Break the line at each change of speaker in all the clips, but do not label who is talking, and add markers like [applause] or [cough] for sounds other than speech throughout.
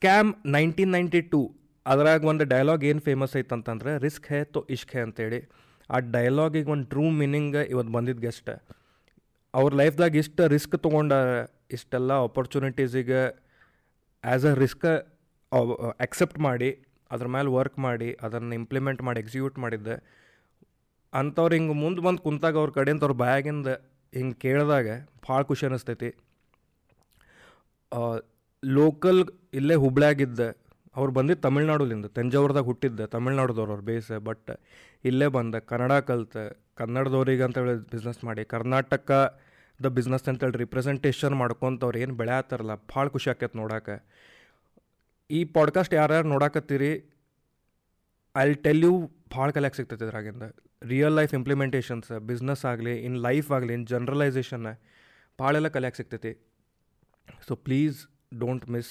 Scam nineteen ninety two ಅದ್ರಾಗ ಒಂದು dialogue ಏನು ಫೇಮಸ್ ಐತಂತಂದ್ರೆ ರಿಸ್ಕ್ ಹೇ ತೋ ಇಷ್ಕ್ ಅಂತೇಳಿ ಆ ಡೈಲಾಗಿಗೆ ಒಂದು ಟ್ರೂ ಮೀನಿಂಗ್ ಇವತ್ತು ಬಂದಿದ್ದು ಗೆಸ್ಟ್ ಅವ್ರ ಲೈಫ್ದಾಗ ಇಷ್ಟು ರಿಸ್ಕ್ ತೊಗೊಂಡಾರ ಇಷ್ಟೆಲ್ಲ ಆಪರ್ಚುನಿಟೀಸಿಗೆ ಆ್ಯಸ್ ಅ ರಿಸ್ಕ್ ಅಕ್ಸೆಪ್ಟ್ ಮಾಡಿ ಅದ್ರ ಮೇಲೆ ವರ್ಕ್ ಮಾಡಿ ಅದನ್ನು ಇಂಪ್ಲಿಮೆಂಟ್ ಮಾಡಿ ಎಕ್ಸಿಕ್ಯೂಟ್ ಮಾಡಿದ್ದೆ ಅಂಥವ್ರು ಹಿಂಗೆ ಮುಂದೆ ಬಂದು ಕುಂತಾಗ ಅವ್ರ ಕಡೆಯಿಂದ ಅವ್ರ ಬ್ಯಾಗಿಂದ ಹಿಂಗೆ ಕೇಳಿದಾಗ ಭಾಳ ಖುಷಿ ಅನ್ನಿಸ್ತೈತಿ ಲೋಕಲ್ ಇಲ್ಲೇ ಹುಬ್ಳ್ಯಾಗಿದ್ದೆ ಅವ್ರು ಬಂದಿದ್ದು ತಮಿಳ್ನಾಡುಲಿಂದ ತಂಜಾವೂರ್ದಾಗ ಹುಟ್ಟಿದ್ದೆ ತಮಿಳ್ನಾಡುದವ್ರು ಅವ್ರ ಬೇಸ್ ಬಟ್ ಇಲ್ಲೇ ಬಂದ ಕನ್ನಡ ಕಲಿತೆ ಕನ್ನಡದವ್ರಿಗೆ ಅಂತೇಳಿ ಬಿಸ್ನೆಸ್ ಮಾಡಿ ಕರ್ನಾಟಕದ ಬಿಸ್ನೆಸ್ ಅಂತೇಳಿ ರಿಪ್ರೆಸೆಂಟೇಷನ್ ಅವ್ರು ಏನು ಬೆಳೆ ಭಾಳ ಖುಷಿ ಆಕೈತೆ ನೋಡೋಕೆ ಈ ಪಾಡ್ಕಾಸ್ಟ್ ಯಾರ್ಯಾರು ನೋಡಾಕತ್ತೀರಿ ಐ ಟೆಲ್ ಯು ಭಾಳ ಕಲ್ಯಾಕ್ ಸಿಗ್ತೈತೆ ಇದ್ರಾಗಿಂದ ರಿಯಲ್ ಲೈಫ್ ಇಂಪ್ಲಿಮೆಂಟೇಷನ್ಸ್ ಬಿಸ್ನೆಸ್ ಆಗಲಿ ಇನ್ ಲೈಫ್ ಆಗಲಿ ಇನ್ ಜನ್ರಲೈಸೇಷನ್ನ ಭಾಳೆಲ್ಲ ಕಲೆಯಾಗಿ ಸಿಗ್ತೈತಿ ಸೊ ಪ್ಲೀಸ್ ಡೋಂಟ್ ಮಿಸ್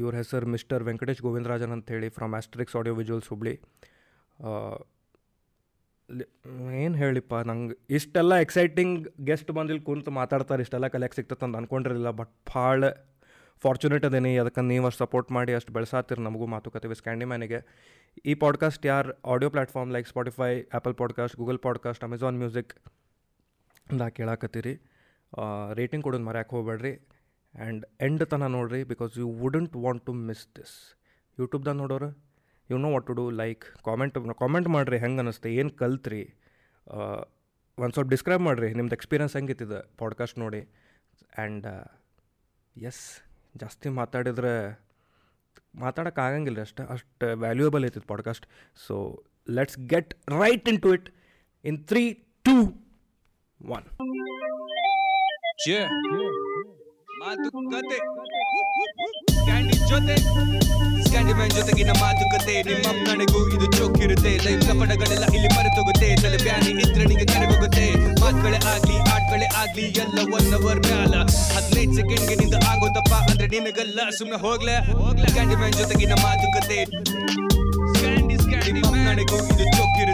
ಇವ್ರ ಹೆಸರು ಮಿಸ್ಟರ್ ವೆಂಕಟೇಶ್ ಗೋವಿಂದರಾಜನ್ ಅಂತ ಹೇಳಿ from Asterix audio visuals Hubli ಏನು ಹೇಳಿಪ್ಪ ನಂಗೆ ಇಷ್ಟೆಲ್ಲ ಎಕ್ಸೈಟಿಂಗ್ ಗೆಸ್ಟ್ ಬಂದಿಲ್ಲಿ ಕುಂತು ಮಾತಾಡ್ತಾರೆ ಇಷ್ಟೆಲ್ಲ ಕಲೆಕ್ಟ್ ಸಿಗ್ತದೆ ಅಂತ ಅಂದ್ಕೊಂಡಿರಲಿಲ್ಲ ಬಟ್ ಭಾಳ ಫಾರ್ಚುನೇಟ್ ಅದೇನಿ ಅದಕ್ಕೆ ನೀವು ಅಷ್ಟು ಸಪೋರ್ಟ್ ಮಾಡಿ ಅಷ್ಟು ಬೆಳೆಸಾತಿರಿ ನಮಗೂ ಮಾತುಕತೆ ಸ್ಕ್ಯಾಂಡಿ ಮ್ಯಾನಿಗೆ ಈ ಪಾಡ್ಕಾಸ್ಟ್ ಯಾರು audio platform like Spotify Apple podcast Google podcast Amazon music ಇಂದ ಕೇಳಾಕತ್ತೀರಿ ರೇಟಿಂಗ್ ಕೊಡೋದು ಮರ್ಯಾಕೆ ಹೋಗ್ಬೇಡ್ರಿ ಆ್ಯಂಡ್ ಎಂಡ್ ತನಕ ನೋಡಿರಿ because you wouldn't want to miss this ಯೂಟ್ಯೂಬ್ದಾಗ ನೋಡೋರು you know what to do like comment comment ಮಾಡಿರಿ ಹೆಂಗೆ ಅನ್ನಿಸ್ತೆ ಏನು ಕಲ್ತ್ರಿ ಒಂದು ಸ್ವಲ್ಪ ಡಿಸ್ಕ್ರೈಬ್ ಮಾಡಿರಿ ನಿಮ್ದು ಎಕ್ಸ್ಪೀರಿಯನ್ಸ್ ಹೆಂಗಿತ್ತಿದೆ ಪಾಡ್ಕಾಸ್ಟ್ ನೋಡಿ ಆ್ಯಂಡ್ ಎಸ್ ಜಾಸ್ತಿ ಮಾತಾಡಿದ್ರೆ ಮಾತಾಡೋಕ್ಕಾಗಂಗಿಲ್ಲ ಆಗಂಗಿಲ್ಲ ಅಷ್ಟು ಅಷ್ಟು ವ್ಯಾಲ್ಯೂಯಬಲ್ ಐತಿತ್ತು podcast so let's get right into it in three two one ಮಾತುಕತೆ ಕ್ಯಾಂಡಿ ಜೊತೆ ಸ್ಕ್ಯಾಂಡಿಮ್ಯಾನ್ ಜೊತೆಗಿನ ಮಾತುಕತೆ ನಿಮ್ಮ ನನಗೂ ಇದು ಚೋಕಿರುತ್ತೆ ಲೈವ್ ಕಪಡಗಳೆಲ್ಲ ಇಲ್ಲಿ ಮರೆತೋಗುತ್ತೆ ತಲೆ ಬ್ಯಾನಿ ನಿದ್ರಣಿಗೆ ಹೋಗುತ್ತೆ ಮಾತುಗಳೇ ಆಗ್ಲಿ ಆಟಗಳೇ ಆಗ್ಲಿ ಎಲ್ಲ ಒನ್ ಅವರ್ ಮ್ಯಾಲ ಹದಿನೈದು ಸೆಕೆಂಡ್ಗೆ ನಿಂದ ಆಗೋದಪ್ಪ ಅಂದ್ರೆ ನಿಮಗೆಲ್ಲ ಸುಮ್ಮನೆ ಹೋಗ್ಲೆ ಹೋಗ್ಲೆ ಕ್ಯಾಂಡಿಮ್ಯಾನ್ ಜೊತೆಗಿನ ಮಾತುಕತೆ ಸ್ಕ್ಯಾಂಡಿ ಸ್ಕ್ಯಾಂಡಿ ನನಗೂ ಇದು ಚೋಕಿರುತ್ತೆ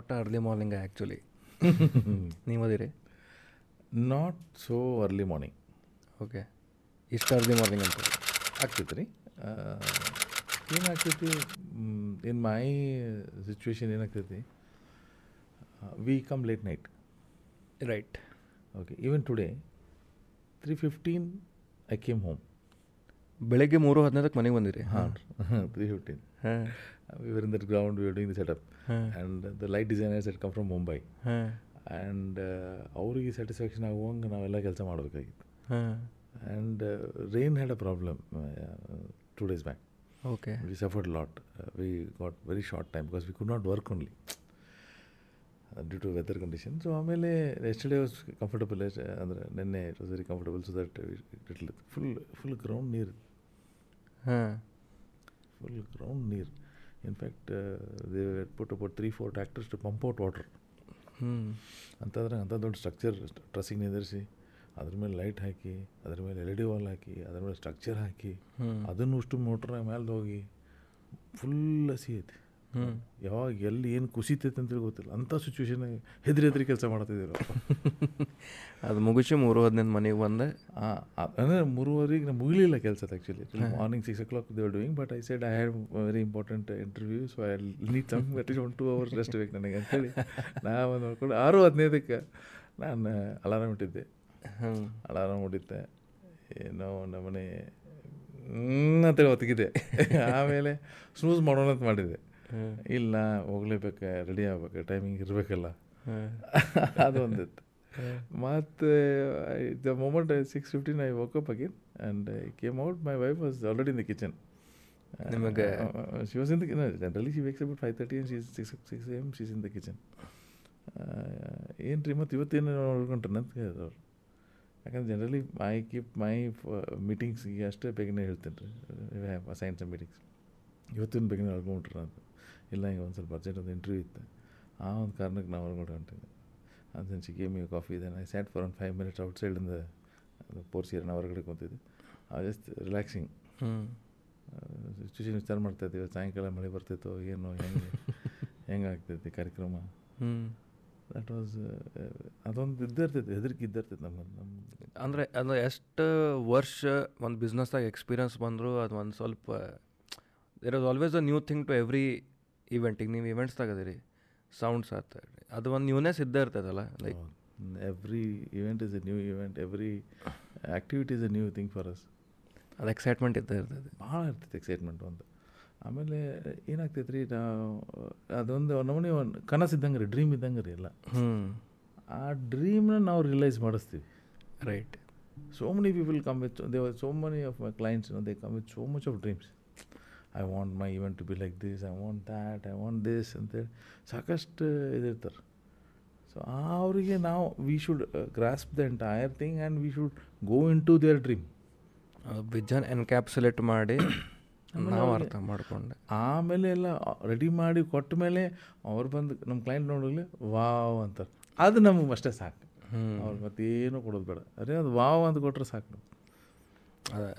ನಾಟ್ ಅರ್ಲಿ ಮಾರ್ನಿಂಗ್ ಆ್ಯಕ್ಚುಲಿ ನೀವು ಅದಿರಿ
not so early morning
okay ಇಷ್ಟು ಅರ್ಲಿ ಮಾರ್ನಿಂಗ್ ಅಂತ
ಆಗ್ತಿತ್ತು ರೀ ಏನಾಗ್ತೈತಿ ಇನ್ ಮೈ ಸಿಚುವೇಶನ್ ಏನಾಗ್ತೈತಿ we come late night
right
okay even today three fifteen I came home
ಬೆಳಗ್ಗೆ ಮೂರು ಹದಿನೈದಕ್ಕೆ ಮನೆಗೆ ಬಂದಿರಿ
ಹಾಂ ತ್ರೀ ಫಿಫ್ಟೀನ್ ಹಾಂ we were ground we doing setup and the light designers it come from Mumbai and ಅವರಿಗೆ satisfaction ಆಗುವಂಗೆ ನಾವೆಲ್ಲ ಕೆಲಸ ಮಾಡಬೇಕಾಗಿತ್ತು and rain had a problem two days back
okay
we suffered lot we got very short time because we could not work only due to weather condition so ಆಮೇಲೆ day was comfortable ಅಂದರೆ ನಿನ್ನೆ it was very comfortable so that it full full ground ನೀರು ಹಾಂ full ground ನೀರು In fact, uh, they were about three four tractors to pump out water ಅಂತಂದ್ರೆ ಅಂಥ ದೊಡ್ಡ structure ಟ್ರಸ್ಸಿಂಗ್ ನಿಂದಿರಿಸಿ ಅದ್ರ ಮೇಲೆ ಲೈಟ್ ಹಾಕಿ ಅದ್ರ ಮೇಲೆ ಎಲ್ ಇ ಡಿ ವಾಲ್ ಹಾಕಿ ಅದ್ರ ಮೇಲೆ ಸ್ಟ್ರಕ್ಚರ್ ಹಾಕಿ ಅದನ್ನು ಅಷ್ಟು ಮೋಟ್ರ್ ಮೇಲೆ ಹೋಗಿ ಫುಲ್ ಹಸಿ ಐತಿ ಯಾವಾಗ ಎಲ್ಲಿ ಏನು ಕುಸಿತೈತೆ ಅಂತೇಳಿ ಗೊತ್ತಿಲ್ಲ ಅಂಥ ಸಿಚುವೇಶನ್ ಹೆದ್ರಿ ಹೆದ್ರಿ ಕೆಲಸ ಮಾಡ್ತಿದ್ದೀರ
[laughs] ಅದು ಮುಗಿಸಿ ಮೂರು ಹದಿನೈದು ಮನೆಗೆ ಬಂದೆ
ಅಂದರೆ ಮೂರುವರೆಗೆ ನಾನು ಮುಗಿಲಿಲ್ಲ ಕೆಲಸ actually morning six o'clock they were doing but I said I have very important interview so I need some at one two hours rest ಬೇಕು ನನಗೆ ಅಂತೇಳಿ ಬಂದು ನೋಡ್ಕೊಂಡು ಆರು ಹದಿನೈದಕ್ಕೆ ನಾನು ಅಲಾರಾಮ್ ಇಟ್ಟಿದ್ದೆ ಅಲಾರಾಮ್ ಹೊಡಿತೆ ಏನೋ ನಮ್ಮನೆ ಅಂತೇಳಿ ಒತ್ತಿಗಿದೆ [laughs] ಆಮೇಲೆ ಸ್ನೂಸ್ ಮಾಡೋಣ ಅಂತ ಮಾಡಿದ್ದೆ ಇಲ್ಲ ಹೋಗ್ಲೇಬೇಕು ರೆಡಿ ಆಗ್ಬೇಕು ಟೈಮಿಂಗ್ ಇರಬೇಕಲ್ಲ ಇತ್ತು ಮತ್ತು the moment six fifteen I ವಾಕಪ್ again and I came out my wife was already in the kitchen ನಿಮಗೆ she was in the generally she wakes five thirty and she's six six M she's in the kitchen ಏನು ರೀ ಮತ್ತು ಇವತ್ತೇನು ನೋಡ್ಕೊಂಡ್ರೆ ಅಂತ ಕೇಳಿದ್ರು ಅವ್ರು ಯಾಕಂದ್ರೆ ಜನರಲಿ ಮೈ ಕೀಪ್ ಮೈ ಮೀಟಿಂಗ್ಸ್ಗೆ ಅಷ್ಟೇ ಬೇಗನೆ ಹೇಳ್ತೀನಿ ರೀ uh, ಸೈನ್ಸ್ ಹ್ಯಾವ್ ಮೀಟಿಂಗ್ಸ್ ಇವತ್ತಿನ ಬೇಗನೆ ಹೇಳ್ಕೊಂಡ್ರ ಅಂತ ಇಲ್ಲ ಈಗ ಒಂದು ಸ್ವಲ್ಪ ಅರ್ಜೆಂಟ್ ಒಂದು ಇಂಟರ್ವ್ಯೂ ಇತ್ತು ಆ ಒಂದು ಕಾರಣಕ್ಕೆ ನಾವು ಹೊರಗಡೆ ಹೊಂಟಿದ್ದೆ ಅದನ್ನು ಶಿ ಕಾಫಿ ಇದೆ I sat for one five minutes out ಸೈಡಿಂದ ಪೋರ್ಸಿಯರ್ ನಾವು ಹೊರಗಡೆ ಕೂತಿದ್ದೆ ಆ ಜಸ್ಟ್ ರಿಲ್ಯಾಕ್ಸಿಂಗ್ ಸಿಚುವೇಶನ್ ವಿಚಾರ ಮಾಡ್ತಾ ಇದ್ದೀವಿ ಸಾಯಂಕಾಲ ಮಳೆ ಬರ್ತಿತ್ತು ಏನು ಹೆಂಗೆ ಹೆಂಗೆ ಆಗ್ತೈತಿ ಕಾರ್ಯಕ್ರಮ ದಟ್ ವಾಸ್ ಅದೊಂದು ಇದ್ದಿರ್ತೈತಿ ಹೆದರಿಕೆ ಇದ್ದಿರ್ತೈತಿ ನಮ್ಮ
ನಮ್ಮ ಅಂದರೆ ಅದು ಎಷ್ಟು ವರ್ಷ ಒಂದು ಬಿಸ್ನೆಸ್ದಾಗ ಎಕ್ಸ್ಪೀರಿಯನ್ಸ್ ಬಂದರೂ ಅದು ಒಂದು ಸ್ವಲ್ಪ there was always a new thing to every ಇವೆಂಟಿಗೆ ನೀವು ಇವೆಂಟ್ಸ್ ತಗದಿರಿ ಸೌಂಡ್ಸ್ ಆಗ್ತಾ ಅದು ಒಂದು ನ್ಯೂನೆಸ್ ಇದ್ದೇ ಇರ್ತದಲ್ಲ like
every event is a new event every activity is a new thing for us
ಅದು ಎಕ್ಸೈಟ್ಮೆಂಟ್ ಇದ್ದೇ ಇರ್ತದೆ
ಭಾಳ ಇರ್ತೈತೆ ಎಕ್ಸೈಟ್ಮೆಂಟ್ ಒಂದು ಆಮೇಲೆ ಏನಾಗ್ತೈತೆ ರೀ ಅದೊಂದು ನಮ್ಮನೆ ಒಂದು ಕನಸು ಇದ್ದಂಗೆ ರೀ ಡ್ರೀಮ್ ಇದ್ದಂಗೆ ರೀ ಎಲ್ಲ
ಆ
ಡ್ರೀಮ್ನ ನಾವು ರಿಯಲೈಸ್ ಮಾಡಿಸ್ತೀವಿ
right
so many people come with they so many of my clients they come with so much of dreams I want my event to be like this I want that I want this ಅಂತೇಳಿ ಸಾಕಷ್ಟು ಇದಿರ್ತಾರೆ so ಅವರಿಗೆ ನಾವು we should grasp the entire thing and we should go into their dream
vision encapsulate ಮಾಡಿ [coughs] ನಾವು ಅರ್ಥ
ಮಾಡಿಕೊಂಡೆ ಆಮೇಲೆ ಎಲ್ಲ ರೆಡಿ ಮಾಡಿ ಕೊಟ್ಟ ಮೇಲೆ ಅವ್ರು ಬಂದು ನಮ್ಮ ಕ್ಲೈಂಟ್ ನೋಡಲಿ ವಾವ್ ಅಂತಾರೆ ಅದು ನಮಗೆ ಅಷ್ಟೇ ಸಾಕು ಅವ್ರು ಮತ್ತೇನು ಕೊಡೋದು ಬೇಡ ಅದೇ ಅದು ವಾವ್ ಅಂತ ಕೊಟ್ಟರೆ ಸಾಕು ನಾವು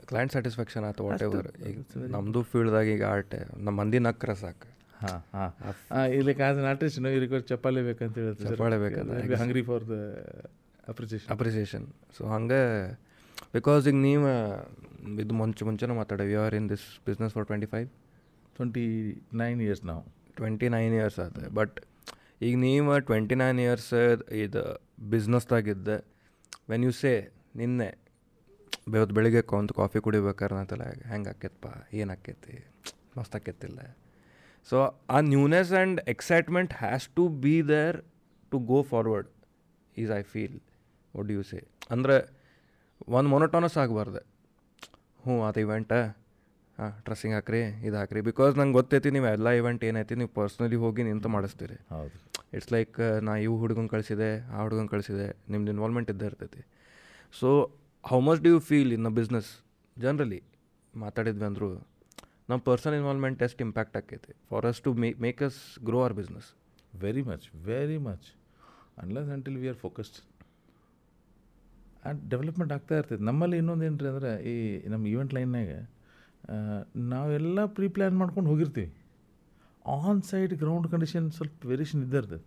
ಕ್ಲೈಂಟ್ ಸ್ಯಾಟಿಸ್ಫ್ಯಾಕ್ಷನ್ ಆಯ್ತು ವಾಟ್ ಎವರ್ ಈಗ ನಮ್ಮದು ಫೀಲ್ಡ್ದಾಗ ಈಗ ಆರ್ಟ್ ನಮ್ಮ ಮಂದಿ ನಕ್ರ ಸಾಕು ಹಾಂ ಹಾಂ ಇಲ್ಲಿ ಕಾಸ್ ನಾಟ್ರಿಷನ್ ಇವ್ರಿಗೆ ಚಪ್ಪಾಳೆ ಬೇಕಂತ ಹೇಳಿದ್ರು ಚಪ್ಪಾಳೆ ಬೇಕಂತ
hungry for the appreciation appreciation so ಹಂಗೆ ಬಿಕಾಸ್ ಈಗ ನೀವು ಇದು ಮುಂಚೆ ಮುಂಚೆನೂ ಮಾತಾಡೋ you are in this business for twenty five twenty nine years ನಾವು
ಟ್ವೆಂಟಿ ನೈನ್ ಇಯರ್ಸ್ ಆಯ್ತು ಬಟ್ ಈಗ ನೀವು ಟ್ವೆಂಟಿ ನೈನ್ ಇಯರ್ಸ್ ಇದು ಬಿಸ್ನೆಸ್ದಾಗಿದ್ದೆ ವೆನ್ ಯು ಸೇ ನಿನ್ನೆ ಇವತ್ತು ಬೆಳಿಗ್ಗೆ ಒಂದು ಕಾಫಿ ಕುಡಿಬೇಕಾರೆ ನಾ ತಲೆ ಹೆಂಗೆ ಆಕೈತಪ್ಪ ಏನು ಆಕೈತಿ ಮಸ್ತ್ ಆಕೈತಿಲ್ಲ ಸೊ ಆ newness and excitement has to be there to go forward is I feel ವಡ್ you say ಅಂದರೆ ಒಂದು ಮೊನೋಟೋನಸ್ ಆಗಬಾರ್ದು ಹ್ಞೂ ಅದು ಇವೆಂಟ ಹಾಂ ಡ್ರೆಸ್ಸಿಂಗ್ ಹಾಕ್ರಿ ಇದು ಹಾಕ್ರಿ ಬಿಕಾಸ್ ನಂಗೆ ಗೊತ್ತೈತಿ ನೀವು ಎಲ್ಲ ಇವೆಂಟ್ ಏನೈತಿ ನೀವು ಪರ್ಸ್ನಲಿ ಹೋಗಿ ನಿಂತು ಮಾಡಿಸ್ತೀರಿ ಹೌದು ಇಟ್ಸ್ ಲೈಕ್ ನಾ ಇವು ಹುಡುಗನ ಕಳಿಸಿದೆ ಆ ಹುಡುಗನ ಕಳಿಸಿದೆ ನಿಮ್ದು ಇನ್ವಾಲ್ವ್ಮೆಂಟ್ ಇದ್ದೇ ಇರ್ತೈತಿ so how much due feel in a business generally ಮಾತಾಡಿದ್ವಿ ಅಂದರೂ ನಮ್ಮ ಪರ್ಸನ್ ಇನ್ವಾಲ್ವ್ಮೆಂಟ್ ಎಷ್ಟು ಇಂಪ್ಯಾಕ್ಟ್ ಆಕೈತೆ for us to may make us grow our business
very much very much unless until we are focused and development ಆಗ್ತಾ ಇರ್ತೈತೆ ನಮ್ಮಲ್ಲಿ ಇನ್ನೊಂದು ಏನು ರೀ ಅಂದರೆ ಈ ನಮ್ಮ ಈವೆಂಟ್ ಲೈನ್ನಾಗ ನಾವೆಲ್ಲ ಪ್ರೀ ಪ್ಲ್ಯಾನ್ ಮಾಡ್ಕೊಂಡು ಹೋಗಿರ್ತೀವಿ ಆನ್ ಸೈಡ್ ಗ್ರೌಂಡ್ ಕಂಡೀಷನ್ ಸ್ವಲ್ಪ ವೇರಿಯೇಷನ್ ಇದ್ದೇ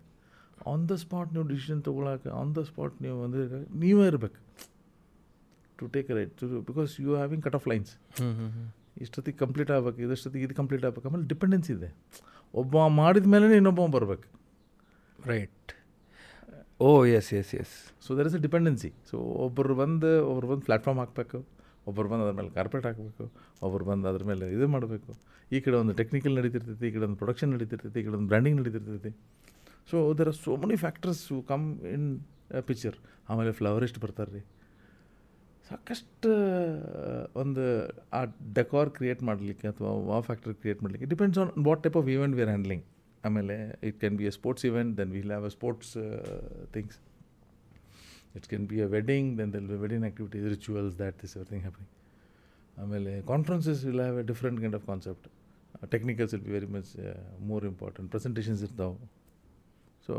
ಆನ್ ದ ಸ್ಪಾಟ್ ನೀವು ಡಿಸಿಷನ್ ತೊಗೊಳಕ್ಕೆ ಆನ್ ದ ಸ್ಪಾಟ್ ನೀವು ಅಂದ್ರೆ ನೀವೇ ಇರಬೇಕು to take right to because you having cut off lines ಇಷ್ಟೊತ್ತಿಗೆ ಕಂಪ್ಲೀಟ್ ಆಗಬೇಕು ಇದಷ್ಟೊತ್ತಿಗೆ ಇದು ಕಂಪ್ಲೀಟ್ ಆಗ್ಬೇಕು ಆಮೇಲೆ ಡಿಪೆಂಡೆನ್ಸಿ ಇದೆ ಒಬ್ಬ ಮಾಡಿದ ಮೇಲೆ ಇನ್ನೊಬ್ಬ ಬರಬೇಕು
right oh yes yes yes
so there is a dependency so ಒಬ್ಬರು ಬಂದು ಒಬ್ರು ಬಂದು ಪ್ಲಾಟ್ಫಾರ್ಮ್ ಹಾಕಬೇಕು ಒಬ್ಬರು ಬಂದು ಅದ್ರ ಮೇಲೆ ಕಾರ್ಪೆಟ್ ಹಾಕಬೇಕು ಒಬ್ಬರು ಬಂದು ಅದ್ರ ಮೇಲೆ ಇದು ಮಾಡಬೇಕು ಈ ಕಡೆ ಒಂದು ಟೆಕ್ನಿಕಲ್ ನಡೀತಿರ್ತೈತಿ ಈ ಕಡೆ ಒಂದು ಪ್ರೊಡಕ್ಷನ್ ನಡೀತಿರ್ತೈತಿ ಈ ಕಡೆ ಒಂದು ಬ್ರ್ಯಾಂಡಿಂಗ್ ನಡೀತಿರ್ತೈತಿ so there are so many factors come in picture ಆಮೇಲೆ ಫ್ಲವರಿಸ್ಟ್ ಬರ್ತಾರೆ ರೀ ಸಾಕಷ್ಟು ಒಂದು ಆ ಡೆಕೋರ್ ಕ್ರಿಯೇಟ್ ಮಾಡಲಿಕ್ಕೆ ಅಥವಾ ವಾ ಫ್ಯಾಕ್ಟರ್ ಕ್ರಿಯೇಟ್ ಮಾಡಲಿಕ್ಕೆ depends on what type of event we are handling ಆಮೇಲೆ it can be a sports event then will have a sports things it can be a wedding then they'll be wedding activities rituals that this everything happening ಆಮೇಲೆ conferences will have a different kind of concept technicals will be very much more important presentations ಇರ್ತಾವೆ so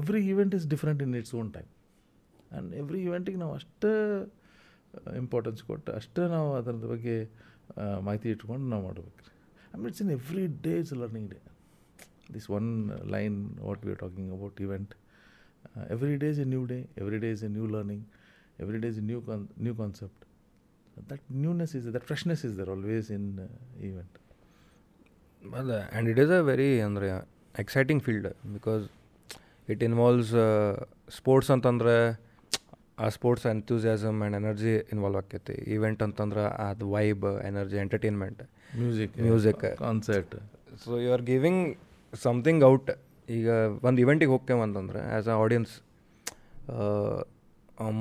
every event is different in its own time and every ಇವೆಂಟಿಗೆ ನಾವು ಅಷ್ಟು importance ಕೊಟ್ಟು ಅಷ್ಟೇ ನಾವು ಅದರದ ಬಗ್ಗೆ ಮಾಹಿತಿ ಇಟ್ಕೊಂಡು ನಾವು ಮಾಡಬೇಕು and it's in every day is learning day this one line what we talking about event every day is a new day every day is a new learning every day is a new con new concept that newness is that freshness is there always in event
ಅಲ್ಲ and it is a very ಅಂದರೆ exciting field because it involves sports ಅಂತಂದರೆ ಆ sports enthusiasm and energy involve ಆಗ್ತೈತಿ event ಅಂತಂದ್ರೆ ಅದು vibe energy entertainment
music music concert
so you are giving something out ಈಗ ಒಂದು ಇವೆಂಟಿಗೆ ಹೋಗ್ತೇವೆ ಅಂತಂದ್ರೆ ಆ್ಯಸ್ ಅ ಆಡಿಯನ್ಸ್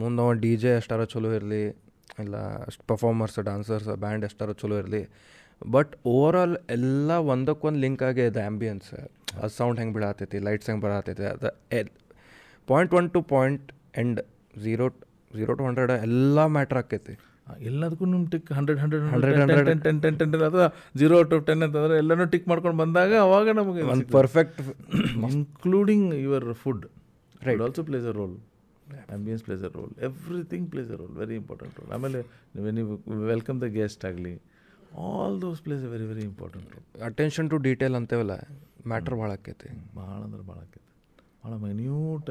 ಮುಂದೆ ಒಂದು ಡಿ ಜೆ ಎಷ್ಟಾರ ಚಲೋ ಇರಲಿ ಇಲ್ಲ ಅಷ್ಟು ಪರ್ಫಾರ್ಮರ್ಸ್ ಡ್ಯಾನ್ಸರ್ಸ್ ಬ್ಯಾಂಡ್ ಎಷ್ಟಾರ ಚಲೋ ಇರಲಿ ಬಟ್ ಓವರ್ ಆಲ್ ಎಲ್ಲ ಒಂದಕ್ಕೊಂದು ಲಿಂಕ್ ಅದು ಆ್ಯಂಬಿಯನ್ಸ್ ಅದು ಸೌಂಡ್ ಹೆಂಗೆ ಬಿಡಾತೈತಿ ಲೈಟ್ಸ್ ಹೆಂಗೆ ಬರತೈತಿ ಅದು point one to point end zero zero to hundred ಎಲ್ಲ ಮ್ಯಾಟ್ರ್ ಆಕೈತಿ
ಎಲ್ಲದಕ್ಕೂ ನಿಮ್ಮ tick hundred hundred hundred hundred ten ten ten ten ಅಥವಾ ಜೀರೋ ಟು ಟೆನ್ ಅಂತಂದರೆ ಎಲ್ಲನೂ ಟಿಕ್ ಮಾಡ್ಕೊಂಡು ಬಂದಾಗ ಅವಾಗ ನಮಗೆ
ಒಂದು perfect
including your food right also plays a role ambience plays a role everything plays a role very important role ಆಮೇಲೆ ನೀವು ವೆಲ್ಕಮ್ ದ ಗೆಸ್ಟ್ ಆಗಲಿ all those plays very very important role
attention to detail ಅಂತೇವಲ್ಲ matter ಭಾಳ ಆಕೈತಿ
ಭಾಳ ಅಂದ್ರೆ ಭಾಳ ಆಕೈತಿ ಭಾಳ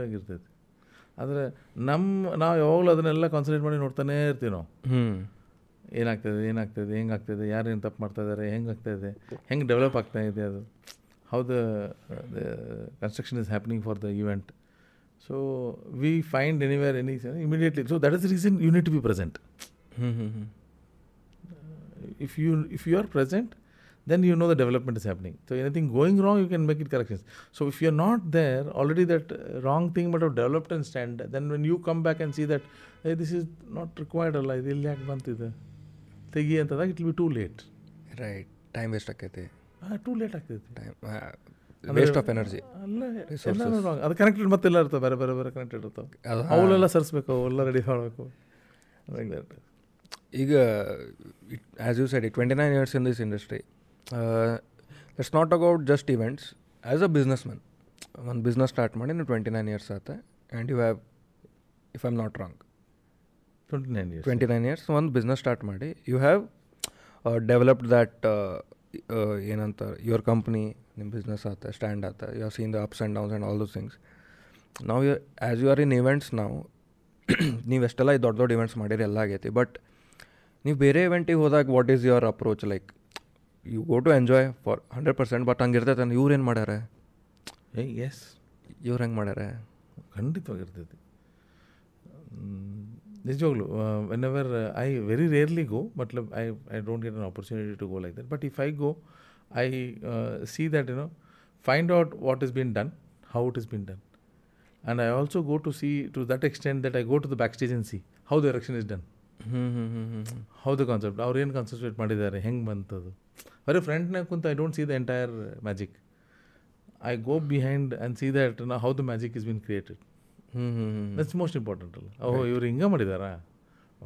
ಆಗಿರ್ತೈತಿ ಆದರೆ ನಮ್ಮ ನಾವು ಯಾವಾಗಲೂ ಅದನ್ನೆಲ್ಲ ಕಾನ್ಸಂಟ್ರೇಟ್ ಮಾಡಿ ನೋಡ್ತಾನೆ ಇರ್ತೀವಿ ನಾವು
ಹ್ಞೂ
ಏನಾಗ್ತದೆ ಏನಾಗ್ತದೆ ಹೆಂಗಾಗ್ತದೆ ಯಾರೇನು ತಪ್ಪು ಮಾಡ್ತಾ ಇದ್ದಾರೆ ಹೆಂಗಾಗ್ತಾಯಿದೆ ಹೆಂಗೆ ಡೆವಲಪ್ ಆಗ್ತಾ ಇದೆ ಅದು how the construction is happening for the event so we find anywhere any immediately so that is reason you present to be present if you if you are present then you know the development is happening. So anything going wrong, you can make it corrections. So if you're not there, already that wrong thing but have developed and stand, then when you come back and see that, hey, this is not required, ಅಲ್ಲ ಇಲ್ಲಿ ಯಾಕೆ ಬಂತಿದೆ ತೆಗಿ ಅಂತಂದಾಗ it be too late
right time waste ಆಕೈತಿ
too
late ಆಗ್ತೈತಿ time waste
of energy ಅಲ್ಲ ಎಲ್ಲಾನು ರಾಂಗ್ ಅದು ಕನೆಕ್ಟೆಡ್ ಮತ್ತೆ ಎಲ್ಲ ಇರ್ತವೆ ಬೇರೆ ಬೇರೆ ಬೇರೆ ಕನೆಕ್ಟೆಡ್ ಇರ್ತವೆ ಅವಳೆಲ್ಲ ಸರಿಸ್ಬೇಕು ಅವೆಲ್ಲ ರೆಡಿ ಮಾಡಬೇಕು ಈಗ
ಈಗ as you said twenty nine years in this industry let's not about just events as a business man ಒಂದು ಬಿಸ್ನೆಸ್ ಸ್ಟಾರ್ಟ್ ಮಾಡಿ ನೀವು ಟ್ವೆಂಟಿ ನೈನ್ ಇಯರ್ಸ್ ಆಯ್ತು and you have if I am not wrong
twenty nine years twenty nine
years ಒಂದು business start ಮಾಡಿ you have developed that ಏನಂತ your company ನಿಮ್ಮ business ಆತ stand ಆತ you are seen the ups and downs and all those things ನಾವು you as you are in events ನಾವು ನೀವು ಎಷ್ಟೆಲ್ಲ ದೊಡ್ಡ ದೊಡ್ಡ ಇವೆಂಟ್ಸ್ ಮಾಡಿರಿ ಎಲ್ಲ ಆಗೈತಿ ಬಟ್ ನೀವು ಬೇರೆ ಇವೆಂಟಿಗೆ ಹೋದಾಗ what is your approach like you go to enjoy for hundred percent but ಹಂಗಿರ್ತೈತೆ ಅಂದ್ರೆ ಇವ್ರು ಏನು ಮಾಡ್ಯಾರೆ
ಏ ಎಸ್
ಇವ್ರು ಹೆಂಗೆ ಮಾಡ್ಯಾರೆ
ಖಂಡಿತವಾಗಿರ್ತೈತಿ ನಿಜವಾಗ್ಲು whenever I very rarely go ಮಟ್ಲಬ್ I I don't get an opportunity to go like that but if I go I see that you know find out what is been done how it is been done and I also go to see to that extent that I go to the back stage in see how the hmm is done ಹೌದು concept ಅವ್ರು ಏನು concentrate ಮಾಡಿದ್ದಾರೆ ಹೆಂಗೆ ಬಂತದು ಬರೀ ಫ್ರಂಟ್ನಾಗ ಕುಂತು I don't see the entire magic I go behind and see that ನಾ how the magic is been created
ಹ್ಞೂ ಹ್ಞೂ ಹ್ಞೂ
ದಟ್ಸ್ ಮೋಸ್ಟ್ ಇಂಪಾರ್ಟೆಂಟ್ ಅಲ್ಲ ಓಹೋ ಇವ್ರು ಹಿಂಗೆ ಮಾಡಿದಾರಾ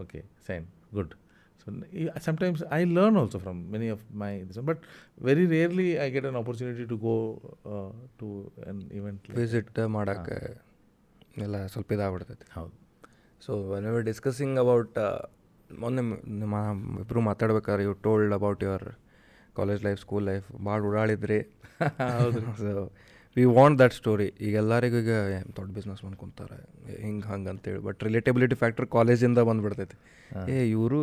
okay sign good so sometimes I learn also from many of my this but very rarely I get an opportunity to go to an event
visit ಮಾಡೋಕ್ಕೆ ಎಲ್ಲ ಸ್ವಲ್ಪ ಇದಾಗ್ಬಿಡ್ತೈತಿ ಹೌದು so when we discussing about ಮೊನ್ನೆ ಇಬ್ಬರು ಮಾತಾಡ್ಬೇಕಾದ್ರೆ you told about your college life school life ಭಾಳ ಓಡಾಡಿದ್ರಿ ವಿ ವಾಂಟ್ ದಟ್ ಸ್ಟೋರಿ ಈಗ ಎಲ್ಲರಿಗೂ ಈಗ ದೊಡ್ಡ ಬಿಸ್ನೆಸ್ ಮಾಡ್ಕೊತಾರೆ ಕುಂತಾರೆ ಹಿಂಗೆ ಹಂಗೆ ಅಂತೇಳಿ ಬಟ್ ರಿಲೇಟಬಿಲಿಟಿ ಫ್ಯಾಕ್ಟ್ರ್ ಕಾಲೇಜಿಂದ ಬಂದುಬಿಡ್ತೈತಿ ಏ ಇವರು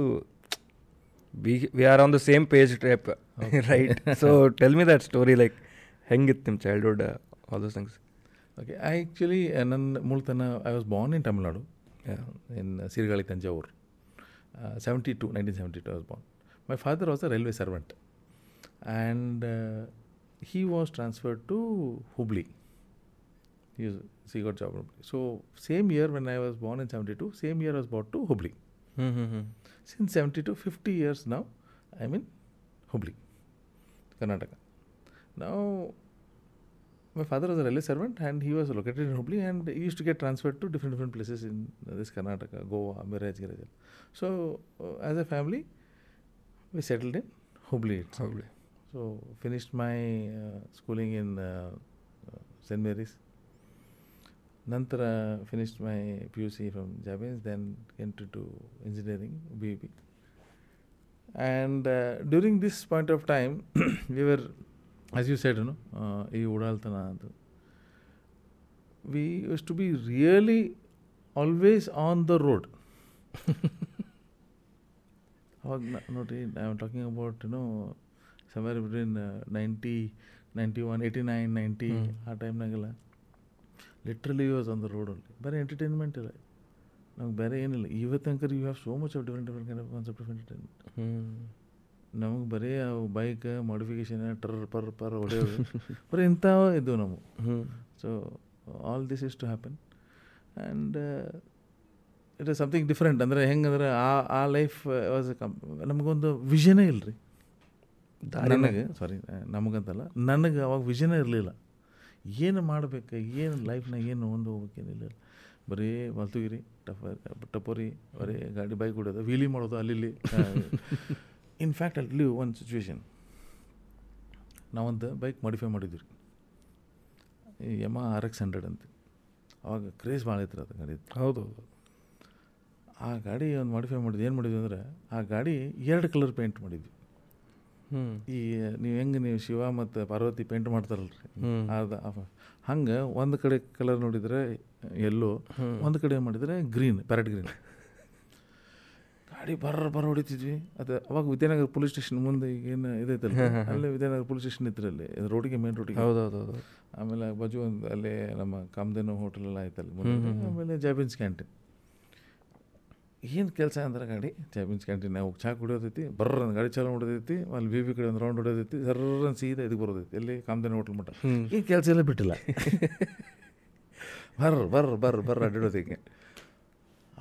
we we are on the same page type right so tell me that story like ಹೆಂಗಿತ್ತು ನಿಮ್ಮ childhood all those things
okay I actually ನನ್ನ ಮೂಲತನ I was born in Tamil Nadu in Sirkazhi Thanjavur seventy two nineteen seventy two I was born my father was a railway servant and uh, he was transferred to Hubli. He, was, he got job. So same year when I was born in '72, same year I was brought to Hubli.
Mm-hmm. Since
'72, 50 years now, I'm in Hubli, Karnataka. Now, my father was a railway servant, and he was located in Hubli, and he used to get transferred to different different places in this Karnataka, Goa, Miraj, Girajal. So uh, as a family, we settled in Hubli.
Itself. Hubli.
So finished my uh, schooling in uh, uh, St. Mary's. Nantra finished my PUC from Japanese, then entered to engineering, BEP. And uh, during this point of time, [coughs] we were, as you said, you know, uh, we used to be really always on the road. oh, not, not, I'm talking about, you know, somewhere between ninety ninety one eighty nine ninety ಆ ಟೈಮ್ನಾಗೆಲ್ಲ literally was on the ರೋಡಲ್ಲಿ ಬೇರೆ entertainment ಇಲ್ಲ ನಮ್ಗೆ ಬೇರೆ ಏನಿಲ್ಲ ಇವತ್ತು ಅಂಕರ್ you have so much of different different kind of concept of entertainment ನಮಗೆ ಬರೀ ಬೈಕ್ ಮಾಡಿಫಿಕೇಶನ್ ಟರ್ ಪರ್ ಪರ್ ಹೊಡೆಯೋದು ಬರೀ ಇಂಥವು ಇದ್ದವು
ನಾವು so
all this is to happen and it is something different ಅಂದರೆ ಹೆಂಗಂದ್ರೆ ಆ ಆ ಲೈಫ್ ವಾಸ್ ಕಮ್ ನಮಗೊಂದು ವಿಷನೇ ರೀ ನನಗೆ ಸಾರಿ ನಮಗಂತಲ್ಲ ನನಗೆ ಅವಾಗ ವಿಷನೇ ಇರಲಿಲ್ಲ ಏನು ಮಾಡಬೇಕು ಏನು ಲೈಫ್ನ ಏನು ಒಂದು ಹೋಗ್ಬೇಕೇನಿಲ್ಲ ಬರೀ ಮಲ್ತುಗಿರಿ ಟಫ ಟಪೋರಿ ಬರೀ ಗಾಡಿ ಬೈಕ್ ಹೊಡೋದು ವೀಲಿ ಮಾಡೋದು ಅಲ್ಲಿ ಇನ್ಫ್ಯಾಕ್ಟ್ ಅಲ್ಲಿ ಒಂದು ಸಿಚುವೇಶನ್ ನಾವೊಂದು ಬೈಕ್ ಮಾಡಿಫೈ ಮಾಡಿದ್ವಿ ಈ ಎಮ್ ಆರ್ ಎಕ್ಸ್ ಹಂಡ್ರೆಡ್ ಅಂತ ಅವಾಗ ಕ್ರೇಜ್ ಭಾಳ ಐತ್ರ ಅದು ಗಾಡಿ
ಹೌದು ಹೌದು
ಆ ಗಾಡಿ ಒಂದು ಮಾಡಿಫೈ ಮಾಡಿದ್ವಿ ಏನು ಮಾಡಿದ್ವಿ ಅಂದರೆ ಆ ಗಾಡಿ ಎರಡು ಕಲರ್ ಪೇಂಟ್ ಮಾಡಿದ್ವಿ ಈ ನೀವು ಹೆಂಗೆ ನೀವು ಶಿವ ಮತ್ತು ಪಾರ್ವತಿ ಪೇಂಟ್ ಮಾಡ್ತಾರಲ್ರಿ ಅದು ಹಂಗೆ ಒಂದು ಕಡೆ ಕಲರ್ ನೋಡಿದರೆ ಎಲ್ಲೋ ಒಂದು ಕಡೆ ಮಾಡಿದರೆ ಗ್ರೀನ್ ಪ್ಯಾರೆಟ್ ಗ್ರೀನ್ ಗಾಡಿ ಬರ್ರ ಬರ್ರ ಹೊಡಿತಿದ್ವಿ ಅದು ಅವಾಗ ವಿದ್ಯಾನಗರ ಪೊಲೀಸ್ ಸ್ಟೇಷನ್ ಮುಂದೆ ಈಗೇನು ಇದೈತಲ್ಲ ಅಲ್ಲಿ ವಿದ್ಯಾನಗರ ಪೊಲೀಸ್ ಸ್ಟೇಷನ್ ಇತ್ತು ಅಲ್ಲಿ ರೋಡಿಗೆ ಮೇನ್ ರೋಡಿಗೆ
ಹೌದೌದು
ಆಮೇಲೆ ಬಜು ಒಂದು ಅಲ್ಲಿ ನಮ್ಮ ಕಾಮ್ದೇನೋ ಹೋಟೆಲ್ ಎಲ್ಲ ಆಯ್ತಲ್ಲಿ ಆಮೇಲೆ ಜಾಬಿನ್ಸ್ ಕ್ಯಾಂಟೀನ್ ಏನು ಕೆಲಸ ಅಂದ್ರೆ ಗಾಡಿ ಚಾಪಿನ್ಸ್ ಕ್ಯಾಂಟೀನ್ ಹೋಗಿ ಚಾಕ್ ಕುಡಿಯೋದೈತಿ ಬರ್ರ ಗಾಡಿ ಚಾಲು ಹೊಡೆದೈತಿ ಅಲ್ಲಿ ಬಿ ಬಿ ಕಡೆ ಒಂದು ರೌಂಡ್ ಹೊಡೋದೈತಿ ಸರ್ರನ್ ಸೀದಾ ಇದಕ್ಕೆ ಬರೋದೈತಿ ಎಲ್ಲಿ ಕಾಮದೇನ ಹೋಟ್ಲು ಮಟ್ಟ ಈಗ ಕೆಲಸ ಎಲ್ಲ ಬಿಟ್ಟಿಲ್ಲ ಬರ್ರ ಬರ್ರ ಬರ್ರ ಬರ್ರ ಅಡ್ಡಿಡೋದಕ್ಕೆ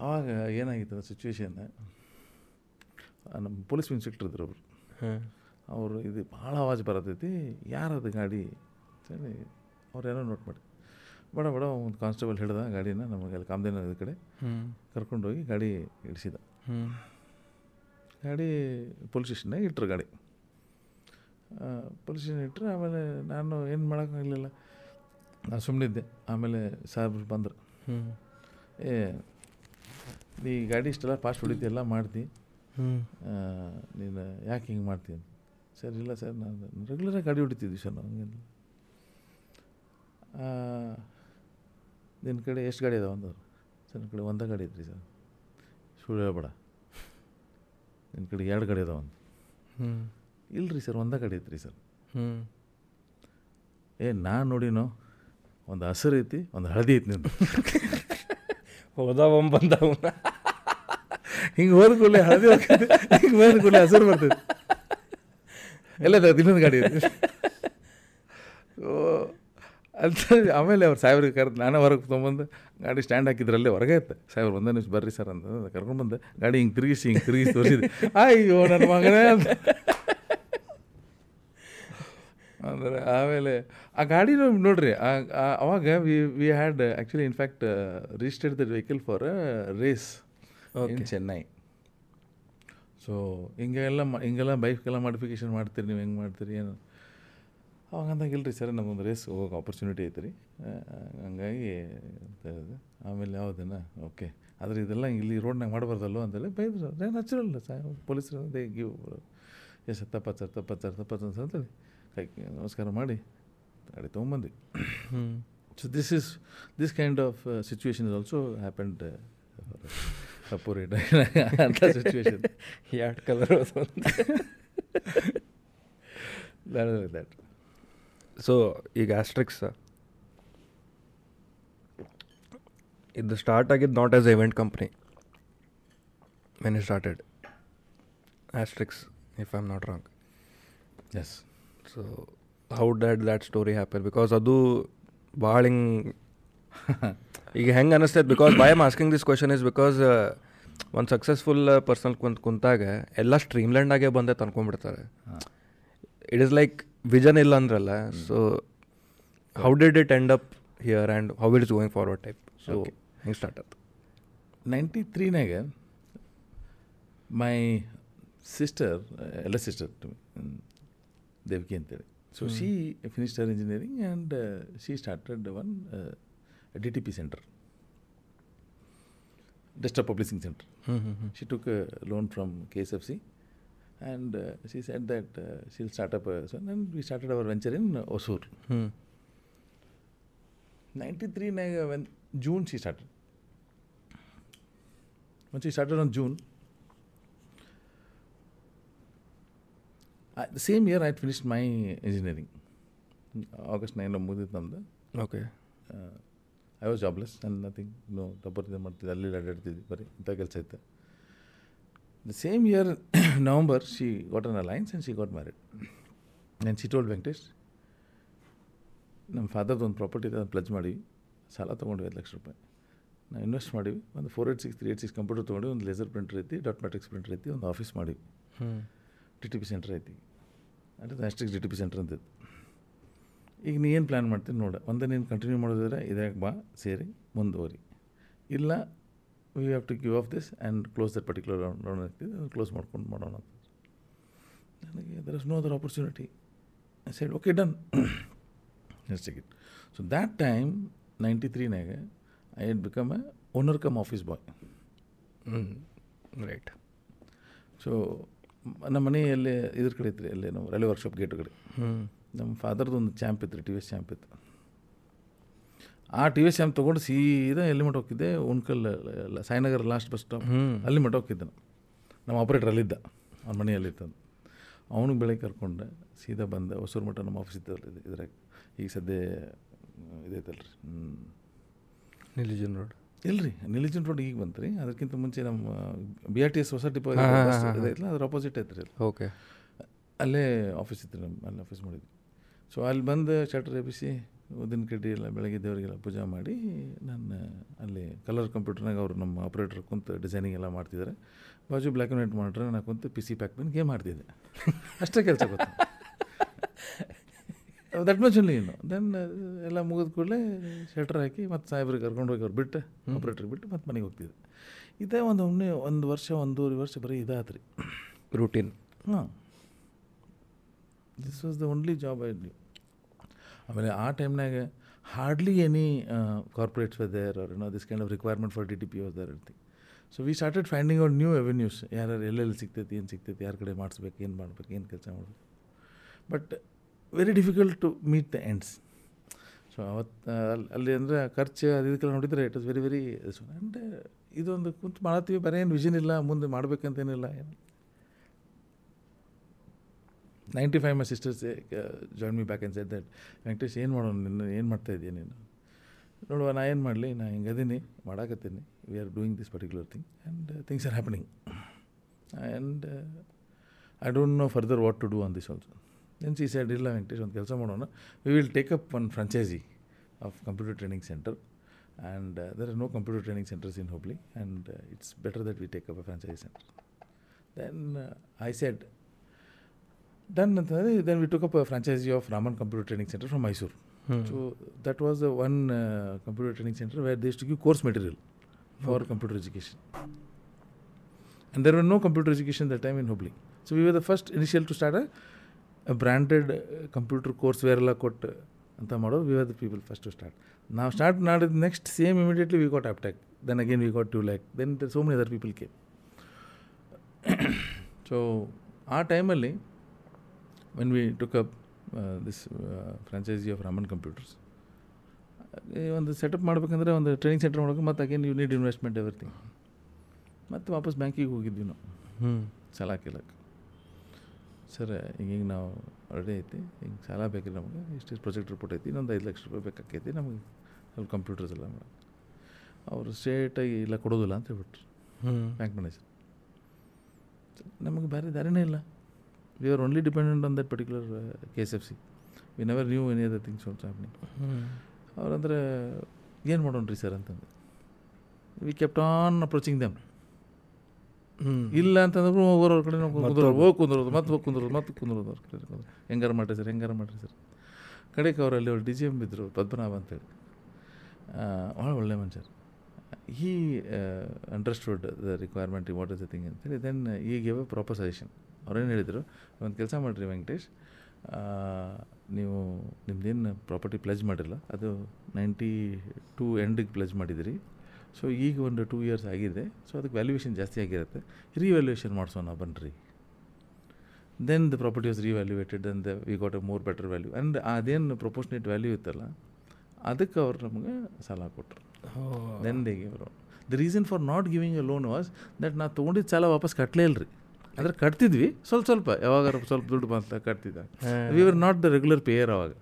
ಆವಾಗ ಏನಾಗಿತ್ತು ಸಿಚುವೇಶನ್ ನಮ್ಮ ಪೊಲೀಸ್ ಇನ್ಸ್ಪೆಕ್ಟರ್ ಇದ್ರು ಅವರು ಅವರು ಇದು ಭಾಳ ಆವಾಜ್ ಬರತೈತಿ ಯಾರದು ಗಾಡಿ ಅಂತೇಳಿ ಅವ್ರು ಏನೋ ನೋಟ್ ಮಾಡಿ ಬಡ ಬಡ ಒಂದು ಕಾನ್ಸ್ಟೇಬಲ್ ಹಿಡ್ದ ಗಾಡಿನ ನಮಗೆ ಅಲ್ಲಿ ಕಾಮದೇನ ಕಡೆ ಕರ್ಕೊಂಡೋಗಿ ಗಾಡಿ ಇಡಿಸಿದ ಗಾಡಿ ಪೊಲೀಸ್ ಸ್ಟೇಷನ್ನಾಗ ಇಟ್ಟರು ಗಾಡಿ ಪೊಲೀಸ್ ಸ್ಟೇಷನ್ ಇಟ್ಟರೆ ಆಮೇಲೆ ನಾನು ಏನು ಮಾಡೋಕ್ಕಾಗಲಿಲ್ಲ ನಾನು ಸುಮ್ಮನಿದ್ದೆ ಆಮೇಲೆ ಸಾಹೇಬ್ರು ಬಂದರು ಏ ನೀ ಗಾಡಿ ಇಷ್ಟೆಲ್ಲ ಫಾಸ್ಟ್ ಹೊಡಿತಿ ಎಲ್ಲ ಮಾಡ್ತಿ ನೀನು ಯಾಕೆ ಹಿಂಗೆ ಮಾಡ್ತೀನಿ ಸರ್ ಇಲ್ಲ ಸರ್ ನಾನು ರೆಗ್ಯುಲರಾಗಿ ಗಾಡಿ ಹೊಡಿತಿದ್ವಿ ಸರ್ ನಾವು ಹಂಗೆಲ್ಲ ನಿನ್ನ ಕಡೆ ಎಷ್ಟು ಗಾಡಿ ಇದಾವೆ ಒಂದು ಸರ್ ನಿನ್ನ ಕಡೆ ಒಂದೇ ಗಾಡಿ ಐತ್ರಿ ಸರ್ ಸುಳ್ಳು ಹೇಳ್ಬೇಡ ನಿನ್ನ ಕಡೆ ಎರಡು ಗಾಡಿ ಇದಾವೆ ಅಂತ ಹ್ಞೂ ರೀ ಸರ್ ಒಂದೇ ಗಾಡಿ ಐತ್ರಿ ಸರ್ ಹ್ಞೂ ಏ ನಾನು ನೋಡಿನೋ ಒಂದು ಹಸಿರು ಐತಿ ಒಂದು ಹಳದಿ ಐತಿ ನಿಂದು
ಹೋದವ ಬಂದವ
ಹಿಂಗೆ ಹೋದ ಕೂಡಲೇ ಹಳದಿ ಹಿಂಗೆ ಹೋದ ಕೂಡಲೇ ಹಸಿರು ಬರ್ತೈತಿ ಎಲ್ಲ ಇನ್ನೊಂದು ಗಾಡಿ ಓ ಅಂತ ಆಮೇಲೆ ಅವ್ರು ಸಾಹೇಬ್ರಿಗೆ ಕರೆದು ನಾನೇ ಹೊರಗೆ ತೊಗೊಂಬಂದು ಗಾಡಿ ಸ್ಟ್ಯಾಂಡ್ ಹಾಕಿದ್ರಲ್ಲೇ ಹೊರಗೆ ಇತ್ತು ಸಾಹೇಬ್ರು ಒಂದೇ ನಿಮಿಷ ಬರ್ರಿ ಸರ್ ಅಂತ ಕರ್ಕೊಂಡ್ಬಂದು ಗಾಡಿ ಹಿಂಗೆ ತಿರುಗಿಸಿ ಹಿಂಗೆ ತಿರುಗಿಸಿ ತೋರಿಸಿದೆ ಅಯ್ಯೋ ನನ್ನ ಮಗನೇ ಅಂತ ಅಂದರೆ ಆಮೇಲೆ ಆ ಗಾಡಿ ನೋಡ್ರಿ ಅವಾಗ we we had actually in fact registered the vehicle for race
in
Chennai so ಹಿಂಗೆಲ್ಲ ಹಿಂಗೆಲ್ಲ ಬೈಕ್ಗೆಲ್ಲ ಮಾಡಿಫಿಕೇಶನ್ ಮಾಡ್ತೀರಿ ನೀವು ಹೆಂಗೆ ಮಾಡ್ತೀರಿ ಏನು ಅವಾಗ ಅಂದಾಗ ಇಲ್ಲರಿ ಸರ್ ನಮ್ಮೊಂದು ರೇಸ್ ಹೋಗೋಕೆ ಆಪರ್ಚುನಿಟಿ ಐತೆ ರೀ ಹಂಗಾಗಿ ಆಮೇಲೆ ಯಾವುದೇನ ಓಕೆ ಆದರೆ ಇದೆಲ್ಲ ಇಲ್ಲಿ ರೋಡ್ನಾಗ ಮಾಡಬಾರ್ದಲ್ಲೋ ಅಂತೇಳಿ ಬೈದ್ರು ಅದೇ ನ್ಯಾಚುರಲ್ ಸರ್ ಪೊಲೀಸರು ದೇ ಗಿವ್ ಎಷ್ಟು ತಪ್ಪ ಸರ್ ತಪ್ಪ ಸರ್ ತಪ್ಪ ಅಂತೇಳಿ ಕೈ ನಮಸ್ಕಾರ ಮಾಡಿ
ಗಾಡಿ ತೊಗೊಂಬಂದ್ವಿ so
this is this kind of situation is also happened
ಸಪೋರಿ ಅಂತ
ಸಿಚುವೇಶನ್ ಎರಡು ಕಲರ್
ದಟ್ ದಟ್ ಸೊ ಈಗ ಆಸ್ಟ್ರಿಕ್ಸ್ ಇದು ಸ್ಟಾರ್ಟ್ ಆಗಿದ್ದು not as a event company when started Asterix if I am not wrong
yes
so how that that story happen because ಅದು ಭಾಳ ಹಿಂಗೆ [laughs] ಈಗ ಹೆಂಗೆ ಅನಿಸ್ತೈತೆ because why am asking this question is because ಒಂದು successful person ಕುಂತ ಕುಂತಾಗ ಎಲ್ಲ ಸ್ಟ್ರೀಮ್ಲ್ಯಾಂಡಾಗೆ ಬಂದೆ ಅನ್ಕೊಂಡ್ಬಿಡ್ತಾರೆ ಇಟ್ ಈಸ್ ಲೈಕ್ ವಿಜನ್ ಇಲ್ಲ ಅಂದ್ರಲ್ಲ so how did it end up here and how it is going forward type so ಹೆಂಗೆ ಸ್ಟಾರ್ಟ್
ಆಯ್ತು ನೈಂಟಿ ತ್ರೀನಾಗ ಮೈ ಸಿಸ್ಟರ್ ಎಲ್ಲ ಸಿಸ್ಟರ್ ಟು ದೇವ್ಕಿ ಅಂತೇಳಿ so she ಫಿನಿಸ್ಟರ್ engineering and she started one D T P centre desktop publishing centre she took loan from K S F C and uh, she said that uh, she'll start up a. So then we started our venture in Osur.
Hmm. 93
when June she started. When she started on June, the same year I had finished my engineering. August 9 ಮುಗಿದಿತ್ತು ನಮ್ಮದು I was jobless and nothing, nothing no ಡಬ್ಬರ್ದಿಂದ ಮಾಡ್ತಿದ್ದೆ the same year November she got an alliance and she got married. And she told ನಮ್ಮ ಫಾದರ್ದು ಒಂದು property ಇದೆ ಅದನ್ನು ಪ್ಲಜ್ ಮಾಡಿವಿ ಸಾಲ ತೊಗೊಂಡ್ವಿ ಐದು ಲಕ್ಷ ರೂಪಾಯಿ ನಾವು ಇನ್ವೆಸ್ಟ್ ಮಾಡಿವಿ ಒಂದು four eight six three eight six computer ತೊಗೊಂಡು ಒಂದು ಲೇಸರ್ ಪ್ರಿಂಟರ್ ಐತಿ ಡಾಟ್ ಮ್ಯಾಟ್ರಿಕ್ಸ್ ಪ್ರಿಂಟರ್ ಐತಿ ಒಂದು ಆಫೀಸ್ ಮಾಡಿವಿ ಡಿ ಟಿ ಪಿ ಸೆಂಟರ್ ಐತಿ ಅಂದರೆ ನ್ಯಾಷನಿಕ್ ಡಿ ಟಿ ಪಿ ಸೆಂಟರ್ ಅಂತಿದ್ದು ಈಗ ನೀ ಏನು ಪ್ಲ್ಯಾನ್ ಮಾಡ್ತೀನಿ ನೋಡ ಒಂದೇ ನೀನು ಕಂಟಿನ್ಯೂ ಮಾಡೋದಿದ್ರೆ ಇದ್ಯಾಕೆ ಬಾ ಸೇರಿ ಮುಂದುವರಿ ಇಲ್ಲ we have to give off this and close that particular loan ಆಗ್ತಿದೆ ಕ್ಲೋಸ್ ಮಾಡ್ಕೊಂಡು ಮಾಡೋಣ ಅಂತ ನನಗೆ there is no other opportunity I said okay done yes it so that time ninety ತ್ರೀನಾಗೆ I had become a owner come office boy
right
so ನಮ್ಮ ಮನೆಯಲ್ಲಿ ಇದ್ರ ಕಡೆ ಇತ್ತು ಅಲ್ಲಿ ನಾವು ರೈಲ್ವೆ ವರ್ಕ್ಶಾಪ್ ಗೇಟ್ ಕಡೆ ನಮ್ಮ ಫಾದರ್ದು ಒಂದು ಚಾಂಪ್ ಇತ್ತು ಟಿ ವಿ ಎಸ್ ಚಾಂಪ್ ಇತ್ತು ಆ ಟಿ ವಿ ಸಿ ಎಮ್ ತೊಗೊಂಡು ಸೀದಾ ಎಲ್ಲಿ ಮಟ್ಟ ಹೋಗಿದ್ದೆ Unkal Sainagar last bus stop ಅಲ್ಲಿ ಮಟ್ಟ ಹೋಗಿದ್ದೆ ನಾನು ನಮ್ಮ ಆಪ್ರೇಟರ್ ಅಲ್ಲಿದ್ದ ಅವ್ನ ಮನೆಯಲ್ಲಿತ್ತಂದು ಅವನಿಗೆ ಬೆಳಗ್ಗೆ ಕರ್ಕೊಂಡೆ ಸೀದಾ ಬಂದೆ ಹೊಸೂರು ಮಠ ನಮ್ಮ ಆಫೀಸ್ ಇದ್ದಲ್ಲ ಇದ್ರಾಗ ಈಗ ಸದ್ಯ ಇದೈತಲ್ಲ ರೀ ಹ್ಞೂ
ನಿಲಿಜನ್ ರೋಡ್
ರೀ ನಿಲಿಜನ್ ರೋಡ್ ಈಗ ಬಂತು ರೀ ಅದಕ್ಕಿಂತ ಮುಂಚೆ ನಮ್ಮ ಬಿ ಆರ್ ಟಿ ಎಸ್ ಹೊಸ ಡಿಪೋ ಅದ್ರ ಅಪೋಸಿಟ್ ಐತೆ ರೀ
ಓಕೆ
ಅಲ್ಲೇ ಆಫೀಸ್ ಇತ್ತು ನಮ್ಮ ಅಲ್ಲಿ ಆಫೀಸ್ ಮಾಡಿದ್ವಿ ಸೊ ಅಲ್ಲಿ ಬಂದು ಶಟರ್ ಎಬ್ಬಿಸಿ ಉದ್ದಿನ ಕಡ್ಡಿ ಎಲ್ಲ ಬೆಳಗ್ಗೆ ದೇವರಿಗೆಲ್ಲ ಪೂಜೆ ಮಾಡಿ ನಾನು ಅಲ್ಲಿ ಕಲರ್ ಕಂಪ್ಯೂಟರ್ನಾಗ ಅವರು ನಮ್ಮ ಆಪ್ರೇಟರ್ ಕುಂತು ಡಿಸೈನಿಂಗ್ ಎಲ್ಲ ಮಾಡ್ತಿದ್ದಾರೆ ಬಾಜು ಬ್ಲ್ಯಾಕ್ ಆ್ಯಂಡ್ ವೈಟ್ ಮಾಡ್ರೆ ನಾನು ಕುಂತು ಪಿ ಸಿ ಪ್ಯಾಕ್ ಗೇಮ್ ಮಾಡ್ತಿದ್ದೆ ಅಷ್ಟೇ ಕೆಲಸ ಗೊತ್ತು ದಟ್ ಮಚ್ ಅಲ್ಲಿ ಏನು ದೆನ್ ಎಲ್ಲ ಮುಗಿದ ಕೂಡಲೇ ಶೆಟ್ರ್ ಹಾಕಿ ಮತ್ತು ಸಾಹೇಬ್ರಿಗೆ ಕರ್ಕೊಂಡು ಹೋಗಿ ಅವ್ರು ಬಿಟ್ಟು ಆಪ್ರೇಟ್ರಿಗೆ ಬಿಟ್ಟು ಮತ್ತು ಮನೆಗೆ ಹೋಗ್ತಿದ್ದೆ ಇದೇ ಒಂದು ಒಮ್ಮೆ ಒಂದು ವರ್ಷ ಒಂದೂವರೆ ವರ್ಷ ಬರೀ ಇದಾದ್ರಿ
ರೂಟೀನ್
ಹಾಂ this was the only job I ಆಮೇಲೆ ಆ ಟೈಮ್ನಾಗ hardly any corporates there are no this kind of requirement for D T P there ಅಂತ so we started finding out new avenues ಯಾರು ಎಲ್ಲೆಲ್ಲಿ ಸಿಗ್ತೈತಿ ಏನು ಸಿಗ್ತೈತಿ ಯಾರ ಕಡೆ ಮಾಡಿಸ್ಬೇಕು ಏನು ಮಾಡ್ಬೇಕು ಏನು ಕೆಲಸ ಮಾಡಬೇಕು but very difficult to meet the ends so ಅವತ್ತು ಅಲ್ಲಿ ಅಂದರೆ ಖರ್ಚು ಅದು ಇದಕ್ಕೆಲ್ಲ ನೋಡಿದರೆ it is very very and ಇದೊಂದು ಕುಂತು ಮಾಡತ್ತೀವಿ ಬೇರೆ ಏನು ವಿಷನ್ ಇಲ್ಲ ಮುಂದೆ ಮಾಡ್ಬೇಕಂತೇನಿಲ್ಲ ninety five my sisters join me back and set that Venkatesh ಏನು ಮಾಡೋಣ ನೀನು ಏನು ಮಾಡ್ತಾ ಇದ್ದೀನಿ ನೀನು ನೋಡುವ ನಾ ಏನು ಮಾಡಲಿ ನಾ ಹಿಂಗದೀನಿ ಮಾಡಾಕತ್ತೀನಿ we are doing this particular thing and things are happening and I don't know further what to do on this also then C side ಇಲ್ಲ ವೆಂಕಟೇಶ್ ಒಂದು ಕೆಲಸ ಮಾಡೋಣ we will take up one franchise of computer training centre and there are no computer training centres in Hubli and it's better that we take up a franchise centre then I said done ಅಂತಂದರೆ then we took up franchise of Raman computer training centre from Mysuru
so
that was the one computer training centre were Des to give course material for computer education and there were no computer education the time in Hubli so were the first initial to start a branded computer course ವೇರೆಲ್ಲ ಕೊಟ್ಟು ಅಂತ ಮಾಡೋದು we were the people first to start ನಾವು start ಮಾಡಿದ next same immediately we got Aptech then again we got to lac then there so many other people ಕೆ so ಆ ಟೈಮಲ್ಲಿ when we took up uh, this uh, Raman of Raman Computers, ಒಂದು setup ಮಾಡ್ಬೇಕಂದ್ರೆ ಒಂದು training centre ಮಾಡೋಕೆ ಮತ್ತು again you need investment everything ಮತ್ತು ವಾಪಸ್ ಬ್ಯಾಂಕಿಗೆ ಹೋಗಿದ್ವಿ ನಾವು
ಹ್ಞೂ
ಸಾಲ ಕೇಳಕ್ಕೆ ಸರ್ ಹಿಂಗೆ ನಾವು ಆಲ್ರೆಡಿ ಐತಿ ಹಿಂಗೆ ಸಾಲ ಬೇಕಿಲ್ಲ ನಮಗೆ ಇಷ್ಟು ಪ್ರೊಜೆಕ್ಟ್ ರಿಪೋರ್ಟ್ ಐತಿ ಇನ್ನೊಂದು ಐದು ಲಕ್ಷ ರೂಪಾಯಿ ಬೇಕಾಕೈತಿ ನಮಗೆ ಅಲ್ಲಿ ಕಂಪ್ಯೂಟರ್ಸ್ ಎಲ್ಲ ಮಾಡೋಕ್ಕೆ ಅವರು ಸ್ಟ್ರೇಟಾಗಿ ಇಲ್ಲ ಕೊಡೋದಿಲ್ಲ ಅಂತ ಹೇಳ್ಬಿಟ್ರು ಹ್ಞೂ ಬ್ಯಾಂಕ್ ಮ್ಯಾನೇಜರ್ ನಮಗೆ ಬೇರೆ ದಾರಿನೇ ಇಲ್ಲ we were only dependent on that particular uh, KSFC. We never knew N other things also
ಅವ್ರು ಅವ್ರಂದ್ರೆ
ಏನು ಮಾಡೋಣ್ರಿ ಸರ್ ಅಂತಂದು ವಿ ಕೆಪ್ಟ್ ಆನ್ ಅಪ್ರೋಚಿಂಗ್ ಹ್ಞೂ ಇಲ್ಲ ಅಂತಂದ್ರೂ ಅವ್ರವ್ರ ಕಡೆ ಕುಂದ್ರೋದು ಹೋಗಿ ಕುಂದ್ರೋದು ಮತ್ತೆ ಹೋಗಿ ಕುಂದ್ರೋದು ಮತ್ತೆ ಕುಂದಿರೋದು ಅವ್ರ ಕಡೆ ಹೆಂಗಾರು ಮಾಡಿರಿ ಸರ್ ಹೆಂಗಾರು ಮಾಡಿರಿ ಸರ್ ಕಡೆಗೆ ಅವರಲ್ಲಿ ಅವ್ರು ಡಿ ಜಿ ಎಮ್ ಬಿದ್ದರು ಪದ್ಮನಾಭ ಅಂತೇಳಿ ಭಾಳ ಒಳ್ಳೆ ಮನುಷ್ಯರು he understood the requirement what is the thing ಅಂತೇಳಿ then he gave a proper suggestion ಅವ್ರೇನು ಹೇಳಿದರು ಒಂದು ಕೆಲಸ ಮಾಡಿರಿ ವೆಂಕಟೇಶ್ ನೀವು ನಿಮ್ಮದೇನು ಪ್ರಾಪರ್ಟಿ ಪ್ಲಜ್ ಮಾಡಿರಲ್ಲ ಅದು ನೈಂಟಿ ಟೂ ಎಂಡಿಗೆ ಪ್ಲಜ್ ಮಾಡಿದಿರಿ ಸೊ ಈಗ ಒಂದು ಟೂ ಇಯರ್ಸ್ ಆಗಿದೆ ಸೊ ಅದಕ್ಕೆ ವ್ಯಾಲ್ಯೂಯೇಷನ್ ಜಾಸ್ತಿ ಆಗಿರುತ್ತೆ ರಿವ್ಯಾಲ್ಯೂಯೇಷನ್ ಮಾಡಿಸೋಣ ಬನ್ನಿರಿ then the property was revaluated then the we got a more better value and ಅದೇನು ಪ್ರೊಪೋರ್ಷನೇಟ್ ವ್ಯಾಲ್ಯೂ ಇತ್ತಲ್ಲ ಅದಕ್ಕೆ ಅವ್ರು ನಮಗೆ ಸಾಲ ಕೊಟ್ಟರು ದೆನ್ ದೇಗೆ ಅವರು the reason for not giving a loan was that ನಾ ತೊಗೊಂಡಿದ್ದು ಸಾಲ ವಾಪಸ್ ಕಟ್ಟಲೇ ರೀ ಅಂದರೆ ಕಟ್ತಿದ್ವಿ ಸ್ವಲ್ಪ ಸ್ವಲ್ಪ ಯಾವಾಗ ಸ್ವಲ್ಪ ದುಡ್ಡು ಬಂತ ಕಟ್ತಿದ್ದ we not the regular payer ಅವಾಗ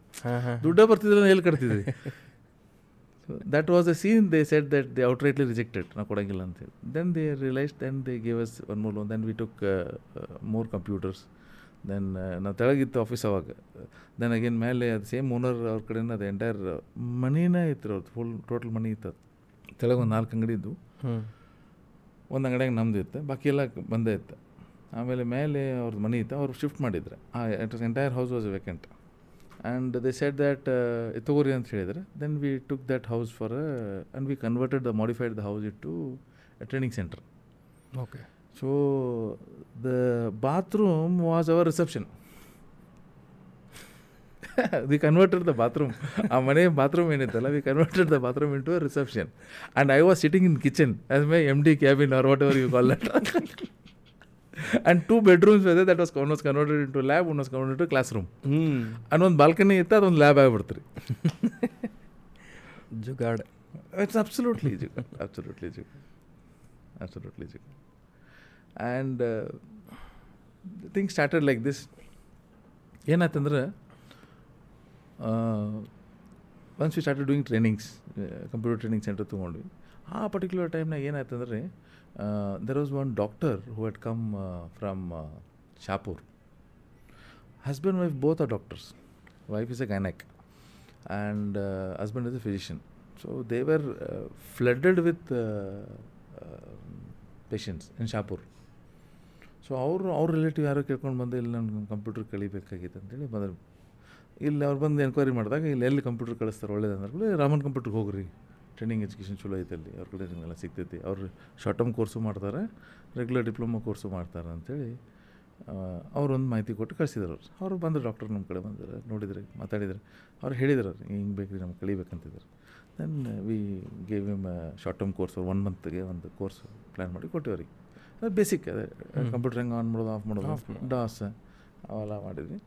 ದುಡ್ಡೇ ಬರ್ತಿದ್ರೆ ಎಲ್ಲಿ ಕಟ್ತಿದ್ವಿ that was a scene they set that they outrightly rejected ನಾವು ಕೊಡೋಂಗಿಲ್ಲ ಅಂತೇಳಿ then they realise then they give us one more loan then we took more computers then ನಾವು ತೆಳಗಿತ್ತು ಆಫೀಸ್ ಅವಾಗ ದೆನ್ ಅಗೇನ್ ಮೇಲೆ ಅದು ಸೇಮ್ ಓನರ್ ಅವ್ರ ಕಡೆಯಿಂದ ಅದು ಎಂಟೈರ್ uh, ಮನಿನೇ ಇತ್ತು ಅವ್ರದ್ದು ಫುಲ್ ಟೋಟಲ್ ಮನಿ ಇತ್ತು ಅದು ಒಂದು ನಾಲ್ಕು ಅಂಗಡಿ ಇದ್ದು ಒಂದು ಅಂಗಡಿಯಾಗ ನಮ್ದು ಇತ್ತು ಬಾಕಿ ಎಲ್ಲ ಬಂದೇ ಇತ್ತು ಆಮೇಲೆ ಮೇಲೆ ಅವ್ರದ್ದು ಮನಿ ಇತ್ತು ಅವ್ರು ಶಿಫ್ಟ್ ಮಾಡಿದರೆ ಆ entire house was vacant and they said that ತಗೋರಿ ಅಂತ ಹೇಳಿದರೆ then we took that house for and we converted the modified the house it to training centre
okay
so the bathroom was our reception we converted the bathroom ಆ ಮನೆ bathroom ಏನಿತ್ತಲ್ಲ we converted the bathroom into reception and I was sitting in kitchen as my M D cabin or whatever you call and two bedrooms ಇದೆ that was one was converted into lab one was converted to classroom and ಒಂದು balcony ಇತ್ತು ಅದೊಂದು lab ರೀ [laughs]
jugaad
it's absolutely ಜುಗ್ absolutely jugaad absolutely jugaad and thing started like this ಏನಾಯ್ತಂದ್ರೆ once we start doing trainings computer training centre ತೊಗೊಂಡ್ವಿ ಆ particular ಟೈಮ್ನಾಗ ಏನಾಯ್ತಂದ್ರೆ there was one doctor who had come from Shahapur husband wife both are doctors wife is a gynaec and husband is a physician so they were flooded with patients in Shahapur so ಅವರು ಅವ್ರ relative ಯಾರೋ ಕೇಳ್ಕೊಂಡು ಬಂದು ಇಲ್ಲಿ ನಾನು computer ಕಲಿಬೇಕಾಗಿತ್ತು ಅಂತೇಳಿ ಬಂದರು ಇಲ್ಲಿ ಅವ್ರು ಬಂದು ಎನ್ಕ್ವೈರಿ ಮಾಡಿದಾಗ ಇಲ್ಲಿ ಎಲ್ಲಿ ಕಂಪ್ಯೂಟರ್ ಕಳಿಸ್ತಾರೆ ಒಳ್ಳೇದಂದ್ರೆ ರಾಮನ್ ಕಂಪ್ಯೂಟ್ರಿಗೆ ಹೋಗ್ರಿ ಟ್ರೈನಿಂಗ್ ಎಜುಕೇಷನ್ ಚಲೋ ಐತೆ ಅಲ್ಲಿ ಅವ್ರ ಕಡೆ ನಿಮಗೆಲ್ಲ ಸಿಗ್ತೈತಿ ಅವ್ರು ಶಾರ್ಟ್ ಟರ್ಮ್ ಕೋರ್ಸು ಮಾಡ್ತಾರೆ ರೆಗ್ಯುಲರ್ ಡಿಪ್ಲೊಮಾ ಕೋರ್ಸು ಮಾಡ್ತಾರೆ ಅಂಥೇಳಿ ಅವರೊಂದು ಮಾಹಿತಿ ಕೊಟ್ಟು ಕಳಿಸಿದ್ರು ಅವ್ರು ಅವರು ಬಂದು ಡಾಕ್ಟರ್ ನಮ್ಮ ಕಡೆ ಬಂದರು ನೋಡಿದರೆ ಮಾತಾಡಿದರೆ ಅವ್ರು ಹೇಳಿದ್ರು ಹಿಂಗೆ ಬೇಕ್ರಿ ನಮ್ಗೆ ಕಲಿಬೇಕಂತಿದ್ದಾರೆ then we gave them short term course one ಮಂತ್ಗೆ ಒಂದು ಕೋರ್ಸ್ ಪ್ಲ್ಯಾನ್ ಮಾಡಿ ಕೊಟ್ಟಿವಿ ಅವ್ರಿಗೆ ಅದು ಬೇಸಿಕ್ ಅದೇ ಕಂಪ್ಯೂಟರ್ ಹೆಂಗೆ ಆನ್ ಮಾಡೋದು ಆಫ್ ಮಾಡೋದು ಡಾಸ್ ಅವೆಲ್ಲ ಮಾಡಿದ್ವಿ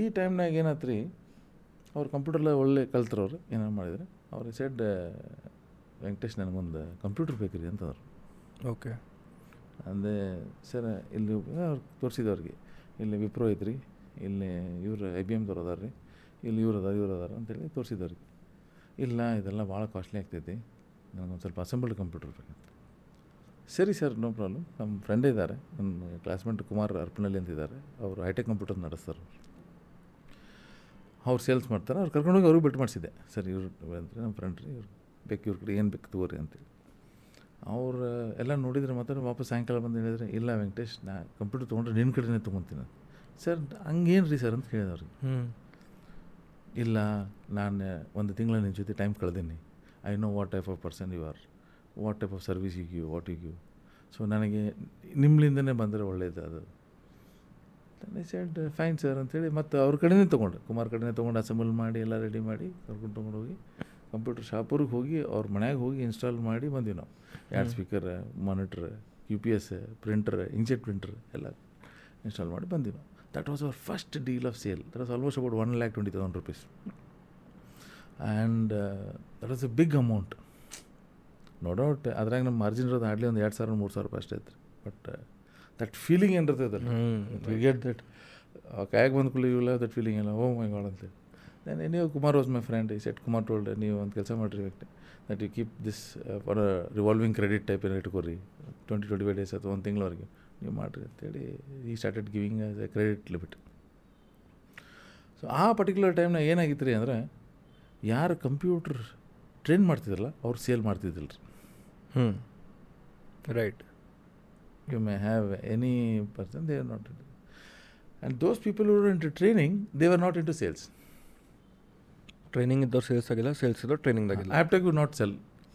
ಈ ಟೈಮ್ನಾಗ ಏನಾಯ್ತು ರೀ ಅವ್ರು ಕಂಪ್ಯೂಟರ್ಲ್ಲ ಒಳ್ಳೆ ಕಲ್ತ್ರು ಅವ್ರು ಏನೇನು ಮಾಡಿದ್ರು ಅವ್ರು ಸೆಡ್ ವೆಂಕಟೇಶ್ ನನಗೊಂದು ಕಂಪ್ಯೂಟ್ರ್ ಬೇಕು ರೀ ಅಂತಂದ್ರು
ಓಕೆ
ಅಂದರೆ ಸರ್ ಇಲ್ಲಿ ಅವ್ರು ತೋರಿಸಿದವ್ರಿಗೆ ಇಲ್ಲಿ ವಿಪ್ರೋ ಐತ್ರಿ ಇಲ್ಲಿ ಇವರು ಐ ಬಿ ಎಮ್ದವ್ರು ಅದಾರ ರೀ ಇಲ್ಲಿ ಇವ್ರು ಅದಾರ ಇವ್ರು ಅದಾರ ಅಂತೇಳಿ ತೋರಿಸಿದವ್ರಿಗೆ ಇಲ್ಲ ಇದೆಲ್ಲ ಭಾಳ ಕಾಸ್ಟ್ಲಿ ಆಗ್ತೈತಿ ನನಗೊಂದು ಸ್ವಲ್ಪ ಅಸೆಂಬಲ್ಡ್ ಕಂಪ್ಯೂಟರ್ ಬೇಕಂತ ಸರಿ ಸರ್ ನೋ ಪ್ರಾಬ್ಲಮ್ ನಮ್ಮ ಫ್ರೆಂಡೇ ಇದ್ದಾರೆ ನನ್ನ ಕ್ಲಾಸ್ಮೇಟ್ ಕುಮಾರ್ ಅರ್ಪಣಲ್ಲಿ ಅಂತಿದ್ದಾರೆ ಅವರು ಹೈಟೆಕ್ ಕಂಪ್ಯೂಟರ್ ನಡೆಸ್ತಾರೆ ಅವ್ರು ಸೇಲ್ಸ್ ಮಾಡ್ತಾರೆ ಅವ್ರು ಹೋಗಿ ಅವ್ರಿಗೆ ಬಿಟ್ಟು ಮಾಡಿಸಿದ್ದೆ ಸರ್ ಇವ್ರು ಅಂದರೆ ನಮ್ಮ ಫ್ರೆಂಡ್ ರೀ ಇವ್ರು ಬೇಕು ಇವ್ರ ಕಡೆ ಏನು ಬೇಕು ತಗೋರಿ ಅಂತೇಳಿ ಅವ್ರು ಎಲ್ಲ ನೋಡಿದರೆ ಮಾತ್ರ ವಾಪಸ್ ಸಾಯಂಕಾಲ ಬಂದು ಹೇಳಿದರೆ ಇಲ್ಲ ವೆಂಕಟೇಶ್ ನಾ ಕಂಪ್ಯೂಟರ್ ತೊಗೊಂಡ್ರೆ ನಿನ್ನ ಕಡೆನೇ ತೊಗೊತೀನಿ ಸರ್ ಹಂಗೇನು ರೀ ಸರ್ ಅಂತ ಕೇಳಿದವ್ರಿಗೆ
ಅವ್ರಿಗೆ
ಇಲ್ಲ ನಾನು ಒಂದು ತಿಂಗಳ ನಿನ್ನ ಜೊತೆ ಟೈಮ್ ಕಳೆದೀನಿ I know what type of person you are what type of service you what you so ನನಗೆ ನಿಮ್ಮಿಂದನೇ ಬಂದರೆ ಒಳ್ಳೆಯದು ಅದು ಐ ಸೆಡ್ ಫೈನ್ ಸರ್ ಅಂತೇಳಿ ಮತ್ತು ಅವ್ರ ಕಡೆಯೇ ತೊಗೊಂಡೆ ಕುಮಾರ್ ಕಡೆನೇ ತೊಗೊಂಡು ಅಸೆಂಬಲ್ ಮಾಡಿ ಎಲ್ಲ ರೆಡಿ ಮಾಡಿ ಕರ್ಕೊಂಡು ತೊಗೊಂಡು ಹೋಗಿ ಕಂಪ್ಯೂಟರ್ ಶಾಪುರಿಗೆ ಹೋಗಿ ಅವ್ರ ಮನ್ಯಾಗ ಹೋಗಿ ಇನ್ಸ್ಟಾಲ್ ಮಾಡಿ ಬಂದ್ವಿ ನಾವು ಎರಡು speaker monitor U P S printer inkjet printer ಎಲ್ಲ ಇನ್ಸ್ಟಾಲ್ ಮಾಡಿ ಬಂದೀವಿ ನಾವು that was our first deal of sale that was almost about one lakh twenty thousand rupees and that was a big amount no doubt ಅದ್ರಾಗ ನಮ್ಮ margin ಇರೋದು ಆಡಲಿ ಒಂದು ಎರಡು ಸಾವಿರ ಮೂರು ಸಾವಿರ ರೂಪಾಯಿ ಅಷ್ಟೇ ಐತ್ರಿ ಬಟ್ ದಟ್ ಫೀಲಿಂಗ್ ಏನಿರ್ತದೆ ವಿ ಗೆಟ್ ದಟ್ ಕಾಯಾಗ ಬಂದ ಕೂಡ ಇವಿಲ್ಲ ದಟ್ ಫೀಲಿಂಗ್ ಇಲ್ಲ ಓ ಮೈ ಗಾಡ್ ಅಂತೇಳಿ then any Kumar was my friend ಈ ಸೆಟ್ ಕುಮಾರ್ ಟೋಲ್ಡ್ ನೀವು ಒಂದು ಕೆಲಸ ಮಾಡಿರಿ ವ್ಯಕ್ತಿ that you keep this for revolving credit type ಏನು ಇಟ್ಕೊರಿ ಟ್ವೆಂಟಿ ಟ್ವೆಂಟಿ ಫೈವ್ ಡೇಸ್ ಅಥವಾ ಒಂದು ತಿಂಗಳವರೆಗೆ ನೀವು ಮಾಡಿರಿ ಅಂತೇಳಿ ಈ started giving us a credit limit so ಆ ಪರ್ಟಿಕ್ಯುಲರ್ ಟೈಮ್ನ ಏನಾಗಿತ್ತು ರೀ ಅಂದರೆ ಯಾರು ಕಂಪ್ಯೂಟ್ರ್ ಟ್ರೈನ್ ಮಾಡ್ತಿದ್ರಲ್ಲ ಅವ್ರು ಸೇಲ್ ಮಾಡ್ತಿದ್ದಿಲ್ಲ
ರೀ ಹ್ಞೂ right
you may have any person, they are not. And those people who were into training, they were not into sales.
Training in the sales, agila, sales agila, training.
Aptek could not sell,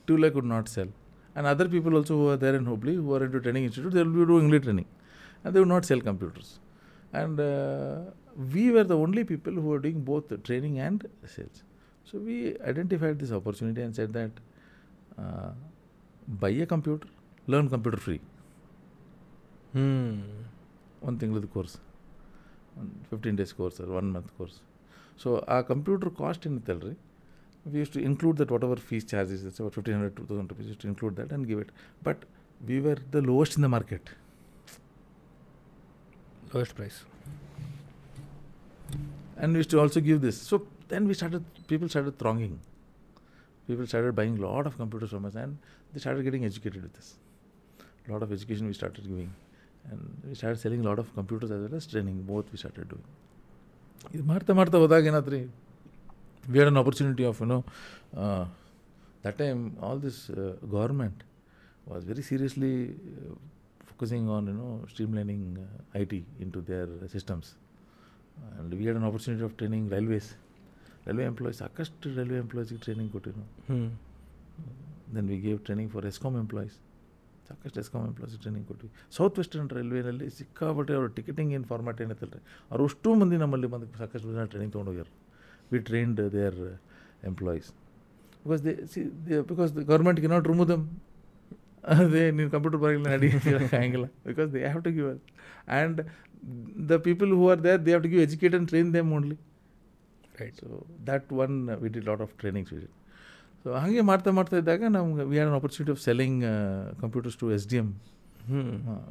Tula could not sell. And other people also who are there in Hobli who are into training institute, they will be doing only training. And they will not sell computers. And uh, we were the only people who were doing both training and sales. So we identified this opportunity and said that uh, buy a computer, learn computer free. ಒಂದು ತಿಂಗಳದ course ಒಂದು fifteen days course ಅದು one month course so ಆ computer cost ಏನಿತ್ತಲ್ಲ ರೀ we use to include that what our fees charges our fifteen hundred to thousand rupees to include that and give it but we were the lowest in the market
lowest price
and ವಿಸ್ to also give this so then we started people started thronging people started buying lot of computers from us and the started getting educated with this lot of education we started giving and we started selling a lot of computers as well as training. Both we started doing. ಇದು ಮಾಡ್ತಾ ಮಾಡ್ತಾ ಹೋದಾಗ ಏನಾದ್ರಿ we had an opportunity of you know that time all this government was very seriously focusing on you know streamlining I T into their systems and we had an opportunity of training railways railway employees ಸಾಕಷ್ಟು railway ಎಂಪ್ಲಾಯೀಸ್ಗೆ training ಕೊಟ್ಟಿವಿ ನಾವು then we gave training for ESCOM employees ಸಾಕಷ್ಟು ESCOM employees training ಕೊಟ್ವಿ south western ರೈಲ್ವೇನಲ್ಲಿ ಸಿಕ್ಕಾಪಟ್ಟೆ ಅವರು ticketing ಏನು ಫಾರ್ಮ್ಯಾಟ್ ಏನೈತಲ್ಲ ರೀ ಅವ್ರು ಅಷ್ಟು ಮಂದಿ ನಮ್ಮಲ್ಲಿ ಬಂದು ಸಾಕಷ್ಟು ಜನ ಟ್ರೈನಿಂಗ್ ತೊಗೊಂಡೋಗ್ಯಾರ we trained their employees because they see because the government can not remove them ಅದೇ ನೀನು ಕಂಪ್ಯೂಟರ್ ಬರಗಿಲ್ಲ ನಡೀತಿಲ್ಲ because they have to give us and the people who are there they have to give educate train them only
right
so that one we did lot of trainings so ಹಾಗೆ ಮಾಡ್ತಾ ಮಾಡ್ತಾ ಇದ್ದಾಗ ನಮ್ಗೆ we are an opportunity of selling computers to S D M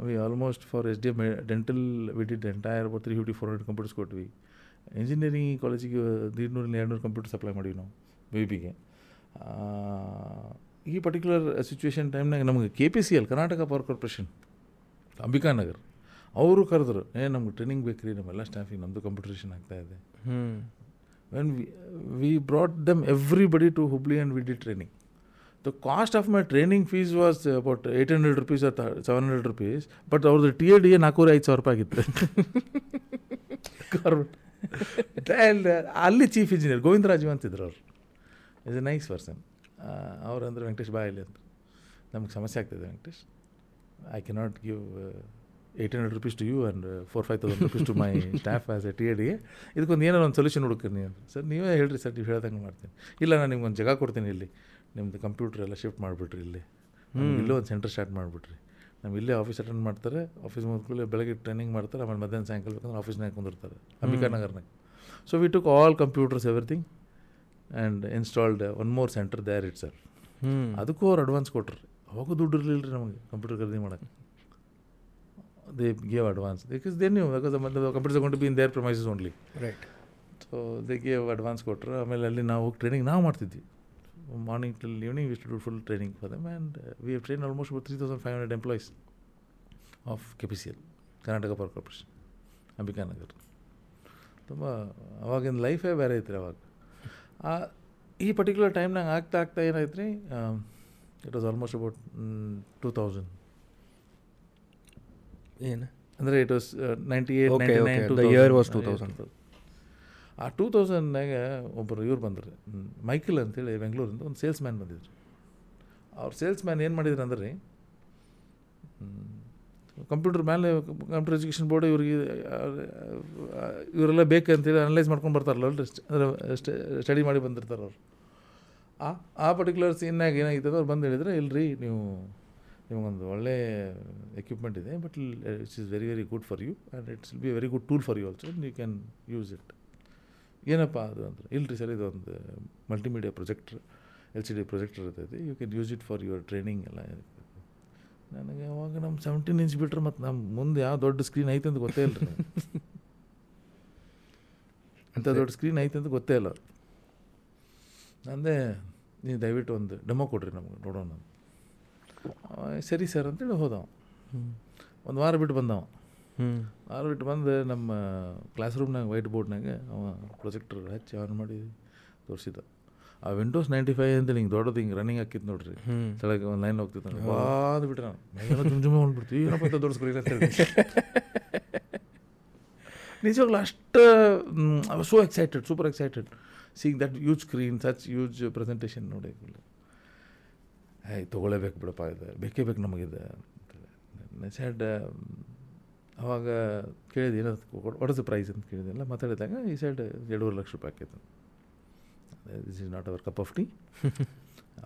we almost for S D M dental we did entire about three fifty four hundred computers ಕೊಟ್ವಿ engineering ಕಾಲೇಜಿಗೆ ಎರಡು ನೂರು computer supply ಮಾಡಿವಿ ನಾವು ಬಿ ಬಿಗೆ uh, ಈ particular situation ಟೈಮ್ನಾಗ ನಮಗೆ K P C L Karnataka power corporation Ambikanagar ಅವರು ಕರೆದ್ರು ಏ ನಮ್ಗೆ ಟ್ರೈನಿಂಗ್ ಬೇಕು ರೀ ನಮ್ಮೆಲ್ಲ ಸ್ಟಾಫಿಗೆ ನಮ್ಮದು ಇದೆ ಆಗ್ತಾಯಿದೆ when we, brought them everybody to Hubli and we did training. The cost of my training fees was about 800 rupees or 700 rupees, but our the TAD is not going to be able all chief engineer, Govind Rajivan Tidrar, is a nice person. Our uh, under Venkatesh Bhai, I cannot give hundred rupees to you and four five thousand rupees to my staff as a T A D ಇದಕ್ಕೊಂದು ಏನಾರು ಒಂದು solution ಹುಡುಕ್ರಿ ನೀವು sir ನೀವೇ ಹೇಳಿರಿ sir ನೀವು ಹೇಳ್ದಂಗೆ ಮಾಡ್ತೀನಿ ಇಲ್ಲ ನಾನು ನಿಮ್ಗೆ ಒಂದು ಜಾಗ ಕೊಡ್ತೀನಿ ಇಲ್ಲಿ ನಿಮ್ಮದು ಕಂಪ್ಯೂಟರ್ ಎಲ್ಲ ಶಿಫ್ಟ್ ಮಾಡಿಬಿಟ್ರಿ ಇಲ್ಲಿ ಇಲ್ಲೂ ಒಂದು ಸೆಂಟರ್ ಸ್ಟಾರ್ಟ್ ಮಾಡಿಬಿಟ್ರಿ ನಮ್ಮ ಇಲ್ಲೇ ಆಫೀಸ್ ಅಟೆಂಡ್ ಮಾಡ್ತಾರೆ ಆಫೀಸ್ ಮುಗಿದ್ಮೇಲೆ ಬೆಳಗ್ಗೆ ಟ್ರೈನಿಂಗ್ ಮಾಡ್ತಾರೆ ಆಮೇಲೆ ಮಧ್ಯಾಹ್ನ ಸಾಯಂಕಾಲ ಬೇಕಂದ್ರೆ ಆಫೀಸ್ನಾಗ ಕುಂದಿರ್ತಾರೆ ಅಂಬಿಕಾ ನಗರ್ನಾಗ so we took all computers everything and installed one more centre there it sir ಅದಕ್ಕೂ ಅವ್ರು ಅಡ್ವಾನ್ಸ್ ಕೊಟ್ರಿ ಅವಾಗೂ ದುಡ್ಡು ಇರಲಿಲ್ಲ ರೀ ನಮಗೆ ಕಂಪ್ಯೂಟರ್ ಖರೀದಿ ಮಾಡೋಕ್ಕೆ they gave advance because they knew because the, the computer are going to be in their premises only.
Right.
So they gave advance ಆಮೇಲೆ ಅಲ್ಲಿ ನಾವು ಟ್ರೈನಿಂಗ್ ನಾವು ಮಾಡ್ತಿದ್ವಿ morning till evening wrist do full training for them and we have train almost three thousand five hundred employees of K P C L Karnataka power corporation Ambikanagar ತುಂಬ ಅವಾಗಿನ ಲೈಫೇ ಬೇರೆ ಐತ್ರಿ ಅವಾಗ ಈ ಪರ್ಟಿಕ್ಯುಲರ್ ಟೈಮ್ನಾಗ ಆಗ್ತಾ ಆಗ್ತಾ ಏನಾಯ್ತು ರೀ it was almost about two thousand
ಏನು
ಅಂದರೆ it was ninety eight year was
two thousand
ಆ ಟೂ ತೌಸಂಡ್ನಾಗ ಒಬ್ಬರು ಇವ್ರು ಬಂದರು ಮೈಕಲ್ ಅಂತೇಳಿ ಬೆಂಗಳೂರಿಂದ ಒಂದು ಸೇಲ್ಸ್ ಮ್ಯಾನ್ ಬಂದಿದ್ರು ಅವ್ರು ಸೇಲ್ಸ್ ಮ್ಯಾನ್ ಏನು ಮಾಡಿದ್ರು ಅಂದ್ರೆ ರೀ ಕಂಪ್ಯೂಟರ್ ಮೇಲೆ ಕಂಪ್ಯೂಟರ್ ಎಜುಕೇಷನ್ ಬೋರ್ಡ್ ಇವ್ರಿಗೆ ಇವರೆಲ್ಲ ಅಂತೇಳಿ ಅನಲೈಸ್ ಮಾಡ್ಕೊಂಡು ಬರ್ತಾರಲ್ಲ ಅಂದರೆ ಸ್ಟಡಿ ಮಾಡಿ ಬಂದಿರ್ತಾರೆ ಅವರು ಆ ಆ ಪರ್ಟಿಕ್ಯುಲರ್ ಸೀನ್ನಾಗ ಏನಾಗಿತ್ತು ಅವ್ರು ಬಂದು ಹೇಳಿದ್ರೆ ಇಲ್ಲರಿ ನೀವು ನಿಮಗೊಂದು ಒಳ್ಳೆ ಎಕ್ವಿಪ್ಮೆಂಟ್ ಇದೆ but it's is very very good for you and it's be very good tool for you also you can use it ಏನಪ್ಪ ಅದು ಅಂದರೆ ಇಲ್ಲರಿ ಸರ್ ಇದು ಒಂದು multimedia projector L C D projector ಇರ್ತೈತಿ you can use it for your training ಎಲ್ಲ ನನಗೆ ಅವಾಗ ನಮ್ಮ ಸೆವೆಂಟೀನ್ ಇಂಚ್ ಬಿಟ್ರೆ ಮತ್ತು ನಮ್ಮ ಮುಂದೆ ಯಾವ ದೊಡ್ಡ ಸ್ಕ್ರೀನ್ ಐತೆ ಅಂತ ಗೊತ್ತೇ ಇಲ್ಲ ರೀ ಅಂಥ ದೊಡ್ಡ ಸ್ಕ್ರೀನ್ ಐತೆ ಅಂತ ಗೊತ್ತೇ ಇಲ್ಲ ನಂದೇ ನೀವು ದಯವಿಟ್ಟು ಒಂದು ಡೆಮೋ ಕೊಡ್ರಿ ನಮ್ಗೆ ನೋಡೋಣ ಸರಿ ಸರ್ ಅಂತೇಳಿ ಹೋದ ಒಂದು ವಾರ ಬಿಟ್ಟು ಬಂದವ ವಾರ ಬಿಟ್ಟು ಬಂದು ನಮ್ಮ ಕ್ಲಾಸ್ ರೂಮ್ನಾಗ ವೈಟ್ ಬೋರ್ಡ್ನಾಗ ಅವ ಪ್ರೊಜೆಕ್ಟರ್ ಹಚ್ಚಿ ಆನ್ ಮಾಡಿ ತೋರಿಸಿದ ಆ ವಿಂಡೋಸ್ ನೈಂಟಿ ಫೈವ್ ಅಂತ ಹಿಂಗೆ ದೊಡ್ಡದು ಹಿಂಗೆ ರನ್ನಿಂಗ್ ಹಾಕಿತ್ತು ನೋಡ್ರಿ ಕೆಳಗೆ ಒಂದು ಲೈನ್ ಹೋಗ್ತಿತ್ತು ಬಾದ್ ಬಿಟ್ರೆ ನಾನು ಜುಮ್ ಜುಮ್ ಹೊಂದ್ಬಿಡ್ತೀವಿ ಏನಪ್ಪ ದೊಡ್ಡ ಸ್ಕ್ರೀನ್ ಅಂತ ಹೇಳಿ [laughs] ನಿಜವಾಗ್ಲೂ ಅಷ್ಟು so excited super excited seeing that huge screen such huge presentation ನೋಡಿ ಏಯ್ ತೊಗೊಳ್ಳೇಬೇಕು ಬಿಡಪ್ಪ ಇದು ಬೇಕೇ ಬೇಕು ನಮಗಿದೆ ಅಂತೇಳಿ ಸ್ಯಾಡ್ ಅವಾಗ ಕೇಳಿದೆ ಏನೋ ಪ್ರೈಸ್ ಅಂತ ಕೇಳಿದೆಲ್ಲ ಮಾತಾಡಿದಾಗ ಈ ಸೈಡ್ ಎರಡೂವರೆ ಲಕ್ಷ ರೂಪಾಯಿ ಆಕೈತೆ this is not our cup of tea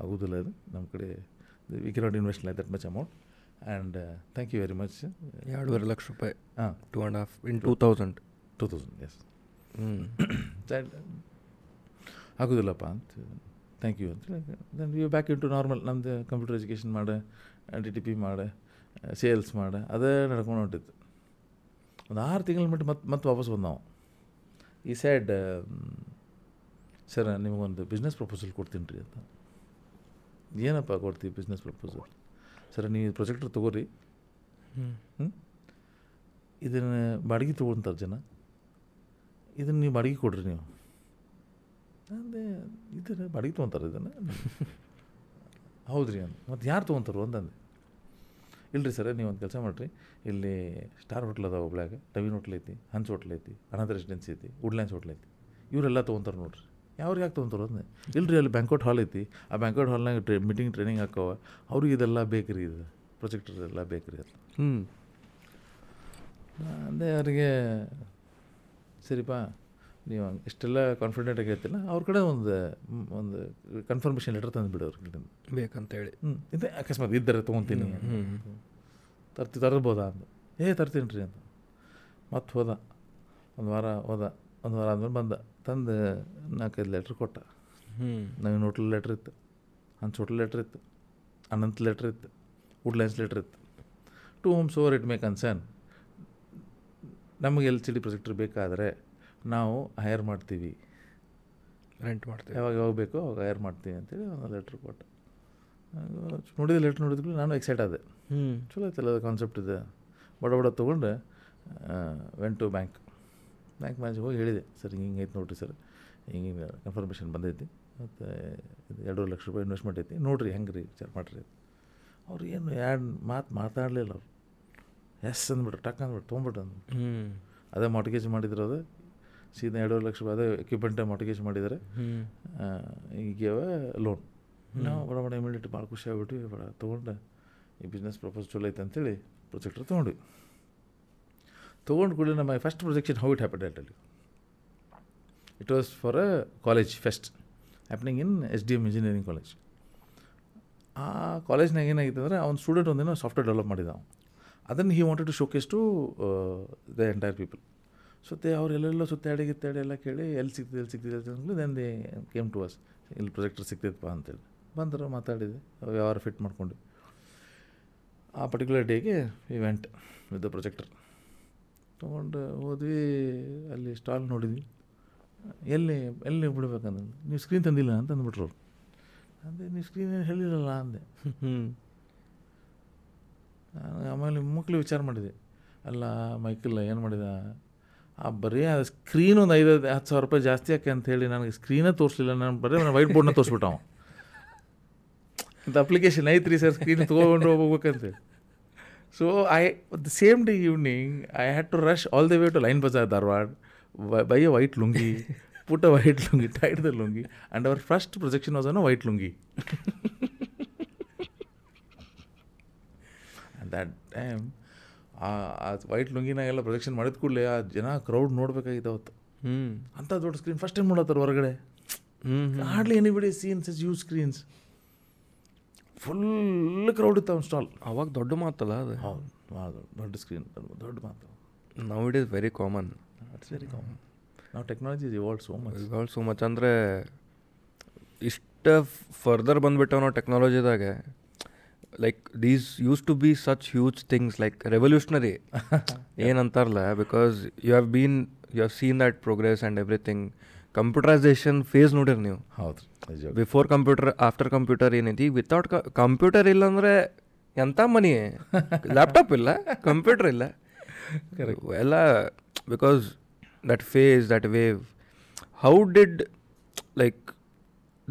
ಆಗೋದಿಲ್ಲ ಅದು ನಮ್ಮ ಕಡೆ we can not invest like that much amount and thank you very much
ಎರಡೂವರೆ ಲಕ್ಷ ರೂಪಾಯಿ ಹಾಂ two
and half in two thousand two thousand yes ಹ್ಞೂ ಸೈಡ್ ಆಗೋದಿಲ್ಲಪ್ಪ ಅಂತ ಥ್ಯಾಂಕ್ ಯು ಅಂತ then you back into normal ನಮ್ಮದು computer education ಮಾಡೆ D T P ಮಾಡೆ ಸೇಲ್ಸ್ ಮಾಡೆ ಅದೇ ನಡ್ಕೊಂಡು ಹೊಂಟಿತ್ತು ಒಂದು ಆರು ತಿಂಗಳ ಮಟ್ಟ ಮತ್ತೆ ಮತ್ತೆ ವಾಪಸ್ ಬಂದವು ಈ ಸೈಡ್ ಸರ್ ನಿಮಗೊಂದು ಬಿಸ್ನೆಸ್ ಪ್ರಪೋಸಲ್ ಕೊಡ್ತೀನಿ ರೀ ಅಂತ ಏನಪ್ಪ ಕೊಡ್ತೀವಿ ಬಿಸ್ನೆಸ್ ಪ್ರಪೋಸಲ್ ಸರ್ ನೀವು ಪ್ರೊಜೆಕ್ಟರ್ ತೊಗೋರಿ ಹ್ಞೂ ಇದನ್ನು ಬಾಡಿಗೆ ತೊಗೊಂತಾರೆ ಜನ ಇದನ್ನು ನೀವು ಬಾಡಿಗೆ ಕೊಡ್ರಿ ನೀವು ಅಂದೆ ಇದರ ಬಾಡಿಗೆ ತೊಗೊತಾರೆ ಇದನ್ನು [laughs] ಹೌದು ರೀ ಅಂದ ಮತ್ತು ಯಾರು ತೊಗೊಂತಾರು ಅಂತಂದೆ ಇಲ್ಲರಿ ಸರ್ ನೀವೊಂದು ಕೆಲಸ ಮಾಡಿರಿ ಇಲ್ಲಿ ಸ್ಟಾರ್ ಹೋಟ್ಲ್ ಅದಾವ ಒಬ್ಳ್ಯಾಗ ಟವಿನ್ ಹೋಟ್ಲ್ ಐತಿ ಹನ್ಸ್ ಹೋಟ್ಲ್ ಐತಿ ಅನಂತ ರೆಸಿಡೆನ್ಸಿ ಐತಿ ವುಡ್ಲ್ಯಾಂಡ್ಸ್ ಹೋಟ್ಲ್ ಐತಿ ಇವರೆಲ್ಲ ತೊಗೊಂತಾರೆ ನೋಡ್ರಿ ಯಾವ್ರಿಗೆ ಯಾಕೆ ತೊಗೊಂತಾರೆ ಅಂದೆ ಇಲ್ಲರಿ ಅಲ್ಲಿ ಬ್ಯಾಂಕೋಟ್ ಹಾಲ್ ಐತಿ ಆ ಬ್ಯಾಂಕೌಟ್ ಹಾಲ್ನಾಗ ಟ್ರೇ ಮೀಟಿಂಗ್ ಟ್ರೈನಿಂಗ್ ಹಾಕವ ಅವ್ರಿಗೆ ಇದೆಲ್ಲ ಬೇಕ್ರಿ ಇದು ಪ್ರೊಜೆಕ್ಟರ್ ಎಲ್ಲ ಬೇಕ್ರಿ ಅದು ಹ್ಞೂ ಅಂದೆ ಅವರಿಗೆ ಸರಿಪಾ ನೀವು ಇಷ್ಟೆಲ್ಲ ಕಾನ್ಫಿಡೆಂಟಾಗಿ ಹೇಳ್ತಿಲ್ಲ ಅವ್ರ ಕಡೆ ಒಂದು ಒಂದು ಕನ್ಫರ್ಮೇಷನ್ ಲೆಟರ್ ತಂದು ಬಿಡು ಅವ್ರ ಕಡೆ
ಬೇಕಂತೇಳಿ ಹ್ಞೂ
ಇದೆ ಅಕಸ್ಮಾತ್ ಇದ್ದರೆ ತೊಗೊತೀನಿ ತರ್ತಿ ತರ್ಬೋದಾ ಅಂದು ಏ ತರ್ತೀನಿ ರೀ ಅಂತ ಮತ್ತೆ ಹೋದ ಒಂದು ವಾರ ಹೋದ ಒಂದು ವಾರ ಆದಮೇಲೆ ಬಂದ ತಂದು ನಾಲ್ಕೈದು ಲೆಟ್ರ್ ಕೊಟ್ಟ ಹ್ಞೂ ನನಗೆ ನೋಟ್ಲ ಲೆಟ್ರ್ ಇತ್ತು ಹಂಚ್ ಹೋಟ್ಲ್ ಲೆಟ್ರ್ ಇತ್ತು ಅನಂತ್ ಲೆಟ್ರ್ ಇತ್ತು ವುಡ್ಲೈನ್ಸ್ ಲೆಟ್ರ್ ಇತ್ತು to whomsoever it may concern ನಮಗೆ ಎಲ್ ಸಿ ಡಿ ಪ್ರೊಜೆಕ್ಟ್ರ್ ಬೇಕಾದರೆ ನಾವು ಹೈರ್ ಮಾಡ್ತೀವಿ
ರೆಂಟ್ ಮಾಡ್ತೀವಿ
ಯಾವಾಗ ಯಾವಾಗ ಬೇಕೋ ಅವಾಗ ಹೈರ್ ಮಾಡ್ತೀವಿ ಅಂತೇಳಿ ಒಂದು ಲೆಟ್ರ್ ಕೊಟ್ಟು ನೋಡಿದ ಲೆಟ್ರ್ ನೋಡಿದ್ರು ನಾನು ಎಕ್ಸೈಟ್ ಆದೆ ಹ್ಞೂ ಚಲೋ ಐತಲ್ಲ ಕಾನ್ಸೆಪ್ಟ್ ಇದೆ ಬಡ ಬಡ ತೊಗೊಂಡು went to bank bank manager ಹೋಗಿ ಹೇಳಿದೆ ಸರ್ ಹಿಂಗೆ ಹಿಂಗೆ ಐತೆ ನೋಡಿರಿ ಸರ್ ಹಿಂಗೆ ಹಿಂಗೆ ಕನ್ಫರ್ಮೇಷನ್ ಬಂದೈತಿ ಮತ್ತು ಇದು ಎರಡೂವರೆ ಲಕ್ಷ ರೂಪಾಯಿ ಇನ್ವೆಸ್ಟ್ಮೆಂಟ್ ಐತಿ ನೋಡಿರಿ ಹೆಂಗೆ ರೀ ವಿಚಾರ ಮಾಡಿರಿ ಅವ್ರು ಏನು ಎರಡು ಮಾತು ಮಾತಾಡಲಿಲ್ಲ ಅವ್ರು ಎಸ್ ಅಂದ್ಬಿಟ್ರು ಟಕ್ ಅಂದ್ಬಿಟ್ಟು ತೊಗೊಂಬಿಟ್ಟು ಅಂದ್ಬಿಟ್ಟು ಅದೇ ಮಾರ್ಗೇಜ್ ಮಾಡಿದ್ರು ಅದು ಸೀದಾ ಎರಡೂವರೆ ಲಕ್ಷ ರೂಪಾಯಿ ಅದೇ ಎಕ್ವಿಪ್ಮೆಂಟೇ ಮಾರ್ಟಿಗೇಜ್ ಮಾಡಿದರೆ ಈಗ ಲೋನ್ ನಾವು ಬಡ ಬಡ ಇಮಿಡಿಯೇಟ್ ಭಾಳ ಖುಷಿ ಆಗ್ಬಿಟ್ವಿ ಬಡ ತೊಗೊಂಡೆ ಈ ಬಿಸ್ನೆಸ್ ಪ್ರಪೋಸ್ ಚಲೋ ಐತೆ ಅಂತೇಳಿ ಪ್ರೊಜೆಕ್ಟರ್ ತೊಗೊಂಡ್ವಿ ತೊಗೊಂಡು ಕೂಡ ನಮ್ಮ first projection how it happen ಅಲ್ಲಿ it was for a college first happening in S D M engineering college ಆ ಕಾಲೇಜ್ನಾಗ ಏನಾಗಿತ್ತು ಅಂದರೆ ಅವ್ನು ಸ್ಟೂಡೆಂಟ್ ಒಂದೇನೋ ಸಾಫ್ಟ್ವೇರ್ ಡೆವಲಪ್ ಮಾಡಿದ ಅದನ್ನು he wanted to showcase to the entire people ಸುತ್ತೆ ಅವರೆಲ್ಲೆಲ್ಲೋ ಸುತ್ತಾಡಿ ಗಿತ್ತಾಡಿ ಎಲ್ಲ ಕೇಳಿ ಎಲ್ಲಿ ಸಿಗ್ತಿದೆ ಎಲ್ಲಿ ಸಿಗ್ತದೆ ಅಂತಂದ್ಮೇಲೆ then they came to us ಇಲ್ಲಿ ಪ್ರೊಜೆಕ್ಟರ್ ಸಿಕ್ತೈತಪ್ಪ ಅಂತೇಳಿ ಬಂದರು ಮಾತಾಡಿದೆ ವ್ಯವಹಾರ ಫಿಟ್ ಮಾಡ್ಕೊಂಡು ಆ ಪರ್ಟಿಕ್ಯುಲರ್ ಡೇಗೆ ಇವೆಂಟ್ ವಿತ್ ದ ಪ್ರೊಜೆಕ್ಟರ್ ತೊಗೊಂಡು ಹೋದ್ವಿ ಅಲ್ಲಿ ಸ್ಟಾಲ್ ನೋಡಿದ್ವಿ ಎಲ್ಲಿ ಎಲ್ಲಿ ಬಿಡ್ಬೇಕಂದ್ರೆ ನೀವು ಸ್ಕ್ರೀನ್ ತಂದಿಲ್ಲ ಅಂತ ಅಂದ್ಬಿಟ್ರು ಅಂದೆ ನೀವು ಸ್ಕ್ರೀನ್ ಏನು ಹೇಳಿರಲ್ಲ ಅಂದೆ ಹ್ಞೂ ಆಮೇಲೆ ಮಕ್ಕಳು ವಿಚಾರ ಮಾಡಿದೆ ಅಲ್ಲ ಮೈಕಲ್ ಏನು ಮಾಡಿದ ಆ ಬರೀ ಸ್ಕ್ರೀನ್ ಒಂದು ಐದು ಹತ್ತು ಸಾವಿರ ರೂಪಾಯಿ ಜಾಸ್ತಿ ಯಾಕೆ ಅಂತ ಹೇಳಿ ನನಗೆ ಸ್ಕ್ರೀನೇ ತೋರಿಸಲಿಲ್ಲ ನಾನು ಬರೀ ನಾನು ವೈಟ್ ಬೋರ್ಡ್ನ ತೋರಿಸ್ಬಿಟ್ಟವ ಅಂತ ಅಪ್ಲಿಕೇಶನ್ ಐತ್ರಿ ಸರ್ ಸ್ಕ್ರೀನ್ ತೊಗೊಂಡು ಹೋಗ್ಬೇಕಂತೇಳಿ so I the same day evening I had to rush all the way to line Bazaar Dharwad by a white lungi ಪುಟ white lungi tied the lungi and our first projection was on white lungi and that time ಆ white ಲುಂಗಿನಾಗೆಲ್ಲ projection ಮಾಡಿದ ಕೂಡಲೇ ಆ ಜನ crowd ನೋಡ್ಬೇಕಾಗಿತ್ತು ಅವತ್ತು ಹ್ಞೂ ಅಂಥ ದೊಡ್ಡ ಸ್ಕ್ರೀನ್ ಫಸ್ಟ್ ಟೈಮ್ ಮಾಡತ್ತಾರೆ ಹೊರಗಡೆ ಹ್ಞೂ hardly anybody scenes is you screens full crowd ಇತ್ತು ಅವ್ನು ಸ್ಟಾಲ್
ಅವಾಗ ದೊಡ್ಡ ಮಾತಲ್ಲ
ಅದು ಹೌದು ದೊಡ್ಡ ಸ್ಕ್ರೀನ್ ದೊಡ್ಡ ಮಾತು
now it is very common
it's very common ನಾವು technology is evolved so much
evolved so much ಅಂದರೆ ಇಷ್ಟ ಫರ್ದರ್ ಬಂದುಬಿಟ್ಟವ ನಾವು ಟೆಕ್ನಾಲಜಿದಾಗೆ like these use to be such huge things like revolutionary ಏನಂತಾರಲ್ಲ because you have been you have seen that progress and everything computerisation phase ನೋಡಿರಿ ನೀವು ಹೌದು before computer after computer ಏನೈತಿ ವಿತೌಟ್ ಕಂಪ್ಯೂಟರ್ [laughs] ಇಲ್ಲ ಅಂದರೆ ಎಂಥ ಮನಿ ಲ್ಯಾಪ್ಟಾಪ್ ಇಲ್ಲ computer ಇಲ್ಲ ಎಲ್ಲ because that phase that wave how did like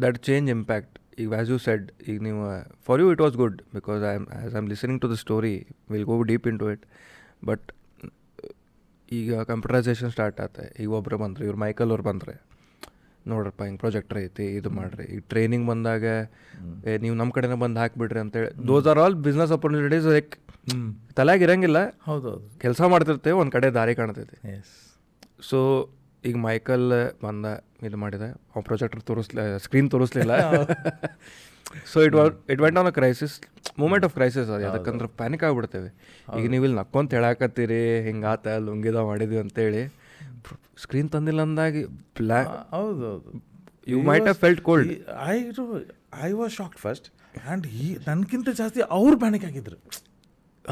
that change impact ಈಗ ವ್ಯಾಸ್ ಯು ಸೆಡ್ ಈಗ ನೀವು for you it was good because I am as am listening to the story will go deep into it but ಈಗ computerisation start ಆಯ್ತು ಈಗ ಒಬ್ಬರು ಬಂದರು ಇವ್ರು Michael ಅವ್ರು ಬಂದರೆ ನೋಡ್ರಪ್ಪ ಹಿಂಗೆ ಪ್ರೊಜೆಕ್ಟ್ರ್ ಐತಿ ಇದು ಮಾಡಿರಿ ಈಗ ಟ್ರೈನಿಂಗ್ ಬಂದಾಗ ನೀವು ನಮ್ಮ ಕಡೆನೇ ಬಂದು ಹಾಕಿಬಿಡ್ರಿ ಅಂತೇಳಿ those are all business opportunities like ತಲೆಯಾಗಿರಂಗಿಲ್ಲ ಹೌದು ಕೆಲಸ ಮಾಡ್ತಿರ್ತೇವೆ ಒಂದು ಕಡೆ ದಾರಿ ಕಾಣ್ತೈತಿ ಸೊ ಈಗ ಮೈಕಲ್ ಬಂದ ಇದು ಮಾಡಿದೆ ಆ ಪ್ರೊಜೆಕ್ಟರ್ ತೋರಿಸ್ಲ ಸ್ಕ್ರೀನ್ ತೋರಿಸ್ಲಿಲ್ಲ so it was it went on a crisis moment of crisis ಅದು ಯಾಕಂದ್ರೆ ಪ್ಯಾನಿಕ್ ಆಗಿಬಿಡ್ತೇವೆ ಈಗ ನೀವು ಇಲ್ಲಿ ನಕ್ಕೊಂತ ಹೇಳಾಕತ್ತೀರಿ ಹಿಂಗಾತ ಲುಂಗಿದ ಮಾಡಿದ್ವಿ ಅಂತೇಳಿ ಸ್ಕ್ರೀನ್ ತಂದಿಲ್ಲ ಅಂದಾಗಿ ಬ್ಲ್ಯಾ ಹೌದು you might have felt cold
I I was shock first and ಈ ನನಗಿಂತ ಜಾಸ್ತಿ ಅವ್ರು ಪ್ಯಾನಿಕ್ ಆಗಿದ್ರು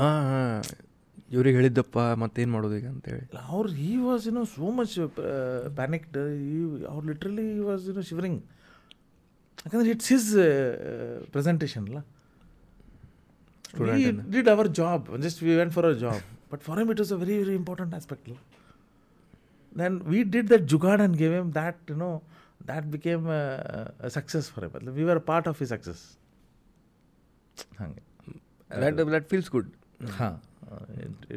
ಹಾಂ
ಹಾಂ ಇವ್ರಿಗೆ ಹೇಳಿದ್ದಪ್ಪ ಮತ್ತೇನು ಮಾಡೋದು ಈಗ
ಅಂತೇಳಿ ಅವ್ರು ಈ ವಾಸ್ ಇನ್ನು ಸೋ ಮಚ್ ಪ್ಯಾನಿಕ್ಡ್ ಈ ಅವ್ರು ಲಿಟ್ರಲಿ ಈ ವಾಸ್ ಇನ್ನು ಶಿವರಿಂಗ್ ಯಾಕಂದ್ರೆ ಇಟ್ಸ್ ಹಿಸ್ ಪ್ರೆಸೆಂಟೇಷನ್ ಅಲ್ಲ did our job just we went for our job but for it is a very very important aspect then we did that jugaad and gave them that you know that became success for them we are part of ಇ success
ಹಾಗೆ that that feels good
ಹಾಂ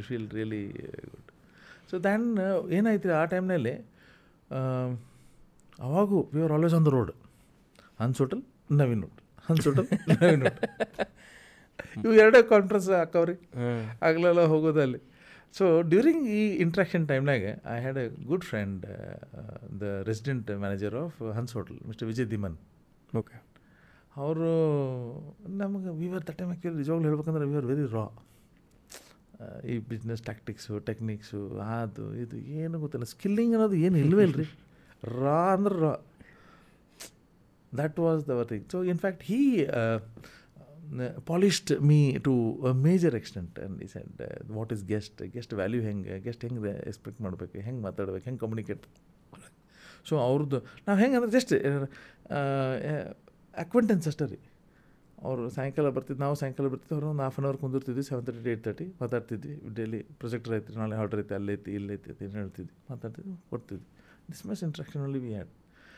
feel really good so then ಏನಾಯ್ತು ಆ ಟೈಮ್ನಲ್ಲಿ um, ಅವಾಗೂ we are always on the road Hans hotel Naveen road hotel Naveen road ಇವು ಎರಡೇ conference ಹಾಕವ್ರಿ ಆಗ್ಲೆಲ್ಲ ಹೋಗೋದಲ್ಲಿ ಸೊ ಡ್ಯೂರಿಂಗ್ ಈ ಇಂಟ್ರಾಕ್ಷನ್ ಟೈಮ್ನಾಗೆ I had a good friend the resident manager of Hans hotel mister Vijay ದಿಮನ್
okay
ಅವರು ನಮಗೆ ವಿವರ್ ತಟ್ಟೆ ಟೈಮ್ ಆ್ಯಕ್ಚುಲಿ ನಿಜವಾಗ್ಲೂ ಹೇಳ್ಬೇಕಂದ್ರೆ ಆರ್ ವೆರಿ ರಾ ಈ ಬಿಸ್ನೆಸ್ ಟ್ಯಾಕ್ಟಿಕ್ಸು ಟೆಕ್ನಿಕ್ಸು ಅದು ಇದು ಏನು ಗೊತ್ತಿಲ್ಲ ಸ್ಕಿಲ್ಲಿಂಗ್ ಅನ್ನೋದು ಏನು ಇಲ್ವೇ ಇಲ್ರಿ ರಾ ಅಂದ್ರೆ ರಾ that was the thing so in fact he polished me to major extent ಈ scent what is guest guest value ಹೆಂಗೆ ಗೆಸ್ಟ್ ಹೆಂಗೆ ಎಕ್ಸ್ಪೆಕ್ಟ್ ಮಾಡಬೇಕು ಹೆಂಗೆ ಮಾತಾಡ್ಬೇಕು ಹೆಂಗೆ ಕಮ್ಯುನಿಕೇಟ್ ಸೊ ಅವ್ರದ್ದು ನಾವು ಹೆಂಗೆ ಅಂದರೆ ಜಸ್ಟ್ ಅಕ್ವೆಂಟೆನ್ಸ್ ಅಷ್ಟೇ ರೀ ಅವರು ಸಾಯಂಕಾಲ ಬರ್ತಿದ್ದು ನಾವು ಸಾಯಂಕಾಲ ಬರ್ತಿದ್ದು ಅವ್ರು ಒಂದು ಹಾಫ್ ಆನ್ ಅವರ್ ಕುಂದಿರ್ತಿದ್ವಿ ಸೆವೆನ್ ತರ್ಟಿ ಏಯ್ಟ್ ತರ್ಟಿ ಮಾತಾಡ್ತಿದ್ವಿ ಡೈಲಿ ಪ್ರೊಜೆಕ್ಟರ್ ಐತಿ ನಾಳೆ ಆರ್ಡರ್ ಐತೆ ಅಲ್ಲೈತಿ ಐತಿ ಅಂತ ಏನು ಹೇಳ್ತಿದ್ವಿ ಮಾತಾಡ್ತಿದ್ವಿ ಕೊಡ್ತಿದ್ವಿ ದಿಸ್ ಮಚ್ ಇಂಟ್ರಾಕ್ಷನ್ ಒಳ್ಳೆ we had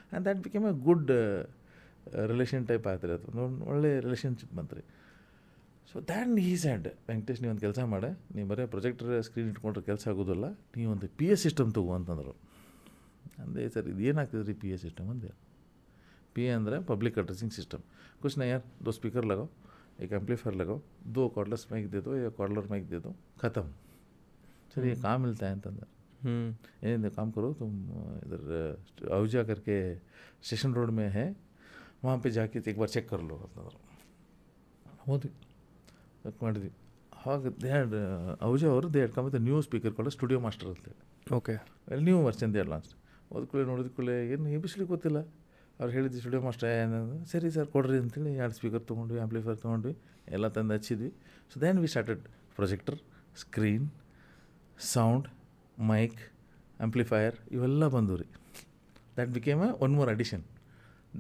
and that became a good relation type ಆಯ್ತು ಅದು ಒಳ್ಳೆ ರಿಲೇಷನ್ಶಿಪ್ ಬಂತ್ರಿ ಸೊ ದ್ಯಾಟ್ ಈಸ್ ಸ್ಯಾಂಡ್ ವೆಂಕಟೇಶ್ ನೀವೊಂದು ಕೆಲಸ ಮಾಡೆ ನೀವು ಬರೀ ಪ್ರೊಜೆಕ್ಟರ್ ಸ್ಕ್ರೀನ್ ಇಟ್ಕೊಂಡ್ರೆ ಕೆಲಸ ಆಗೋದಿಲ್ಲ ನೀವೊಂದು ಪಿ ಎಸ್ ಸಿಸ್ಟಮ್ ತಗೋ ಅಂತಂದರು ಅಂದೇ ಸರ್ ಇದು ರೀ ಪಿ ಎಸ್ ಸಿಸ್ಟಮ್ ಅಂದೆ ఏందరే పబ్లిక్ అడ్రసింగ్ సిస్టం కుషన్ ఎర్ یار దో స్పీకర్ లగావ్ ఏంప్లిఫైయర్ లగావ్ దో కార్లెస్ మైక్ దే దో ఏ కార్లెస్ మైక్ దే దో ఖతం సరి కాంిల్త అంతే అంద హ్ ఏంద కాం కరో తుం ఇదర్ అవజా కర్కే స్టేషన్ రోడ్ మే హే వహా పే జాకే టిక్ బర్ చెక్ కర్లో అప్నా హోది దట్ మార్ది హాగ దేడ్ అవజో అవ దేడ్ కమత్ ఏ న్యూ స్పీకర్ కొల స్టూడియో మాస్టర్ అంతే
ఓకే ఏ
న్యూ వర్షన్ దేడ్ లాస్ట్ ఒదకులే నోడుకులే ఏని ఏబిసిలి కోతిలా ಅವ್ರು ಹೇಳಿದ್ವಿ ಸ್ಟುಡಿಯೋ ಮಾಸ್ಟರ್ ಏನಂದ್ರೆ ಸರಿ ಸರ್ ಕೊಡ್ರಿ ಅಂತೇಳಿ ಎರಡು ಸ್ಪೀಕರ್ ತೊಗೊಂಡ್ವಿ ಆ್ಯಂಪ್ಲಿಫೈರ್ ತೊಗೊಂಡ್ವಿ ಎಲ್ಲ ತಂದು ಹಚ್ಚಿದ್ವಿ so then we started projector screen sound mic amplifier ಇವೆಲ್ಲ ಬಂದವು ರೀ that became a one more addition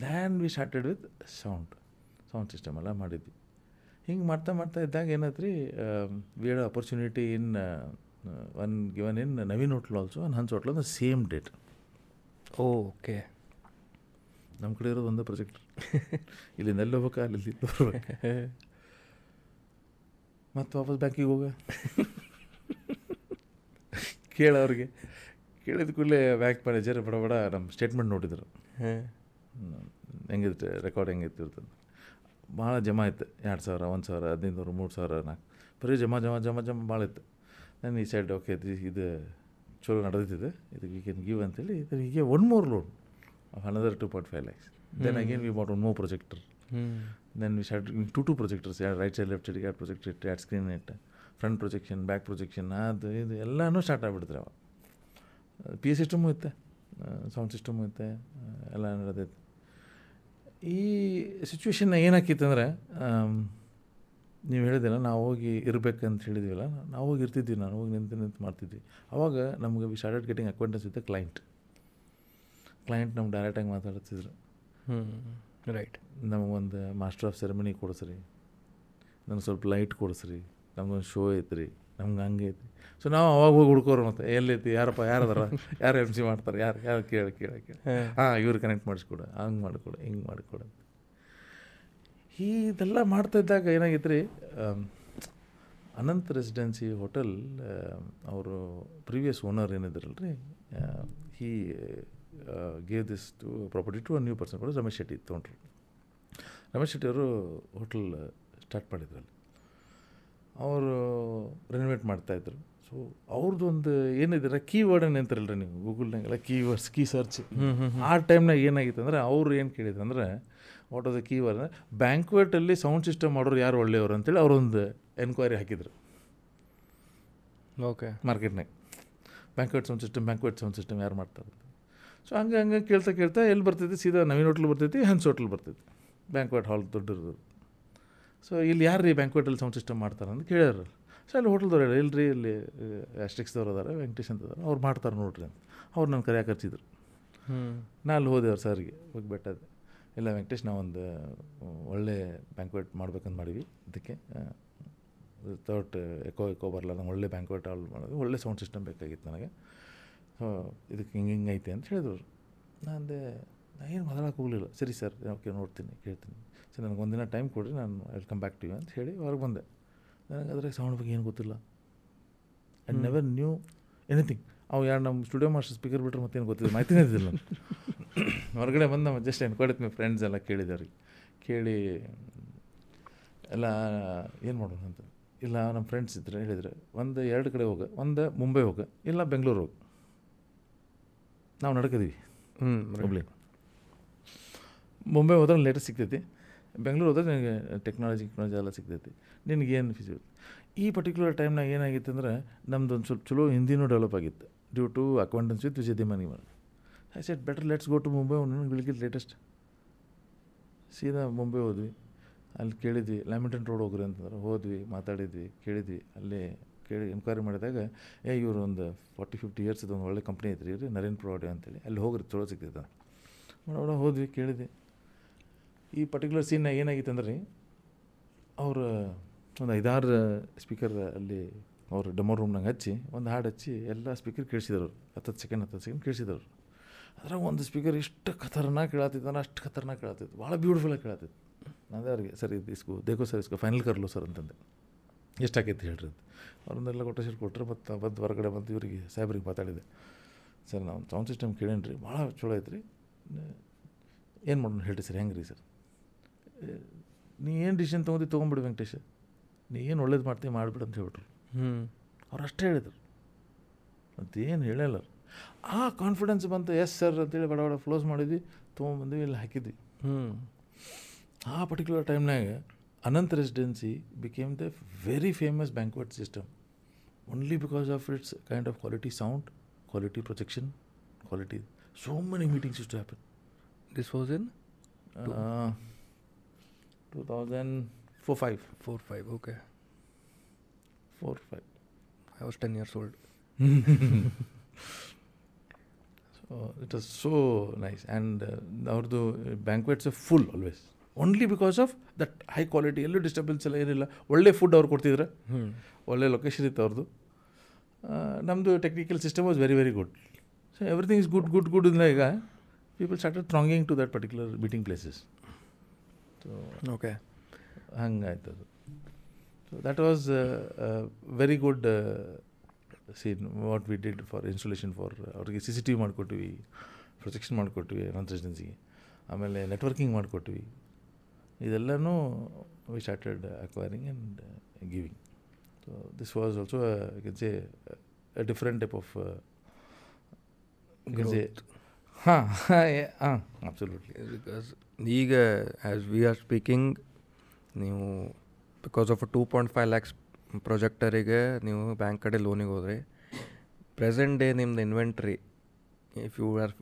then we started with sound sound system ಎಲ್ಲ ಮಾಡಿದ್ವಿ ಹಿಂಗೆ ಮಾಡ್ತಾ ಮಾಡ್ತಾ ಇದ್ದಾಗ ಏನಾಯ್ತು ರೀ with opportunity in one given in Naveen hotel also one Hans hotel the same date
okay
ನಮ್ಮ ಕಡೆ ಇರೋದು ಒಂದೇ ಪ್ರೊಜೆಕ್ಟ್ ಇಲ್ಲಿ ನೆಲ್ಲಿ ಹೋಗ್ಬೇಕಾ ಅಲ್ಲಿ ಬರ್ಬೇಕು ಮತ್ತು ವಾಪಸ್ ಬ್ಯಾಂಕಿಗೆ ಹೋಗ ಕೇಳ ಅವ್ರಿಗೆ ಕೇಳಿದ ಕೂಡಲೇ ಬ್ಯಾಂಕ್ ಮ್ಯಾನೇಜರ್ ಬಡ ಬಡ ನಮ್ಮ ಸ್ಟೇಟ್ಮೆಂಟ್ ನೋಡಿದರು ಹೆಂಗಿರುತ್ತೆ ರೆಕಾರ್ಡ್ ಇರ್ತದೆ ಭಾಳ ಜಮಾ ಇತ್ತು ಎರಡು ಸಾವಿರ ಒಂದು ಸಾವಿರ ಹದಿನೈದು ನೂರು ಮೂರು ಸಾವಿರ ನಾಲ್ಕು ಬರೀ ಜಮಾ ಜಮಾ ಜಮಾ ಜಮಾ ಭಾಳ ಇತ್ತು ನಾನು ಈ ಸೈಡ್ ಓಕೆ ಇದು ಚಲೋ ನಡೆದಿದೆ ಇದಕ್ಕೆ ಈಗ ಗೀವ್ ಅಂತೇಳಿ ಇದ್ರ ಹೀಗೆ one more loan of another 2.5 lakhs. Then mm. again, we bought one more projector. Mm. Then we started two two projectors, yeah, right side, left side, yeah, projector, yeah, screen it, front projection back projection ಅದು ಇದು ಎಲ್ಲನೂ start ಆಗಿಬಿಡ್ತಾರೆ ಅವ P S system ಇತ್ತೆ sound system ಇತ್ತೆ ಎಲ್ಲ ನಡೆದೈತೆ ಈ ಸಿಚುವೇಶನ್ನ ಏನಾಕಿತ್ತಂದ್ರೆ ನೀವು ಹೇಳಿದಿಲ್ಲ ನಾವು ಹೋಗಿ ಇರಬೇಕಂತ ಹೇಳಿದಿವಲ್ಲ ನಾವು ಹೋಗಿ ಇರ್ತಿದ್ವಿ ನಾನು ಹೋಗಿ ನಿಂತು ನಿಂತು ಮಾಡ್ತಿದ್ವಿ ಅವಾಗ ನಮಗೆ we started getting acquaintance with client client ನಮ್ಗೆ ಡೈರೆಕ್ಟಾಗಿ ಮಾತಾಡ್ತಿದ್ರು
ರೈಟ್
ನಮಗೊಂದು ಮಾಸ್ಟರ್ ಆಫ್ ಸೆರೆಮನಿ ಕೊಡಿಸ್ರಿ ನಮ್ಗೆ ಸ್ವಲ್ಪ ಲೈಟ್ ಕೊಡಿಸ್ರಿ ನಮ್ಗೊಂದು ಶೋ ಐತ್ರಿ ನಮ್ಗೆ ಹಂಗೆ ಐತಿ ಸೊ ನಾವು ಅವಾಗ ಹೋಗಿ ಹುಡ್ಕೋರು ಮತ್ತೆ ಎಲ್ಲೈತಿ ಯಾರಪ್ಪ ಯಾರದಾರ ಯಾರು ಎಮ್ ಸಿ ಮಾಡ್ತಾರೆ ಯಾರು ಯಾರು ಕೇಳಿ ಕೇಳಿ ಕೇಳಿ ಹಾಂ ಇವ್ರು ಕನೆಕ್ಟ್ ಮಾಡಿಸ್ಕೊಡು ಹಂಗೆ ಮಾಡಿಕೊಡು ಹಿಂಗೆ ಮಾಡಿಕೊಡು ಈ ಇದೆಲ್ಲ ಮಾಡ್ತಾ ಇದ್ದಾಗ ಏನಾಗಿತ್ತು ರೀ ಅನಂತ್ ರೆಸಿಡೆನ್ಸಿ ಹೋಟೆಲ್ ಅವರು ಪ್ರೀವಿಯಸ್ ಓನರ್ ಏನಿದ್ರಲ್ರಿ ಈ gave this to property to a new person ಕೂಡ ರಮೇಶ್ ಶೆಟ್ಟಿ ತೊಗೊಂಡ್ರು ರಮೇಶ್ ಶೆಟ್ಟಿ ಅವರು ಹೋಟೆಲ್ ಸ್ಟಾರ್ಟ್ uh, ಮಾಡಿದ್ರು ಅಲ್ಲಿ ಅವರು ರೆನೋವೇಟ್ uh, ಮಾಡ್ತಾಯಿದ್ರು ಸೊ ಅವ್ರದ್ದು ಒಂದು ಏನಿದೆ ಕೀವರ್ಡ್ ಏನು ಅಂತಾರಲ್ರಿ ನೀವು ಗೂಗಲ್ನಾಗೆಲ್ಲ ಕೀವರ್ಡ್ಸ್ ಕೀ ಸರ್ಚ್ ಆ ಟೈಮ್ನಾಗ ಏನಾಗಿತ್ತು ಅಂದರೆ ಅವ್ರು ಏನು ಕೇಳಿದ್ರು ಅಂದರೆ ವಾಟ್ ಆಸ್ ಅ ಕೀವರ್ಡ್ ಅಂದರೆ ಬ್ಯಾಂಕ್ವೆಟಲ್ಲಿ ಸೌಂಡ್ ಸಿಸ್ಟಮ್ ಮಾಡೋರು ಯಾರು ಒಳ್ಳೆಯವರು ಅಂತೇಳಿ ಅವರೊಂದು ಎನ್ಕ್ವೈರಿ ಹಾಕಿದ್ರು
ಓಕೆ
ಮಾರ್ಕೆಟ್ನಾಗ banquet sound system banquet sound system ಯಾರು ಮಾಡ್ತಾರೆ ಸೊ ಹಂಗೆ ಹಂಗೆ ಕೇಳ್ತಾ ಕೇಳ್ತಾ ಎಲ್ಲಿ ಬರ್ತೈತಿ ಸೀದಾ ನವೀನ್ ಹೋಟ್ಲ್ ಬರ್ತೈತಿ ಹನ್ಸ್ ಹೋಟ್ಲ್ ಬರ್ತೈತಿ ಬ್ಯಾಂಕ್ವೆಟ್ ಹಾಲ್ ದೊಡ್ಡದು ಸೊ ಇಲ್ಲಿ ಯಾರು ರೀ ಬ್ಯಾಂಕ್ವೆಟಲ್ಲಿ ಸೌಂಡ್ ಸಿಸ್ಟಮ್ ಮಾಡ್ತಾರೆ ಅಂತ ಕೇಳ್ಯಾರ ಸೊ ಅಲ್ಲಿ ಹೋಟೆಲ್ದವ್ರು ಹೇಳಿ ರೀ ಇಲ್ಲಿ ಆಸ್ಟಿಕ್ಸ್ದವ್ರು ಅದಾರೆ ವೆಂಕಟೇಶ್ ಅಂತ ಅವ್ರು ಮಾಡ್ತಾರೆ ನೋಡ್ರಿ ಅಂತ ಅವ್ರು ನನ್ನ ಕರ್ಚಿದ್ರು ಹಚ್ಚಿದ್ರು ನಾ ಅಲ್ಲಿ ಹೋದೆ ಅವ್ರು ಸರ್ಗೆ ಹೋಗಿ ಬೆಟ್ಟದ ಇಲ್ಲ ವೆಂಕಟೇಶ್ ನಾವೊಂದು ಒಳ್ಳೆ ಬ್ಯಾಂಕ್ವೆಟ್ ಮಾಡ್ಬೇಕಂತ ಮಾಡೀವಿ ಅದಕ್ಕೆ ವಿತೌಟ್ ಎಕೋ ಎಕೋ ಬರಲ್ಲ ನಂಗೆ ಒಳ್ಳೆ ಬ್ಯಾಂಕ್ವೆಟ್ ಹಾಲ್ ಮಾಡೋದು ಒಳ್ಳೆ ಸೌಂಡ್ ಸಿಸ್ಟಮ್ ಬೇಕಾಗಿತ್ತು ನನಗೆ ಹೋ ಇದಕ್ಕೆ ಹಿಂಗೆ ಹಿಂಗೈತೆ ಅಂತ ಹೇಳಿದ್ರು ನಾನು ಅಂದೆ ಏನು ಮಾತಾಡೋಕೆ ಹೋಗಲಿಲ್ಲ ಸರಿ ಸರ್ ಓಕೆ ನೋಡ್ತೀನಿ ಕೇಳ್ತೀನಿ ಸರ್ ನನಗೆ ಒಂದಿನ ಟೈಮ್ ಕೊಡಿರಿ ನಾನು welcome come back to you ಅಂತ ಹೇಳಿ ಹೊರಗೆ ಬಂದೆ ನನಗೆ ಅದ್ರಾಗ ಸೌಂಡ್ ಬಗ್ಗೆ ಏನು ಗೊತ್ತಿಲ್ಲ ಆ್ಯಂಡ್ ನೆವರ್ ನ್ಯೂ ಎನಿಥಿಂಗ್ ಅವು ಯಾರು ನಮ್ಮ ಸ್ಟುಡಿಯೋ ಮಾಸ್ಟರ್ ಸ್ಪೀಕರ್ ಬಿಟ್ಟರೆ ಮತ್ತೇನು ಗೊತ್ತಿಲ್ಲ ಮಾಹಿತಿನೇ ಇದ್ದಿಲ್ಲ [coughs] ಹೊರಗಡೆ ಬಂದು ನಮ್ಮ ಜಸ್ಟ್ ಎನ್ಕ್ವೈರಿತ್ ಫ್ರೆಂಡ್ಸ್ ಎಲ್ಲ ಕೇಳಿದವ್ರಿಗೆ ಕೇಳಿ ಎಲ್ಲ ಏನು ಮಾಡೋಣ ಅಂತ ಇಲ್ಲ ನಮ್ಮ ಫ್ರೆಂಡ್ಸ್ ಇದ್ದರೆ ಹೇಳಿದರೆ ಒಂದು ಎರಡು ಕಡೆ ಹೋಗ ಒಂದು ಮುಂಬೈ ಹೋಗ ಇಲ್ಲ ಬೆಂಗಳೂರು ಹೋಗಿ ನಾವು ನಡ್ಕಿದ್ವಿ
ಹ್ಞೂ ಹುಬ್ಳಿ
ಮುಂಬೈ ಹೋದ್ರೆ ಲೇಟರ್ ಸಿಗ್ತೈತಿ ಬೆಂಗಳೂರು ಹೋದ್ರೆ ನಿನಗೆ ಟೆಕ್ನಾಲಜಿ ಟೆಕ್ನಾಲಜಿ ಎಲ್ಲ ಸಿಗ್ತೈತಿ ನಿನಗೇನು ಫಿಸಿ ಈ ಪರ್ಟಿಕ್ಯುಲರ್ ಟೈಮ್ನಾಗ ಏನಾಗಿತ್ತು ಅಂದ್ರೆ ನಮ್ದು ಒಂದು ಸ್ವಲ್ಪ ಚಲೋ ಹಿಂದಿನೂ ಡೆವಲಪ್ ಆಗಿತ್ತು due to acquaintance with Vijay Dimani ಮಾಡಿ I set better let's go to Mumbai will ಬೆಳಗ್ಗೆ ಲೇಟೆಸ್ಟ್ ಸೀದಾ ಮುಂಬೈ ಹೋದ್ವಿ ಅಲ್ಲಿ ಕೇಳಿದ್ವಿ ಲ್ಯಾಮಿಂಟನ್ ರೋಡ್ ಹೋಗ್ರಿ ಅಂತಂದ್ರೆ ಹೋದ್ವಿ ಮಾತಾಡಿದ್ವಿ ಕೇಳಿದ್ವಿ ಅಲ್ಲಿ ಕೇಳಿ ಎನ್ಕ್ವೈರಿ ಮಾಡಿದಾಗ ಏ ಇವರು ಒಂದು ಫಾರ್ಟಿ ಫಿಫ್ಟಿ ಇಯರ್ಸ್ದು ಒಂದು ಒಳ್ಳೆ ಕಂಪ್ನಿ ಐತ್ರಿ ರೀ ನರೇನ್ ಪ್ರವಾಡೆ ಅಂತೇಳಿ ಅಲ್ಲಿ ಹೋಗ್ರಿ ಚಲೋ ಸಿಕ್ತಿದ್ದ ನೋಡೋಣ ಹೋದ್ವಿ ಕೇಳಿದೆ ಈ ಪರ್ಟಿಕ್ಯುಲರ್ ಸೀನ್ ಏನಾಗಿತ್ತು ಅಂದ್ರೆ ರೀ ಅವರು ಒಂದು ಐದಾರು ಸ್ಪೀಕರ್ ಅಲ್ಲಿ ಅವರು ಡೆಮೋ ರೂಮ್ನಾಗ ಹಚ್ಚಿ ಒಂದು ಹಾಡು ಹಚ್ಚಿ ಎಲ್ಲ ಸ್ಪೀಕರ್ ಕೇಳಿಸಿದ್ರು ಹತ್ತತ್ತು ಸೆಕೆಂಡ್ ಹತ್ತತ್ತು ಸೆಕೆಂಡ್ ಕೇಳಿಸಿದ್ರು ಅದ್ರಾಗ ಒಂದು ಸ್ಪೀಕರ್ ಇಷ್ಟು ಖತರ್ನಾಕ್ ಕೇಳತ್ತಿತ್ತು ಅಂದ್ರೆ ಅಷ್ಟು ಖತರ್ನಾಕ್ ಕೇಳತ್ತಿತ್ತು ಭಾಳ ಬ್ಯೂಟಿಫುಲ್ಲಾಗಿ ಕೇಳತ್ತಿತ್ತು ನಾನು ಅವ್ರಿಗೆ ಸರ್ ಇದು ಇಸ್ಕೋ ದೇಖೋ ಸರ್ ಇಸ್ಕೋ ಫೈನಲ್ ಕರ್ಲೋ ಸರ್ ಅಂತಂದೆ ಎಷ್ಟಾಗೈತೆ ಹೇಳ್ರಿ ಅಂತ ಅವ್ರನ್ನೆಲ್ಲ ಕೊಟೇಶನ್ ಕೊಟ್ಟರೆ ಮತ್ತು ಬಂದು ಹೊರಗಡೆ ಬಂದು ಇವರಿಗೆ ಸಾಹೇಬ್ರಿಗೆ ಮಾತಾಡಿದೆ ಸರ್ ನಾವು ಸೌಂಡ್ ಸಿಸ್ಟಮ್ ಕೇಳೀನಿ ರೀ ಭಾಳ ಚಲೋ ಐತ್ರಿ ಏನು ಮಾಡೋಣ ಹೇಳಿ ಸರ್ ಹೆಂಗೆ ರೀ ಸರ್ ನೀ ಏನು ಡಿಸಿಷನ್ ತೊಗೊಂಡಿ ತೊಗೊಂಬಿಡಿ ವೆಂಕಟೇಶ್ ನೀ ಏನು ಒಳ್ಳೇದು ಮಾಡ್ತೀವಿ ಮಾಡಿಬಿಡು ಅಂತ ಹೇಳ್ಬಿಟ್ರು ಹ್ಞೂ ಅವ್ರು ಅಷ್ಟೇ ಹೇಳಿದ್ರು ಏನು ಹೇಳಲ್ಲ ಆ ಕಾನ್ಫಿಡೆನ್ಸ್ ಬಂತು ಎಸ್ ಸರ್ ಅಂತೇಳಿ ಬಡ ಬಡ ಫ್ಲೋಸ್ ಮಾಡಿದ್ವಿ ತೊಗೊಂಬಂದ್ವಿ ಇಲ್ಲಿ ಹಾಕಿದ್ವಿ ಹ್ಞೂ ಆ ಪರ್ಟಿಕ್ಯುಲರ್ ಟೈಮ್ನಾಗ Anant Residency became the very famous banquet system only because of its kind of quality sound, quality projection, quality. So many meetings used to happen.
This was in?
Uh, 2004 5. 4 5, okay. 4 5. I was 10 years old. [laughs] so it was so nice. And uh, our banquets are full always. Only because of that high quality ಎಲ್ಲೂ disturbance ಎಲ್ಲ ಏನಿಲ್ಲ ಒಳ್ಳೆ food ಅವ್ರು ಕೊಡ್ತಿದ್ರೆ ಒಳ್ಳೆ location ಇತ್ತು ಅವ್ರದ್ದು ನಮ್ಮದು technical system was very very good so everything is good good good ಇಂದ ಈಗ people started thronging to that particular meeting places so
okay
ಹಂಗಾಯ್ತು ಅದು so that was very good scene what we did for installation for ಅವ್ರಿಗೆ C C T V ಮಾಡಿಕೊಟ್ವಿ projection ಮಾಡಿಕೊಟ್ವಿ ನಾನ್ ರೆಸಿಡೆನ್ಸಿಗೆ ಆಮೇಲೆ ನೆಟ್ವರ್ಕಿಂಗ್ ಮಾಡಿಕೊಟ್ವಿ ಇದೆಲ್ಲನೂ we started acquiring and giving so this was also can say a different type of
can say ಹಾಂ ಹಾಂ ಅಬ್ಸಲ್ಯೂಟ್ಲಿ ಬಿಕಾಸ್ ಈಗ ಆ್ಯಸ್ ವಿ ಆರ್ ಸ್ಪೀಕಿಂಗ್ ನೀವು because of two point five lakhs ಪ್ರೊಜೆಕ್ಟರಿಗೆ ನೀವು ಬ್ಯಾಂಕ್ ಕಡೆ ಲೋನಿಗೆ ಹೋದ್ರಿ ಪ್ರೆಸೆಂಟ್ ಡೇ ನಿಮ್ದು inventory if you are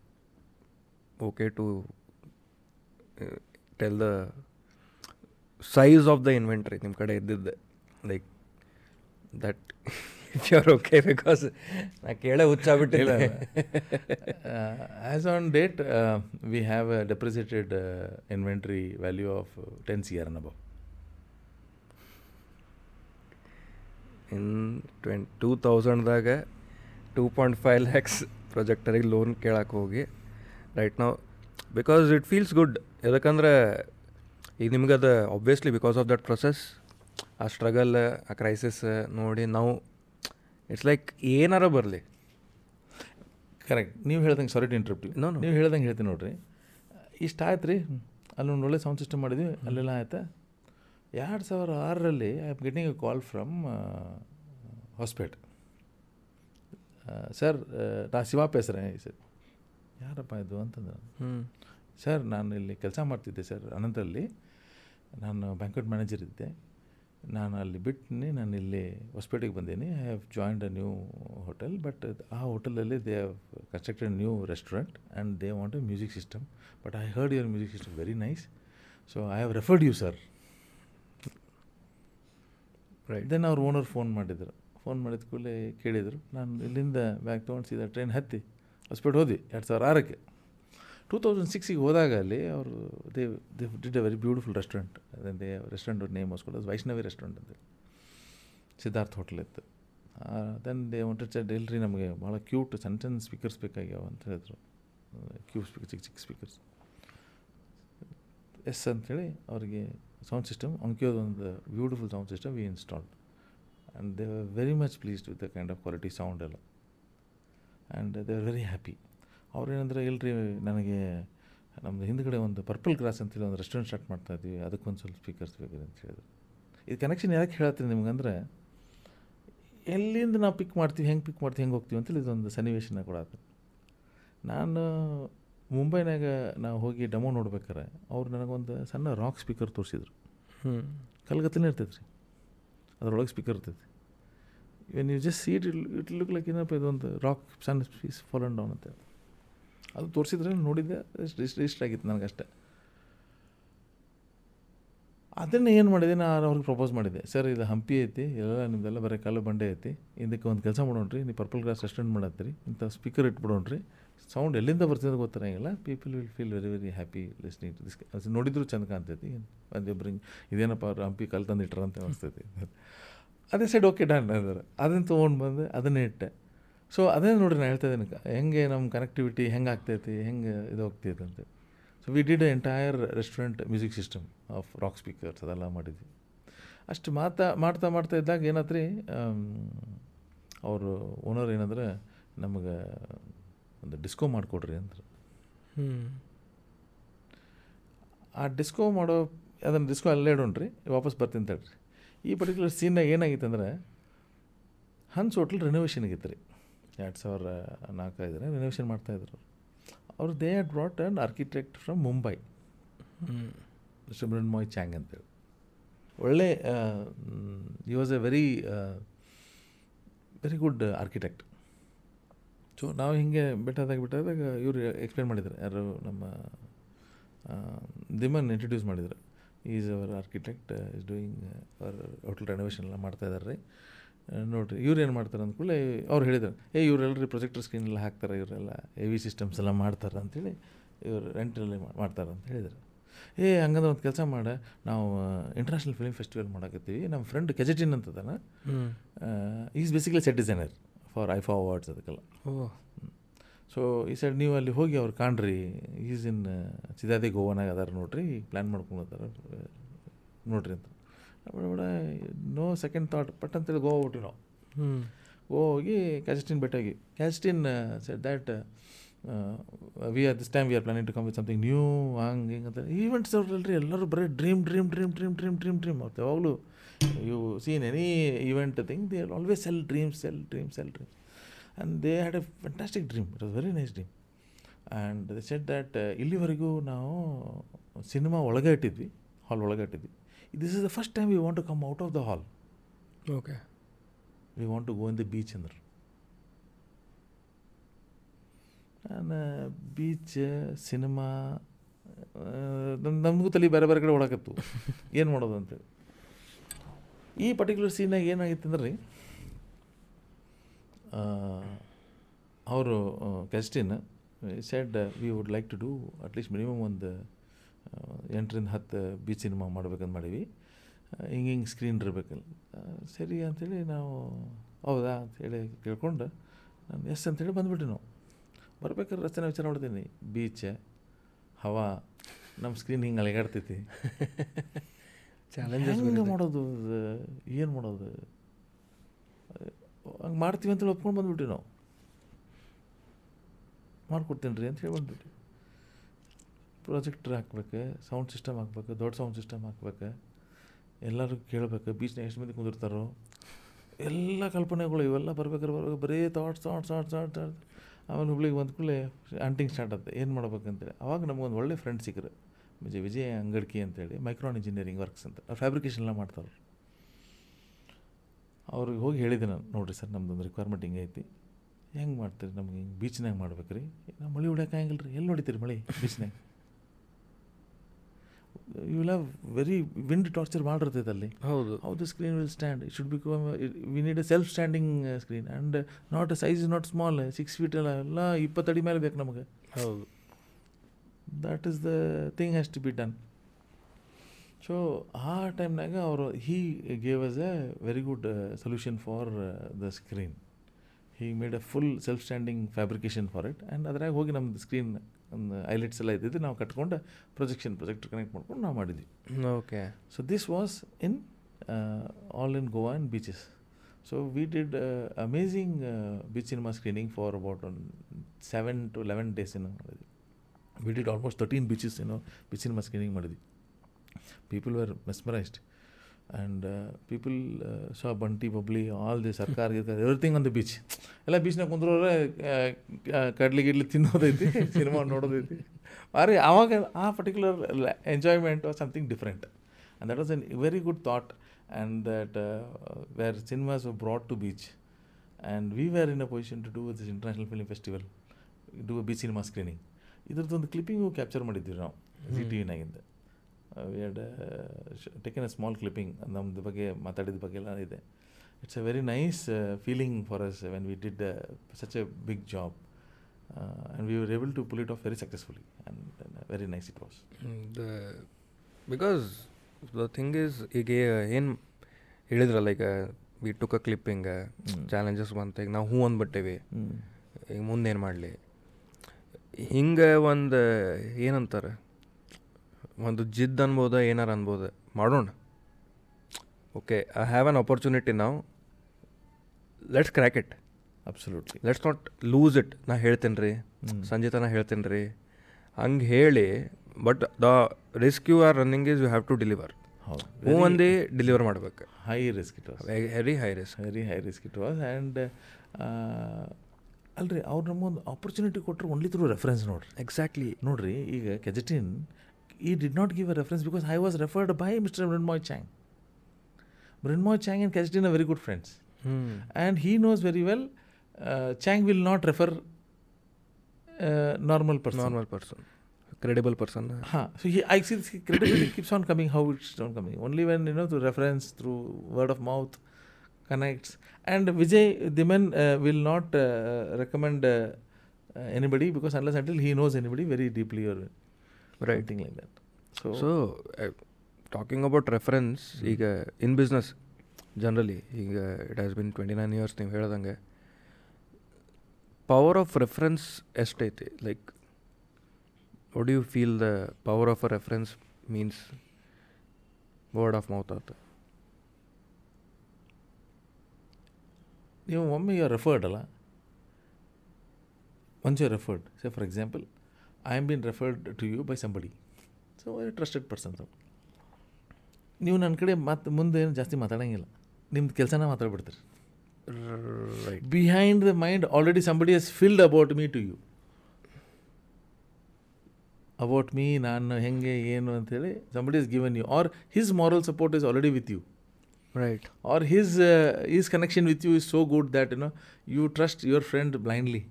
okay to tell the size of the inventory ನಿಮ್ಮ ಕಡೆ ಇದ್ದಿದ್ದೆ like that if you are okay because ನಾ ಕೇಳೇ ಹುಚ್ಚಾಗ್ಬಿಟ್ಟಿಲ್ಲ as on date we have a depreciated inventory value of ten C R above in twenty two ತೌಸಂಡ್ದಾಗ two point five lakhs ಪ್ರೊಜೆಕ್ಟರಿಗೆ loan ಕೇಳಕ್ಕೆ ಹೋಗಿ right ನಾವು ಬಿಕಾಸ್ ಇಟ್ ಫೀಲ್ಸ್ ಗುಡ್ ಯಾಕಂದ್ರೆ ಈಗ ನಿಮ್ಗೆ ಅದು obviously because of that process ಆ struggle ಆ ಕ್ರೈಸಿಸ್ ನೋಡಿ ನಾವು ಇಟ್ಸ್ ಲೈಕ್ ಏನಾರ ಬರಲಿ
ಕರೆಕ್ಟ್ ನೀವು ಹೇಳ್ದಂಗೆ ಸಾರಿ ಟು ಇಂಟ್ರಪ್ಟ್
ನಾನು ನೀವು
ಹೇಳ್ದಂಗೆ ಹೇಳ್ತೀನಿ ನೋಡಿರಿ ಇಷ್ಟ ಆಯ್ತು ರೀ ಅಲ್ಲಿ ಒಂದು ಒಳ್ಳೆ ಸೌಂಡ್ ಸಿಸ್ಟಮ್ ಮಾಡಿದ್ವಿ ಅಲ್ಲೆಲ್ಲ ಆಯ್ತಾ ಎರಡು ಸಾವಿರ ಆರರಲ್ಲಿ I am getting a call from Hospet sir ನಾ ಪೇಸ್ರೆ ಈ ಸರ್ ಯಾರಪ್ಪ ಇದು ಅಂತಂದ್ರೆ ಹ್ಞೂ ಸರ್ ನಾನು ಇಲ್ಲಿ ಕೆಲಸ ಮಾಡ್ತಿದ್ದೆ ಸರ್ ಅನಂತರಲ್ಲಿ ನಾನು ಬ್ಯಾಂಕ್ವೆಟ್ ಮ್ಯಾನೇಜರ್ ಇದ್ದೆ ನಾನು ಅಲ್ಲಿ ಬಿಟ್ಟಿನಿ ನಾನು ಇಲ್ಲಿ ಹೊಸಪೇಟೆಗೆ ಬಂದೀನಿ I have joined a new hotel but ಆ ಹೋಟೆಲಲ್ಲಿ they have constructed new restaurant and they want a music system but I heard your music system very nice so I have referred you sir right then ಅವ್ರ owner phone ಮಾಡಿದರು phone ಮಾಡಿದ ಕೂಡಲೇ ಕೇಳಿದರು ನಾನು ಇಲ್ಲಿಂದ bag ತೊಗೊಂಡು ಸೀದಾ train ಹತ್ತಿ ಹೊಸಪೇಟೆ ಹೋದ್ವಿ ಎರಡು ಸಾವಿರ ಆರಕ್ಕೆ ಟೂ ತೌಸಂಡ್ ಸಿಕ್ಸಿಗೆ ಹೋದಾಗ ಅಲ್ಲಿ ಅವರು they they did a very beautiful restaurant ಅದೇ ರೆಸ್ಟೋರೆಂಟ್ ನೇಮ್ ಹೊಸ್ಕೊಂಡು ಅದು ವೈಷ್ಣವಿ ರೆಸ್ಟೋರೆಂಟ್ ಅಂತ ಸಿದ್ಧಾರ್ಥ ಹೋಟ್ಲ್ ಇತ್ತು ದೆನ್ ದೇ ವಾಂಟೆಡ್ ಇಲ್ರಿ ನಮಗೆ ಭಾಳ ಕ್ಯೂಟ್ ಸಣ್ಣ ಸಣ್ಣ ಸ್ಪೀಕರ್ಸ್ ಬೇಕಾಗ್ಯಾವ ಅಂತ ಹೇಳಿದರು ಕ್ಯೂಟ್ ಸ್ಪೀಕರ್ ಚಿಕ್ಕ ಚಿಕ್ಕ ಸ್ಪೀಕರ್ಸ್ ಎಸ್ ಅಂಥೇಳಿ ಅವರಿಗೆ ಸೌಂಡ್ ಸಿಸ್ಟಮ್ ಒಂದು beautiful sound system we installed and they were very much pleased with the kind of quality sound ಎಲ್ಲ ಆ್ಯಂಡ್ ದೇ ವೆರಿ ಹ್ಯಾಪಿ ಅವ್ರು ಏನಂದ್ರೆ ಇಲ್ಲರಿ ನನಗೆ ನಮ್ಮದು ಹಿಂದ್ಗಡೆ ಒಂದು ಪರ್ಪಲ್ ಗ್ರಾಸ್ ಅಂತೇಳಿ ಒಂದು ರೆಸ್ಟೋರೆಂಟ್ ಸ್ಟಾರ್ಟ್ ಮಾಡ್ತಾ ಇದ್ವಿ ಅದಕ್ಕೊಂದು ಸ್ವಲ್ಪ ಸ್ಪೀಕರ್ಸ್ ಬೇಕಾದ್ರೆ ಅಂತ ಹೇಳಿದ್ರು ಇದು ಕನೆಕ್ಷನ್ ಯಾಕೆ ನಿಮ್ಗೆ ಅಂದರೆ ಎಲ್ಲಿಂದ ನಾವು ಪಿಕ್ ಮಾಡ್ತೀವಿ ಹೆಂಗೆ ಪಿಕ್ ಮಾಡ್ತೀವಿ ಹೆಂಗೆ ಹೋಗ್ತೀವಿ ಅಂತೇಳಿ ಇದೊಂದು ಸನ್ನಿವೇಶನ ಕೂಡ ಅದು ನಾನು ಮುಂಬೈನಾಗ ನಾವು ಹೋಗಿ ಡಮೋ ನೋಡ್ಬೇಕಾರೆ ಅವ್ರು ನನಗೊಂದು ಸಣ್ಣ ರಾಕ್ ಸ್ಪೀಕರ್ ತೋರಿಸಿದ್ರು ಹ್ಞೂ ಕಲ್ಗತ್ತಲೇ ಇರ್ತೈತೆ ರೀ ಅದರೊಳಗೆ ಸ್ಪೀಕರ್ ಇರ್ತೈತಿ ಇವೆನ್ ನೀವು just seat it look like ಏನಪ್ಪ ಇದೊಂದು ರಾಕ್ ಸಣ್ಣ ಫಾಲ್ ಆ್ಯಂಡ್ ಡೌನ್ ಅಂತ ಅದು ತೋರಿಸಿದ್ರೆ ನೋಡಿದ್ದೆ ರಿಸ್ಟ್ ಆಗಿತ್ತು ನನಗಷ್ಟೇ ಅದನ್ನು ಏನು ಮಾಡಿದೆ ನಾನು ಅವ್ರಿಗೆ ಪ್ರಪೋಸ್ ಮಾಡಿದ್ದೆ ಸರ್ ಇದು ಹಂಪಿ ಐತಿ ಎಲ್ಲ ನಿಮ್ದೆಲ್ಲ ಬರೀ ಕಾಲು ಬಂಡೆ ಐತಿ ಇದಕ್ಕೆ ಒಂದು ಕೆಲಸ ಮಾಡೋಣ್ರಿ ನೀವು ಪರ್ಪಲ್ ಗ್ರಾಸ್ ಅಸ್ಟೆಂಡ್ ಮಾಡತ್ತೀರಿ ಇಂಥ ಸ್ಪೀಕರ್ ಇಟ್ಬಿಡೋಣ್ರಿ ಸೌಂಡ್ ಎಲ್ಲಿಂದ ಅಂತ ಗೊತ್ತಿರಂಗಿಲ್ಲ people will feel very very happy listening to this ಅದು ನೋಡಿದ್ರು ಚೆಂದ ಕಾಣ್ತೈತಿ ಒಂದೊಬ್ಬರಿಗೆ ಇದೇನಪ್ಪ ಅವ್ರು ಹಂಪಿ ಕಲ್ಲು ಅಂತ ಅನಿಸ್ತೈತಿ ಅದೇ ಸೈಡ್ ಓಕೆ ಡನ್ ಅಂದ್ರೆ ಅದನ್ನು ತೊಗೊಂಡು ಬಂದು ಅದನ್ನೇ ಇಟ್ಟೆ ಸೊ ಅದೇ ನೋಡಿರಿ ನಾನು ಹೇಳ್ತಾ ಇದ್ದೀನಿ ಹೆಂಗೆ ನಮ್ಮ ಕನೆಕ್ಟಿವಿಟಿ ಹೆಂಗೆ ಆಗ್ತೈತಿ ಹೆಂಗೆ ಇದು ಹೋಗ್ತೈತೆ ಅಂತ so we did entire restaurant music system of rock speakers ಅದೆಲ್ಲ ಮಾಡಿದ್ವಿ ಅಷ್ಟು ಮಾತಾ ಮಾಡ್ತಾ ಮಾಡ್ತಾ ಇದ್ದಾಗ ಏನತ್ರಿ ಅವರು ಓನರ್ ಏನಂದ್ರೆ ನಮಗೆ ಒಂದು ಡಿಸ್ಕೋ ಮಾಡಿಕೊಡ್ರಿ ಅಂದ್ರೆ ಆ ಡಿಸ್ಕೋ ಮಾಡೋ ಅದನ್ನು ಡಿಸ್ಕೋ ಅಲ್ಲೇ ಇಡೋಣ್ರಿ ವಾಪಸ್ ಬರ್ತೀನಿ ತಡ್ರಿ ಈ ಪರ್ಟಿಕ್ಯುಲರ್ ಸೀನಾಗ ಏನಾಗಿತ್ತು ಅಂದ್ರೆ ಹನ್ಸ್ ಹೋಟ್ಲ್ ರಿನೋವೇಷನ್ ಆಗಿತ್ತು ರೀ ಎರಡು ಸಾವಿರ ನಾಲ್ಕೈದರ ರಿನೋವೇಷನ್ ಮಾಡ್ತಾಯಿದ್ರು ಅವರು they are brought and architect from Mumbai ಮೊಯ್ Chang ಅಂತೇಳಿ ಒಳ್ಳೆ he was a very very good architect so ನಾವು ಹಿಂಗೆ ಬೆಟ್ಟದಾಗ ಬಿಟ್ಟಾದಾಗ ಇವರು ಎಕ್ಸ್ಪ್ಲೇನ್ ಮಾಡಿದ್ರು ಯಾರು ನಮ್ಮ ದಿಮನ್ ಇಂಟ್ರೊಡ್ಯೂಸ್ ಮಾಡಿದರು is our architect is doing our hotel renovation ಎಲ್ಲ ಮಾಡ್ತಾಯಿದ್ದಾರೆ ರೀ ನೋಡಿರಿ ಇವ್ರು ಏನು ಮಾಡ್ತಾರೆ ಕೂಡಲೇ ಅವ್ರು ಹೇಳಿದ್ದಾರೆ ಏ ಇವರೆಲ್ಲರಿ ಪ್ರೊಜೆಕ್ಟರ್ ಎಲ್ಲ ಹಾಕ್ತಾರೆ ಇವರೆಲ್ಲ ಎ ವಿ ಸಿಸ್ಟಮ್ಸ್ ಎಲ್ಲ ಮಾಡ್ತಾರೆ ಅಂಥೇಳಿ ಇವರು ರೆಂಟಲ್ಲಿ ಮಾಡ್ತಾರೆ ಅಂತ ಹೇಳಿದರು ಏ ಹಂಗಂದ್ರೆ ಒಂದು ಕೆಲಸ ಮಾಡ ನಾವು ಇಂಟರ್ನ್ಯಾಷನಲ್ ಫಿಲ್ಮ್ ಫೆಸ್ಟಿವಲ್ ಮಾಡಾಕತ್ತೀವಿ ನಮ್ಮ ಫ್ರೆಂಡ್ ಕೆಜೆಟಿನ್ ಅಂತದಾನ is basically set designer for IIFA awards ಅದಕ್ಕೆಲ್ಲ ಸೊ ಈ ಸೈಡ್ ನೀವು ಅಲ್ಲಿ ಹೋಗಿ ಅವ್ರು ಕಾಣ್ರಿ ಈಸ್ ಇನ್ ಸಿದಾದೆ ಗೋವಾನಾಗ ಅದಾರ ನೋಡ್ರಿ ಪ್ಲ್ಯಾನ್ ಮಾಡ್ಕೊಂಡು ನೋಡ್ರಿ ಅಂತ ನೋ ಸೆಕೆಂಡ್ ಥಾಟ್ ಪಟ್ ಅಂತೇಳಿ ಗೋ ಹೋಗ್ಬಿಟ್ಟು ನಾವು ಗೋ ಹೋಗಿ ಕ್ಯಾಸ್ಟಿನ್ ಬೆಟ್ಟಾಗಿ ಕ್ಯಾಸ್ಟಿನ್ set that we are this time we are planning to come with something new ಹಂಗೆ ಹಿಂಗೆ ಅಂತ ಈವೆಂಟ್ಸ್ ಅವ್ರಲ್ಲಿ ಎಲ್ಲರೂ ಬರೀ dream dream dream dream dream dream dream ಅವ್ರು ಯಾವಾಗಲೂ you seen any event thing they always sell dream sell dream sell dream and they had a fantastic dream it was very nice dream and the set that ಇಲ್ಲಿವರೆಗೂ ನಾವು cinema ಒಳಗೆ ಇಟ್ಟಿದ್ವಿ ಹಾಲ್ ಒಳಗೆ ಇಟ್ಟಿದ್ವಿ this is the first time we want to come out of the hall. Okay. We want to go in the beach And uh, beach, uh, cinema, ನಮಗೂ ತಲೆ ಬೇರೆ ಬೇರೆ ಕಡೆ ಓಡಾಕತ್ತು ಏನು ಮಾಡೋದು ಅಂತೇಳಿ ಈ ಪರ್ಟಿಕ್ಯುಲರ್ ಸೀನಾಗ ಏನಾಗಿತ್ತು ಅಂದ್ರೆ ರೀ ಅವರು ಕ್ಯಾಸ್ಟಿನ್ said we would like to do at least minimum ಎಂಟರಿಂದ ಹತ್ತು ಬಿ ಸಿನಿಮಾ ಮಾಡ್ಬೇಕಂತ ಮಾಡೀವಿ ಹಿಂಗೆ ಹಿಂಗೆ ಸ್ಕ್ರೀನ್ ಇರಬೇಕಲ್ಲ ಸರಿ ಅಂಥೇಳಿ ನಾವು ಹೌದಾ ಅಂಥೇಳಿ ಕೇಳ್ಕೊಂಡು ನಾನು ಎಸ್ ಅಂಥೇಳಿ ಬಂದ್ಬಿಟ್ಟು ನಾವು ಬರ್ಬೇಕಾದ್ರೆ ರಚನೆ ವಿಚಾರ ಮಾಡ್ತೀನಿ ಬೀಚ್ ಹವಾ ನಮ್ಮ ಸ್ಕ್ರೀನ್ ಹಿಂಗೆ ಅಲೆಗಾಡ್ತೈತಿ ಚಾಲೆಂಜಸ್ ಮಾಡೋದು ಏನು ಮಾಡೋದು ಹಂಗೆ ಮಾಡ್ತೀವಿ ಅಂತೇಳಿ ಒಪ್ಕೊಂಡು ಬಂದ್ಬಿಟ್ಟು ನಾವು ಮಾಡಿಕೊಡ್ತೀನಿ ರೀ ಅಂತ ಹೇಳಿ ಬಂದ್ಬಿಟ್ಟು ಪ್ರೊಜೆಕ್ಟ್ರ್ ಹಾಕ್ಬೇಕು ಸೌಂಡ್ ಸಿಸ್ಟಮ್ ಹಾಕ್ಬೇಕು ದೊಡ್ಡ ಸೌಂಡ್ ಸಿಸ್ಟಮ್ ಹಾಕ್ಬೇಕು ಎಲ್ಲರಿಗೂ ಕೇಳಬೇಕು ಬೀಚ್ನ ಎಷ್ಟು ಮಂದಿ ಕುಂದಿರ್ತಾರೋ ಎಲ್ಲ ಕಲ್ಪನೆಗಳು ಇವೆಲ್ಲ ಬರ್ಬೇಕಾದ್ರೆ ಬರ್ಬೇಕು ಬರೀ ಥಾಟ್ಸ್ ಥಾಟ್ಸ್ ಥಾಟ್ಸ್ ಥಾಟ್ಸ್ ಆಟ ಆಮೇಲೆ ಹುಬ್ಳಿಗೆ ಬಂದ ಕೂಡಲೇ ಆಂಟಿಂಗ್ ಸ್ಟಾರ್ಟ್ ಆಗುತ್ತೆ ಏನು ಮಾಡ್ಬೇಕಂತೇಳಿ ಅವಾಗ ನಮಗೊಂದು ಒಳ್ಳೆ ಫ್ರೆಂಡ್ ಸಿಕ್ಕರು ವಿಜಯ್ ವಿಜಯ ಅಂಗಡ್ಕಿ ಅಂತೇಳಿ ಮೈಕ್ರಾನ್ ಇಂಜಿನಿಯರಿಂಗ್ ವರ್ಕ್ಸ್ ಅಂತ ಫ್ಯಾಬ್ರಿಕೇಷನ್ ಎಲ್ಲ ಮಾಡ್ತಾರೆ ಅವ್ರಿಗೆ ಹೋಗಿ ಹೇಳಿದೆ ನಾನು ನೋಡಿರಿ ಸರ್ ನಮ್ದೊಂದು ರಿಕ್ವೈರ್ಮೆಂಟ್ ಹಿಂಗೆ ಐತಿ ಹೆಂಗೆ ಮಾಡ್ತೀರಿ ನಮ್ಗೆ ಹಿಂಗೆ ಬೀಚ್ನಾಗ ಮಾಡ್ಬೇಕು ರೀ ನಾವು ಮಳೆ ಹೊಡ್ಯಕ್ಕೆ ರೀ ಎಲ್ಲಿ ಹೊಡಿತೀರಿ ಮಳೆ ಬೀಚ್ನಾಗ you will have very wind torture ಮಾಡಿರ್ತೈತೆ ಅಲ್ಲಿ ಹೌದು how the screen will stand it should become we need a self standing screen and not a size not small six feet ಎಲ್ಲ ಎಲ್ಲ ಇಪ್ಪತ್ತಡಿ ಮೇಲೆ ಬೇಕು ನಮಗೆ ಹೌದು that is the thing has to be done so ಆ ಟೈಮ್ನಾಗ ಅವರು he gave us a very good solution for the screen he made a full self standing fabrication for it and ಅದ್ರಾಗ ಹೋಗಿ ನಮ್ಮದು ಸ್ಕ್ರೀನ್ ಒಂದು ಐಲೈಟ್ಸ್ ಎಲ್ಲ ಇದ್ದಿದ್ದು ನಾವು ಕಟ್ಕೊಂಡು ಪ್ರೊಜೆಕ್ಷನ್ ಪ್ರೊಜೆಕ್ಟ್ ಕನೆಕ್ಟ್ ಮಾಡ್ಕೊಂಡು ನಾವು ಮಾಡಿದ್ವಿ okay so this was in all in Goa and beaches so we did amazing beach cinema screening for about one seven to eleven days ಏನೋ ಮಾಡಿದ್ವಿ we did almost thirteen beaches ಏನೋ beach cinema screening ಮಾಡಿದ್ವಿ people were mesmerized and people saw Bunty Babli all the Sarkar everything on the beach ಎಲ್ಲ ಬೀಚ್ನಾಗ ಕುಂದ್ರೆ ಕಡ್ಲಿ ಗಿಡ್ಲಿ ತಿನ್ನೋದೈತಿ cinema [laughs] ನೋಡೋದೈತಿ ಬಾರಿ ಆವಾಗ ಆ particular enjoyment or something different and that was an very good thought and that
wear cinemas brought to beach and we were in a position to do this international film festival do beach cinema screening ಇದ್ರದ್ದು ಒಂದು clipping capture ಮಾಡಿದ್ದೀವಿ ನಾವು C T ವಿನಾಗಿಂದ we had taken a small clipping ನಮ್ಮದು ಬಗ್ಗೆ ಮಾತಾಡಿದ ಬಗ್ಗೆ ಎಲ್ಲ ಇದೆ it's a very nice feeling for us when we did such a big job and we able to pull it off very successfully and very nice it was because the thing is ಈಗ ಏನು ಹೇಳಿದ್ರ like we took a clipping challenges ಬಂತ ಈಗ ನಾವು ಹೂ ಅಂದ್ಬಿಟ್ಟೇವಿ ಈಗ ಮುಂದೇನು ಮಾಡಲಿ ಹಿಂಗೆ ಒಂದು ಏನಂತಾರೆ ಒಂದು ಜಿದ್ದು ಅನ್ಬೋದು ಏನಾರು ಅನ್ಬೋದು ಮಾಡೋಣ okay I have an opportunity ನಾವು let's crack it absolutely let's not lose it ನಾ ಹೇಳ್ತೀನಿ ರೀ ಸಂಜೆ ನಾ ಹೇಳ್ತೀನಿ ರೀ ಹಂಗೆ ಹೇಳಿ but the risk you are running is you have to deliver ಹ್ಞೂ ಒಂದೇ ಡಿಲಿವರ್ ಮಾಡ್ಬೇಕು high risk it was very high risk very high risk it was and ಅಲ್ರಿ ಅವ್ರು ನಮಗೊಂದು ಆಪರ್ಚುನಿಟಿ ಕೊಟ್ಟರು ಒನ್ಲಿ ತ್ರೂ ರೆಫರೆನ್ಸ್ ನೋಡ್ರಿ ಎಕ್ಸಾಕ್ಟ್ಲಿ ನೋಡ್ರಿ ಈಗ ಕೆಜೆಟಿನ್ he did not give a reference because I was referred by Mr. Mrinmoy Chang. Mrinmoy Chang and Kajdin are very good friends. Hmm. And he knows very well uh, Chang will not refer uh, normal person. Normal person. Credible person. Huh. So he, I see this credibility keeps on coming, how it on coming. Only when, you know, through reference, through word of mouth connects. And Vijay Diman uh, will not uh, recommend uh, anybody because unless until he knows anybody very deeply or right. something like that. So, so uh, talking about reference, ಈಗ in business generally ಈಗ it has been twenty nine years ನೀವು ಹೇಳ್ದಂಗೆ power of reference ಎಷ್ಟೈತಿ like what you feel the power of a reference means word of mouth ಆತ ನೀವು ಒಮ್ಮೆ you are referred ಅಲ್ಲ once you referred say for example I am been referred to you by somebody so I trusted person ನೀವು ನನ್ನ ಕಡೆ ಮತ್ತೆ ಮುಂದೆ ಏನು ಜಾಸ್ತಿ ಮಾತಾಡೋಂಗಿಲ್ಲ ನಿಮ್ಮದು ಕೆಲಸನ ಮಾತಾಡ್ಬಿಡ್ತೀರಿ right behind the mind already somebody has filled about me to you about me ನಾನು ಹೆಂಗೆ ಏನು ಅಂತೇಳಿ somebody is given you R his moral support is already with you right R his is connection with you is so good that you know you trust your friend blindly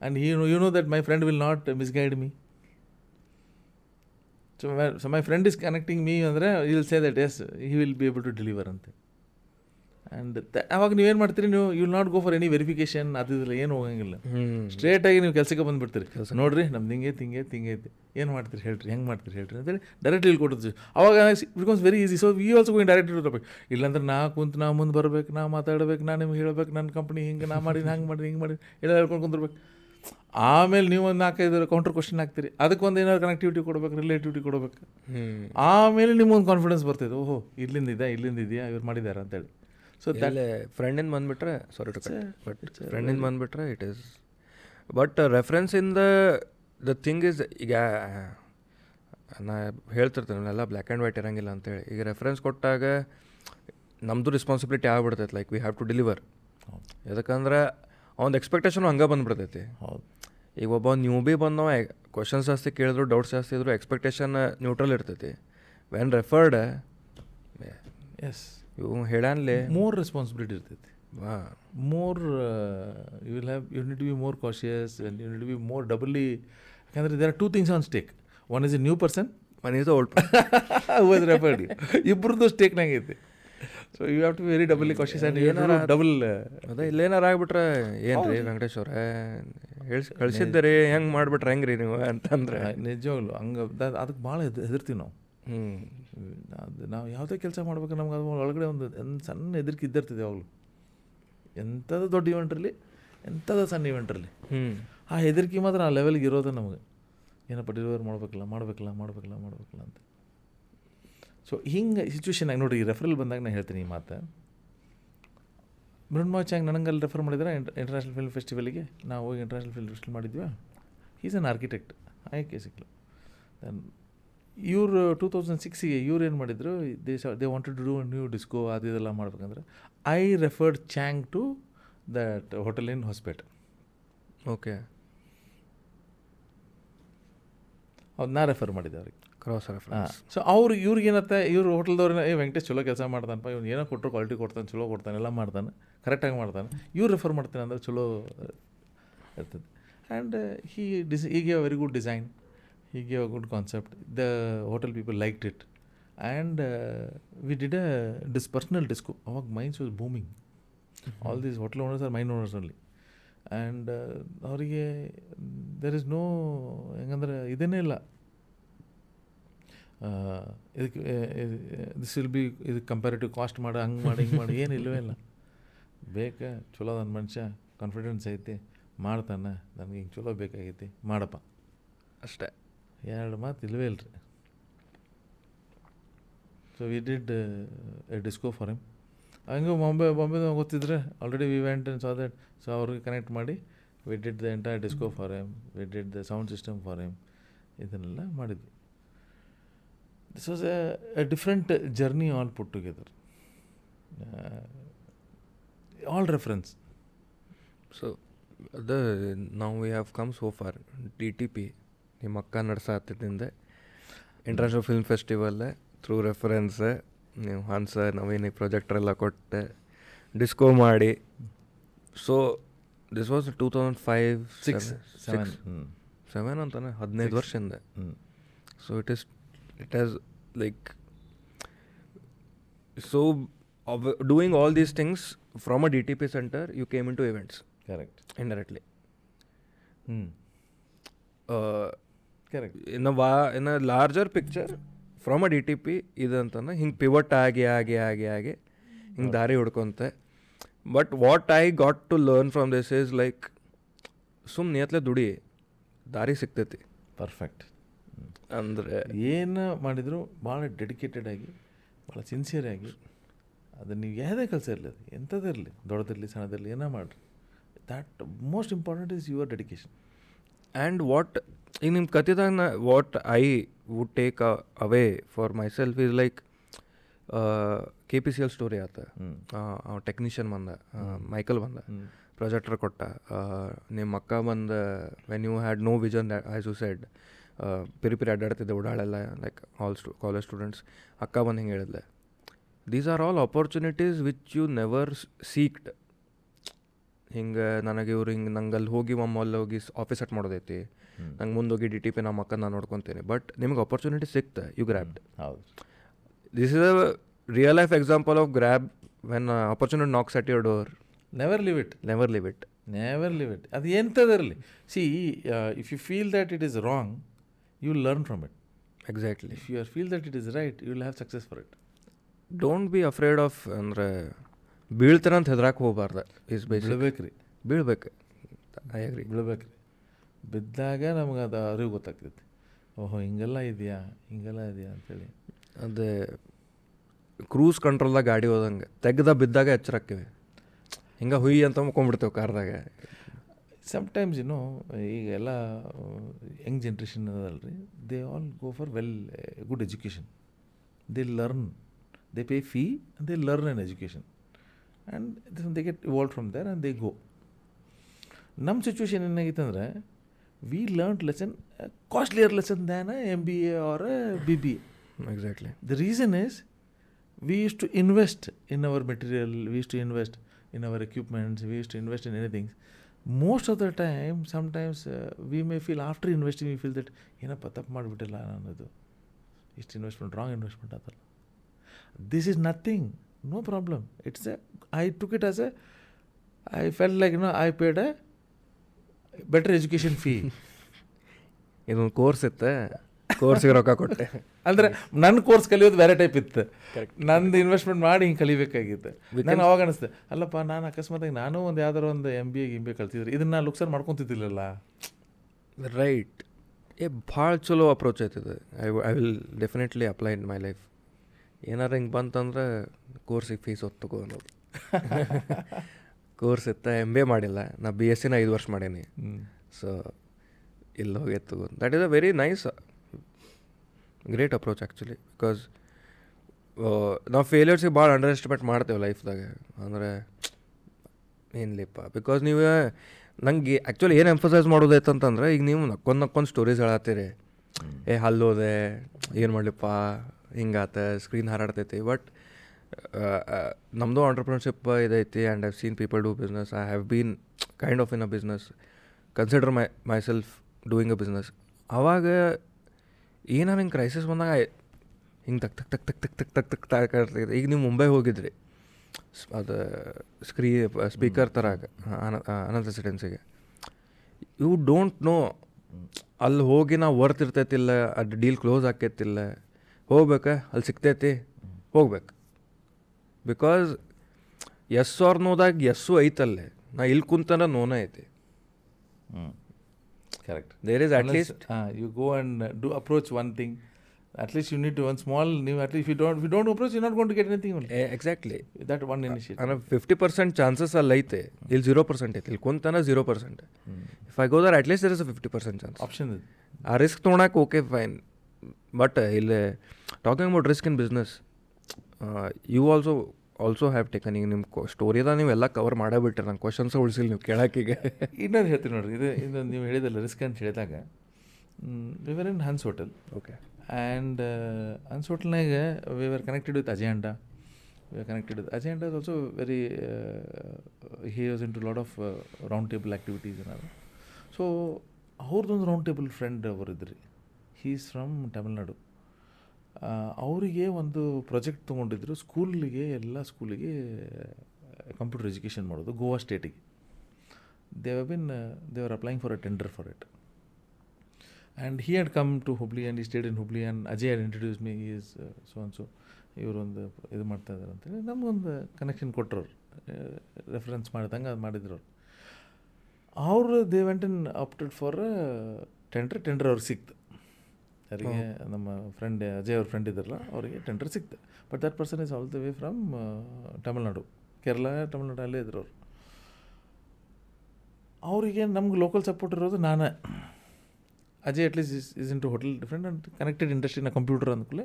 and he, you know that my friend will not misguide me. So, my, so my friend is connecting me ಅಂದರೆ ಈ will say that S he will be able to deliver ಅಂತ and ಅವಾಗ ನೀವೇನು ಮಾಡ್ತೀರಿ ನೀವು you will not go for any verification ಅದು ಇದಿಲ್ಲ ಏನು ಹೋಗಂಗಿಲ್ಲ ಸ್ಟ್ರೇಟಾಗಿ ನೀವು ಕೆಲಸಕ್ಕೆ ಬಂದುಬಿಡ್ತೀರಿ ನೋಡಿರಿ ನಮ್ದು ಹಿಂಗೆ ತಿಂಗೆ ತಿಂಗೆ ಐತೆ ಏನು ಮಾಡ್ತೀರಿ ಹೇಳ್ರಿ ಹೆಂಗೆ ಮಾಡ್ತೀರಿ ಹೇಳ್ರಿ ಅಂತೇಳಿ ಡೈರೆಕ್ಟ್ ಇಲ್ಲಿ ಕೊಡ್ತೀವಿ ಅವಾಗ because very easy so we also going direct ಇಲ್ಲ ಇಲ್ಲಾಂದ್ರೆ ನಾ ಕುಂತು ನಾ ಮುಂದೆ ಬರ್ಬೇಕು ನಾ ಮಾತಾಡ್ಬೇಕು ನಾ ನಿಮ್ಗೆ ಹೇಳ್ಬೇಕು ನನ್ನ ಕಂಪ್ನಿ ಹಿಂಗೆ ನಾ ಮಾಡಿ ಹಂಗೆ ಮಾಡಿ ಹಿಂಗೆ ಮಾಡಿ ಎಲ್ಲ ಹೇಳ್ಕೊಂಡು ಕುಂದಿರ್ಬೇಕು ಆಮೇಲೆ ನೀವು ಒಂದು ನಾಲ್ಕೈದು ಕೌಂಟರ್ ಕ್ವಶನ್ ಹಾಕ್ತೀರಿ ಅದಕ್ಕೊಂದು ಏನಾದ್ರು ಕನೆಕ್ಟಿವಿಟಿ ಕೊಡಬೇಕು ರಿಲೇಟಿವಿಟಿ ಕೊಡಬೇಕು ಆಮೇಲೆ ನಿಮ್ಗೊಂದು ಕಾನ್ಫಿಡೆನ್ಸ್ ಬರ್ತೈತೆ ಓಹೋ ಇಲ್ಲಿಂದ ಇದೆಯಾ ಇಲ್ಲಿಂದ ಇದೆಯಾ ಇವ್ರು ಮಾಡಿದ್ದಾರೆ ಅಂತೇಳಿ ಸೊ ತಲೆ ಫ್ರೆಂಡಿಂದ ಬಂದುಬಿಟ್ರೆ ಸಾರಿ ಟು ಬಟ್ ಫ್ರೆಂಡಿಂದ ಬಂದುಬಿಟ್ರೆ it is but in the the thing is ಈಗ ನಾ ಹೇಳ್ತಿರ್ತೇನೆ ಎಲ್ಲ ಬ್ಲ್ಯಾಕ್ ಆ್ಯಂಡ್ ವೈಟ್ ಇರೋಂಗಿಲ್ಲ ಅಂತೇಳಿ ಈಗ ರೆಫರೆನ್ಸ್ ಕೊಟ್ಟಾಗ ನಮ್ಮದು ರೆಸ್ಪಾನ್ಸಿಬಿಲಿಟಿ ಆಗಿಬಿಡ್ತೈತೆ like we have to deliver ಯಾಕಂದ್ರೆ ಅವ್ನ ಎಕ್ಸ್ಪೆಕ್ಟೇಷನ್ ಹಂಗೆ ಬಂದ್ಬಿಡ್ತೈತಿ ಈಗ ಒಬ್ಬ ನೀವು ಭೀ ಬಂದವ ಕ್ವಶನ್ಸ್ ಜಾಸ್ತಿ ಕೇಳಿದ್ರು ಡೌಟ್ಸ್ ಜಾಸ್ತಿ ಇದ್ರು ಎಕ್ಸ್ಪೆಕ್ಟೇಷನ್ ನ್ಯೂಟ್ರಲ್ ಇರ್ತೈತಿ ವೆನ್ ರೆಫರ್ಡ್ ಎಸ್ ಇವು ಹೇಳಲ್ಲಿ ಮೋರ್ ರೆಸ್ಪಾನ್ಸಿಬಿಲಿಟಿ ಇರ್ತೈತಿ more you will have you need be more cautious and you need be more doubly ಯಾಕಂದರೆ there are two things on stake one is a new person one is old person referred ಇಬ್ಬರದ್ದು ಸ್ಟೇಕ್ನಾಗೈತಿ so you have to very double cautious and ಏನಾರ double uh, ಅದೇ ಇಲ್ಲೇನಾರ ಆಗ್ಬಿಟ್ರೆ ಏನು ರೀ ವೆಂಕಟೇಶ್ವರ ಹೇಳ್ಸಿ ಕಳಿಸಿದ್ದೆ ರೀ ಹೆಂಗೆ ಮಾಡಿಬಿಟ್ರೆ ಹೆಂಗೆ ರೀ ನೀವು ಅಂತಂದ್ರೆ ನಿಜವಾಗ್ಲು ಹಂಗೆ ಅದಕ್ಕೆ ಭಾಳ ಹೆದರ್ತೀವಿ ನಾವು ಹ್ಞೂ ಅದು ನಾವು ಯಾವುದೇ ಕೆಲಸ ಮಾಡ್ಬೇಕು ನಮ್ಗೆ ಅದು ಒಳಗಡೆ ಒಂದು ಸಣ್ಣ ಹೆದರಿಕೆ ಇದ್ದಿರ್ತಿದೆ ಅವಳು ಎಂಥದ್ದು ದೊಡ್ಡ ಇವೆಂಟ್ ಇವೆಂಟ್ರಲ್ಲಿ ಎಂಥದ್ದು ಸಣ್ಣ ಇವೆಂಟ್ ಇವೆಂಟ್ರಲ್ಲಿ ಹ್ಞೂ ಆ ಹೆದರಿಕೆ ಮಾತ್ರ ಆ ಲೆವೆಲ್ಗೆ ಇರೋದು ನಮಗೆ ಏನಪ್ಪ ಡೆಲಿವರಿ ಮಾಡ್ಬೇಕಲ್ಲ ಮಾಡ್ಬೇಕಲ್ಲ ಮಾಡ್ಬೇಕಲ್ಲ ಮಾಡ್ಬೇಕಲ್ಲ ಅಂತ ಸೊ ಹಿಂಗೆ ಆಗಿ ನೋಡಿರಿ ರೆಫರಲ್ ಬಂದಾಗ ನಾನು ಹೇಳ್ತೀನಿ ಈ ಮಾತು ಮೃಣ್ಮಾ ಚಾಂಗ್ ನನಗಲ್ಲಿ ರೆಫರ್ ಮಾಡಿದ್ರೆ ಇಂಟರ್ನ್ಯಾಷನಲ್ ಫಿಲ್ಮ್ ಫೆಸ್ಟಿವಲಿಗೆ ನಾವು ಹೋಗಿ ಇಂಟರ್ನ್ಯಾಷನಲ್ ಫಿಲ್ಮ್ ಫೆಸ್ಟಿವಲ್ ಮಾಡಿದ್ವಿ ಈಸ್ ಅನ್ ಆರ್ಕಿಟೆಕ್ಟ್ ಆಯ್ಕೆ ಸಿಕ್ಲು ದೆನ್ ಇವರು ಟೂ ತೌಸಂಡ್ ಸಿಕ್ಸಿಗೆ ಇವ್ರು ಏನು ಮಾಡಿದ್ರು they they wanted to do new disco ಅದು ಇದೆಲ್ಲ ಮಾಡ್ಬೇಕಂದ್ರೆ I referred Chang to that hotel in Hosapete okay ಹೌದು ನಾ ರೆಫರ್ ಮಾಡಿದ್ದೆ ಅವ್ರಿಗೆ ಕ್ರಾಸ್ ರೆಫರೆನ್ಸ್ ಸೊ ಅವ್ರು ಇವ್ರಿಗೇನತ್ತೆ ಇವ್ರು ಹೋಟೆಲ್ದವ್ರನ್ನ ಏ ವೆಂಕಟೇಶ್ ಚಲೋ ಕೆಲಸ ಮಾಡ್ತಾನಪ್ಪ ಇವ್ನು ಏನೋ ಕೊಟ್ಟರು ಕ್ವಾಲಿಟಿ ಕೊಡ್ತಾನೆ ಚಲೋ ಕೊಡ್ತಾನೆ ಎಲ್ಲ ಮಾಡ್ತಾನೆ ಕರೆಕ್ಟಾಗಿ ಮಾಡ್ತಾನೆ ಇವ್ರು ರೆಫರ್ ಮಾಡ್ತಾನೆ ಅಂದರೆ ಚಲೋ ಇರ್ತದೆ ಆ್ಯಂಡ್ ಹೀ ಡಿಸ್ ಹೀಗೆ ಅ ವೆರಿ ಗುಡ್ ಡಿಸೈನ್ ಹೀಗೆ a good concept the hotel people liked it and we did a dish personal disco ಅವಾಗ mines was booming all these hotel owners are mine owners ಅಲ್ಲಿ and ಅವರಿಗೆ there is no ಹೆಂಗಂದ್ರೆ ಇದೇನೇ ಇಲ್ಲ ಇದಕ್ಕೆ this will be ಇದಕ್ಕೆ comparative cost ಮಾಡಿ ಹಂಗೆ ಮಾಡಿ ಹಿಂಗೆ ಮಾಡಿ ಏನು ಇಲ್ಲವೇ ಇಲ್ಲ ಬೇಕ ಚಲೋ ನನ್ನ ಮನುಷ್ಯ ಕಾನ್ಫಿಡೆನ್ಸ್ ಐತಿ ಮಾಡ್ತಾನೆ ನನಗೆ ಹಿಂಗೆ ಚಲೋ ಬೇಕಾಗೈತಿ ಮಾಡಪ್ಪ ಅಷ್ಟೇ ಎರಡು ಮಾತು ಇಲ್ಲವೇ ಇಲ್ಲರಿ so we did a disco for him ಹಂಗೆ ಬಾಂಬೆ ಬಾಂಬೆದಾಗ ಗೊತ್ತಿದ್ರೆ already we went so that so ಅವ್ರಿಗೆ ಕನೆಕ್ಟ್ ಮಾಡಿ we did the entire disco for him we did the sound system for him ಇದನ್ನೆಲ್ಲ ಮಾಡಿದ್ವಿ this was a different journey all put together all reference so ಅದ ನಾವು we have come so far D T P ನಿಮ್ಮ ಅಕ್ಕ ನಡೆಸಾತಿದ್ದಿಂದ international film festival through reference ನೀವು ಹಾನ್ಸ ನವೀನಿಗೆ ಪ್ರೊಜೆಕ್ಟ್ರೆಲ್ಲ ಕೊಟ್ಟೆ ಡಿಸ್ಕೋ ಮಾಡಿ so this was two thousand five six seven seven ಅಂತಾನೆ ಹದಿನೈದು ವರ್ಷದಿಂದ so it is it has like so doing all these things from a dtp center you came into events
correct
indirectly hm
uh correct
in a in a larger picture from a dtp id anta hing pivot aagi aagi aagi aagi hing daari hudkonte but what i got to learn from this is like sum niyatle dudie
daari sakte the perfect
ಅಂದರೆ ಏನು ಮಾಡಿದರೂ ಭಾಳ dedicated ಆಗಿ ಭಾಳ sincere ಆಗಿ ಅದನ್ನು ನೀವು ಯಾವುದೇ ಕೆಲಸ ಇರಲಿ ಅದು ಎಂಥದ್ದಿರಲಿ ದೊಡ್ಡದಿರಲಿ ಸಣ್ಣದಿರಲಿ ಏನೋ ಮಾಡಿರಿ that most important is your dedication and what ಈಗ ನಿಮ್ಮ ಕಥೆದಾಗ ನಾ what I would take away for myself is like K P C L story ಆತ ಟೆಕ್ನಿಷಿಯನ್ ಬಂದ ಮೈಕಲ್ ಬಂದ ಪ್ರೊಜೆಕ್ಟರ್ ಕೊಟ್ಟ ನಿಮ್ಮ ಅಕ್ಕ ಬಂದ when you had no vision I suicide ಪಿರಿ ಪಿರಿ ಅಡ್ಡಾಡ್ತಿದ್ದೆ ಓಡಾಳೆಲ್ಲ ಲೈಕ್ ಆಲ್ ಸ್ಟು ಕಾಲೇಜ್ ಸ್ಟೂಡೆಂಟ್ಸ್ ಅಕ್ಕ ಬಂದು ಹಿಂಗೆ ಹೇಳಿದ್ಲೆ these are all opportunities which you never seeked ಹಿಂಗೆ ನನಗೆ ಇವ್ರು ಹಿಂಗೆ ನಂಗೆ ಅಲ್ಲಿ ಹೋಗಿ ಅಲ್ಲಿ ಹೋಗಿ ಆಫೀಸ್ ಅಟ್ ಮಾಡೋದೈತಿ ನಂಗೆ ಹೋಗಿ ಡಿ ಟಿ ಪಿ ನಮ್ಮ ಅಕ್ಕ ನಾನು ನೋಡ್ಕೊತೇನೆ ಬಟ್ ನಿಮ್ಗೆ ಆಪರ್ಚುನಿಟಿ ಸಿಕ್ತೆ you grabbed this is a real life example of grab when opportunity knocks at your door
never leave it
never leave it
never leave it ಅದು ಎಂಥದ್ರಲ್ಲಿ see if you feel that it is wrong you learn from it
exactly if
you are feel that it is right you will have success for it
don't be afraid of ಅಂದರೆ ಬೀಳ್ತಾನೆ ಅಂತ ಹೆದ್ರಾಕ್ ಹೋಗ್ಬಾರ್ದು is ಬೀಳ್ಬೇಕು ರೀ ಬೀಳ್ಬೇಕು ಹೇಗ್ರಿ ಬೀಳ್ಬೇಕು ರೀ ಬಿದ್ದಾಗ ನಮ್ಗೆ ಅದು ಅರಿವು ಗೊತ್ತಾಗ್ತೈತಿ ಓಹೋ ಹಿಂಗೆಲ್ಲ ಇದೆಯಾ ಹಿಂಗೆಲ್ಲ ಇದೆಯಾ ಅಂಥೇಳಿ ಅದು ಕ್ರೂಸ್ ಕಂಟ್ರೋಲ್ದಾಗ ಗಾಡಿ ಹೋದಂಗೆ ತೆಗ್ದ ಬಿದ್ದಾಗ ಎಚ್ಚರಕ್ಕೇವೆ ಹಿಂಗೆ ಹುಯಿ ಅಂತ ಮುಕ್ಕೊಂಬಿಡ್ತೇವೆ ಕಾರ್ದಾಗ
ಸಮ್ಟೈಮ್ಸ್ ಇನ್ನೂ ಈಗ ಎಲ್ಲ ಯಂಗ್ ಜನ್ರೇಷನ್ ಅದಲ್ಲ ರೀ they all go for well good education they learn they pay fee they learn an education and they get evolve from there and they go ನಮ್ಮ ಸಿಚುವೇಶನ್ ಏನಾಗಿತ್ತು ಅಂದರೆ we learn lesson costlier lesson than M B A or B B
A exactly
the reason is we use to invest in our material we use to invest in our equipments we use to invest in ಎನಿಥಿಂಗ್ಸ್ most of the time some times we may feel after investing we feel that ಏನಪ್ಪ ತಪ್ಪು ಮಾಡಿಬಿಟ್ಟಿಲ್ಲ ಅನ್ನೋದು ಇಷ್ಟು investment wrong investment ಅದಲ್ಲ this is nothing no problem it's a I took it as a I felt like no I paid a better education fee
ಇದೊಂದು course ಇತ್ತೆ ಕೋರ್ಸಿಗೆ ರೊಕ್ಕ ಕೊಟ್ಟೆ ಅಂದರೆ ನನ್ನ ಕೋರ್ಸ್ ಕಲಿಯೋದು ಬೇರೆ ಟೈಪ್ ಇತ್ತು ನಂದು ಇನ್ವೆಸ್ಟ್ಮೆಂಟ್ ಮಾಡಿ ಹಿಂಗೆ ಕಲಿಬೇಕಾಗಿತ್ತು ನಾನು ಅವಾಗ ಅನಿಸ್ತೆ ಅಲ್ಲಪ್ಪ ನಾನು ಅಕಸ್ಮಾತಾಗಿ ನಾನು ಒಂದು ಯಾವ್ದಾರು ಒಂದು ಎಮ್ ಬಿ ಎ ಗಿಮ್ ಬಿ ಕಲ್ತಿದ್ರು ಇದನ್ನು ಲುಕ್ಸರ್ ಮಾಡ್ಕೊತಿದ್ದಿಲ್ಲಲ್ಲ ರೈಟ್ ಏ ಭಾಳ ಚಲೋ ಅಪ್ರೋಚ್ ಆಯ್ತದೆ I I will definitely apply in my life ಏನಾರು ಹಿಂಗೆ ಬಂತಂದ್ರೆ ಕೋರ್ಸಿಗೆ ಫೀಸ್ ಹೊತ್ತು ಅನ್ನೋದು ಕೋರ್ಸ್ [laughs] ಇತ್ತ ಎಮ್ ಬಿ ಎ ಮಾಡಿಲ್ಲ ನಾ ಬಿ ಎಸ್ ಸಿನ ಐದು ವರ್ಷ ಮಾಡೀನಿ ಸೊ ಇಲ್ಲಿ ಹೋಗಿ ತಗೋ that is a very nice great approach actually because ನಾವು ಫೇಲಿಯರ್ಸಿಗೆ ಭಾಳ ಅಂಡರ್ ಎಸ್ಟಿಮೇಟ್ ಮಾಡ್ತೇವೆ ಲೈಫ್ದಾಗೆ ಅಂದರೆ ಏನ್ಲಿಪ್ಪ ಬಿಕಾಸ್ ನೀವು ನಂಗೆ ಆ್ಯಕ್ಚುಲಿ ಏನು ಎಂಫಸೈಸ್ ಮಾಡೋದೈತಂತಂದ್ರೆ ಈಗ ನೀವು ನಕ್ಕೊಂದು ನಕ್ಕೊಂದು ಸ್ಟೋರೀಸ್ ಹೇಳತ್ತೀರಿ ಏ ಹಲ್ಲೋದೆ ಏನು ಮಾಡಲಿಪ್ಪ ಹಿಂಗಾತ ಸ್ಕ್ರೀನ್ ಹಾರಾಡ್ತೈತಿ ಬಟ್ ನಮ್ಮದು ಆಂಟ್ರಪ್ರನರ್ಶಿಪ್ ಇದೈತಿ and I've seen people do business I have been kind of in a business consider my myself doing a business ಆವಾಗ ಏನು ಹಿಂಗೆ ಕ್ರೈಸಿಸ್ ಬಂದಾಗ ಹಿಂಗೆ ತಕ್ ತಕ್ ತಕ್ ತಕ್ ತಕ್ ತಕ್ ತಕ್ ತಕ್ ತಕ್ ಈಗ ನೀವು ಮುಂಬೈ ಹೋಗಿದ್ರಿ ಅದು ಸ್ಕ್ರೀ ಸ್ಪೀಕರ್ ಥರ ಅನಂತ ರೆಸಿಡೆನ್ಸಿಗೆ ಯು ಡೋಂಟ್ ನೋ ಅಲ್ಲಿ ಹೋಗಿ ನಾವು ವರ್ತ್ ಇರ್ತೈತಿಲ್ಲ ಅದು ಡೀಲ್ ಕ್ಲೋಸ್ ಆಕೈತಿಲ್ಲ ಹೋಗ್ಬೇಕಾ ಅಲ್ಲಿ ಸಿಗ್ತೈತಿ ಹೋಗ್ಬೇಕು ಬಿಕಾಸ್ ಎಸ್ ಅವ್ರನ್ನೋದಾಗ ಎಸ್ಸು ಐತಲ್ಲೇ ನಾ ಇಲ್ಲಿ ಕುಂತನ ನೋನ ಐತಿ
Correct.
There is at Unless, least
uh, you go and uh, do approach one thing. At least you need to one small new. At least if you don't if you don't approach, you're not going to get anything. Only.
Uh, exactly.
That one
initiative. and 50% chances are light, he'll zero percent. He'll kuntana zero percent. If I go there, at least there is a 50% chance.
Option.
A risk thona okay fine, but he'll uh, talking about risk in business. Uh, you also also have taken ಈಗ ನಿಮ್ಮ ಸ್ಟೋರಿದ ಎಲ್ಲ cover ಬಿಟ್ಟರೆ ನಂಗೆ questions ಉಳಿಸಿಲ್ಲ ನೀವು ಕೇಳೋಕ್ಕೀಗ [laughs] ಇನ್ನೊಂದು ಹೇಳ್ತೀನಿ ನೋಡಿರಿ ಇದು ಇದು ನೀವು ಹೇಳಿದಲ್ಲ ರಿಸ್ಕ್ ಅಂತ ಹೇಳಿದಾಗ we were in Hans hotel
okay
and Hans ಹೋಟೆಲ್ನಾಗ we are connected with agenda we are connected with agenda is also very he was into lot of round table activities ಏನಾದ್ರು ಸೊ ಅವ್ರದ್ದೊಂದು round table friend ಅವರಿದ್ರಿ he is from Tamil Nadu ಅವರಿಗೆ ಒಂದು project ತೊಗೊಂಡಿದ್ರು ಸ್ಕೂಲಿಗೆ ಎಲ್ಲ ಸ್ಕೂಲಿಗೆ computer education ಮಾಡೋದು ಗೋವಾ ಸ್ಟೇಟಿಗೆ they've been they are applying for a tender for it and he had come to Hubli and ಈ state in Hubli and Ajay had introduce me is so on so ಇವರೊಂದು ಇದು ಮಾಡ್ತಾ ಇದ್ದಾರೆ ಅಂತೇಳಿ ನಮಗೊಂದು ಕನೆಕ್ಷನ್ ಕೊಟ್ಟರು ರೆಫರೆನ್ಸ್ ಮಾಡಿದಂಗೆ ಅದು ಮಾಡಿದ್ರು ಅವರು they went in opted for tender tender ಅವ್ರಿಗೆ ಸಿಕ್ತು ಯಾರಿಗೆ ನಮ್ಮ ಫ್ರೆಂಡ್ ಅಜಯ್ ಅವ್ರ ಫ್ರೆಂಡ್ ಇದ್ದಾರಲ್ಲ ಅವರಿಗೆ ಟೆಂಡರ್ ಸಿಕ್ತು but that person is all the way from Tamil Nadu Kerala Tamil Nadu ಅಲ್ಲೇ ಇದ್ರು ಅವರು ಅವರಿಗೆ ನಮ್ಗೆ ಲೋಕಲ್ ಸಪೋರ್ಟ್ ಇರೋದು ನಾನೇ Ajay at least is is in to hotel different and connected ಇಂಡಸ್ಟ್ರಿನ ಕಂಪ್ಯೂಟರ್ ಅಂದಕೂಲೆ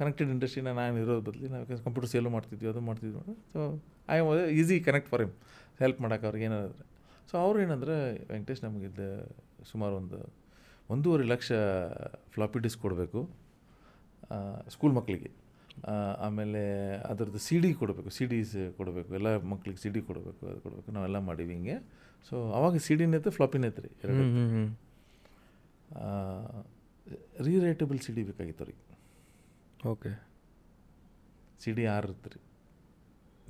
ಕನೆಕ್ಟೆಡ್ ಇಂಡಸ್ಟ್ರಿನ ನಾನು ಇರೋದು ಬದಲಿ ನಾವು ಕಂಪ್ಯೂಟರ್ ಸೇಲು ಮಾಡ್ತಿದ್ವಿ ಅದು ಮಾಡ್ತಿದ್ವಿ so I am easy connect for him help ಮಾಡೋಕೆ ಅವ್ರಿಗೆ ಏನಾದರೆ ಸೊ ಅವ್ರು ಏನಂದ್ರೆ ವೆಂಕಟೇಶ್ ನಮಗಿದ್ದ ಸುಮಾರು ಒಂದು ಒಂದೂವರೆ ಲಕ್ಷ ಫ್ಲಾಪಿ ಡಿಸ್ಕ್ ಕೊಡಬೇಕು ಸ್ಕೂಲ್ ಮಕ್ಕಳಿಗೆ ಆಮೇಲೆ ಅದರದ್ದು ಸಿ ಡಿ ಕೊಡಬೇಕು ಸಿ ಡೀಸ್ ಕೊಡಬೇಕು ಎಲ್ಲ ಮಕ್ಳಿಗೆ ಸಿ ಡಿ ಕೊಡಬೇಕು ಅದು ಕೊಡಬೇಕು ನಾವೆಲ್ಲ ಮಾಡೀವಿ ಹಿಂಗೆ ಸೊ ಅವಾಗ ಸಿ ಡಿನೈತೆ ಫ್ಲಾಪಿನೈತೆ ರೀ ಎರಡು ರೀ ರೇಟೇಬಲ್ ಸಿ ಡಿ ಬೇಕಾಗಿತ್ತು
ಅವ್ರಿಗೆ ಓಕೆ
ಸಿ ಡಿ ಆರ್ ಇರುತ್ತೆ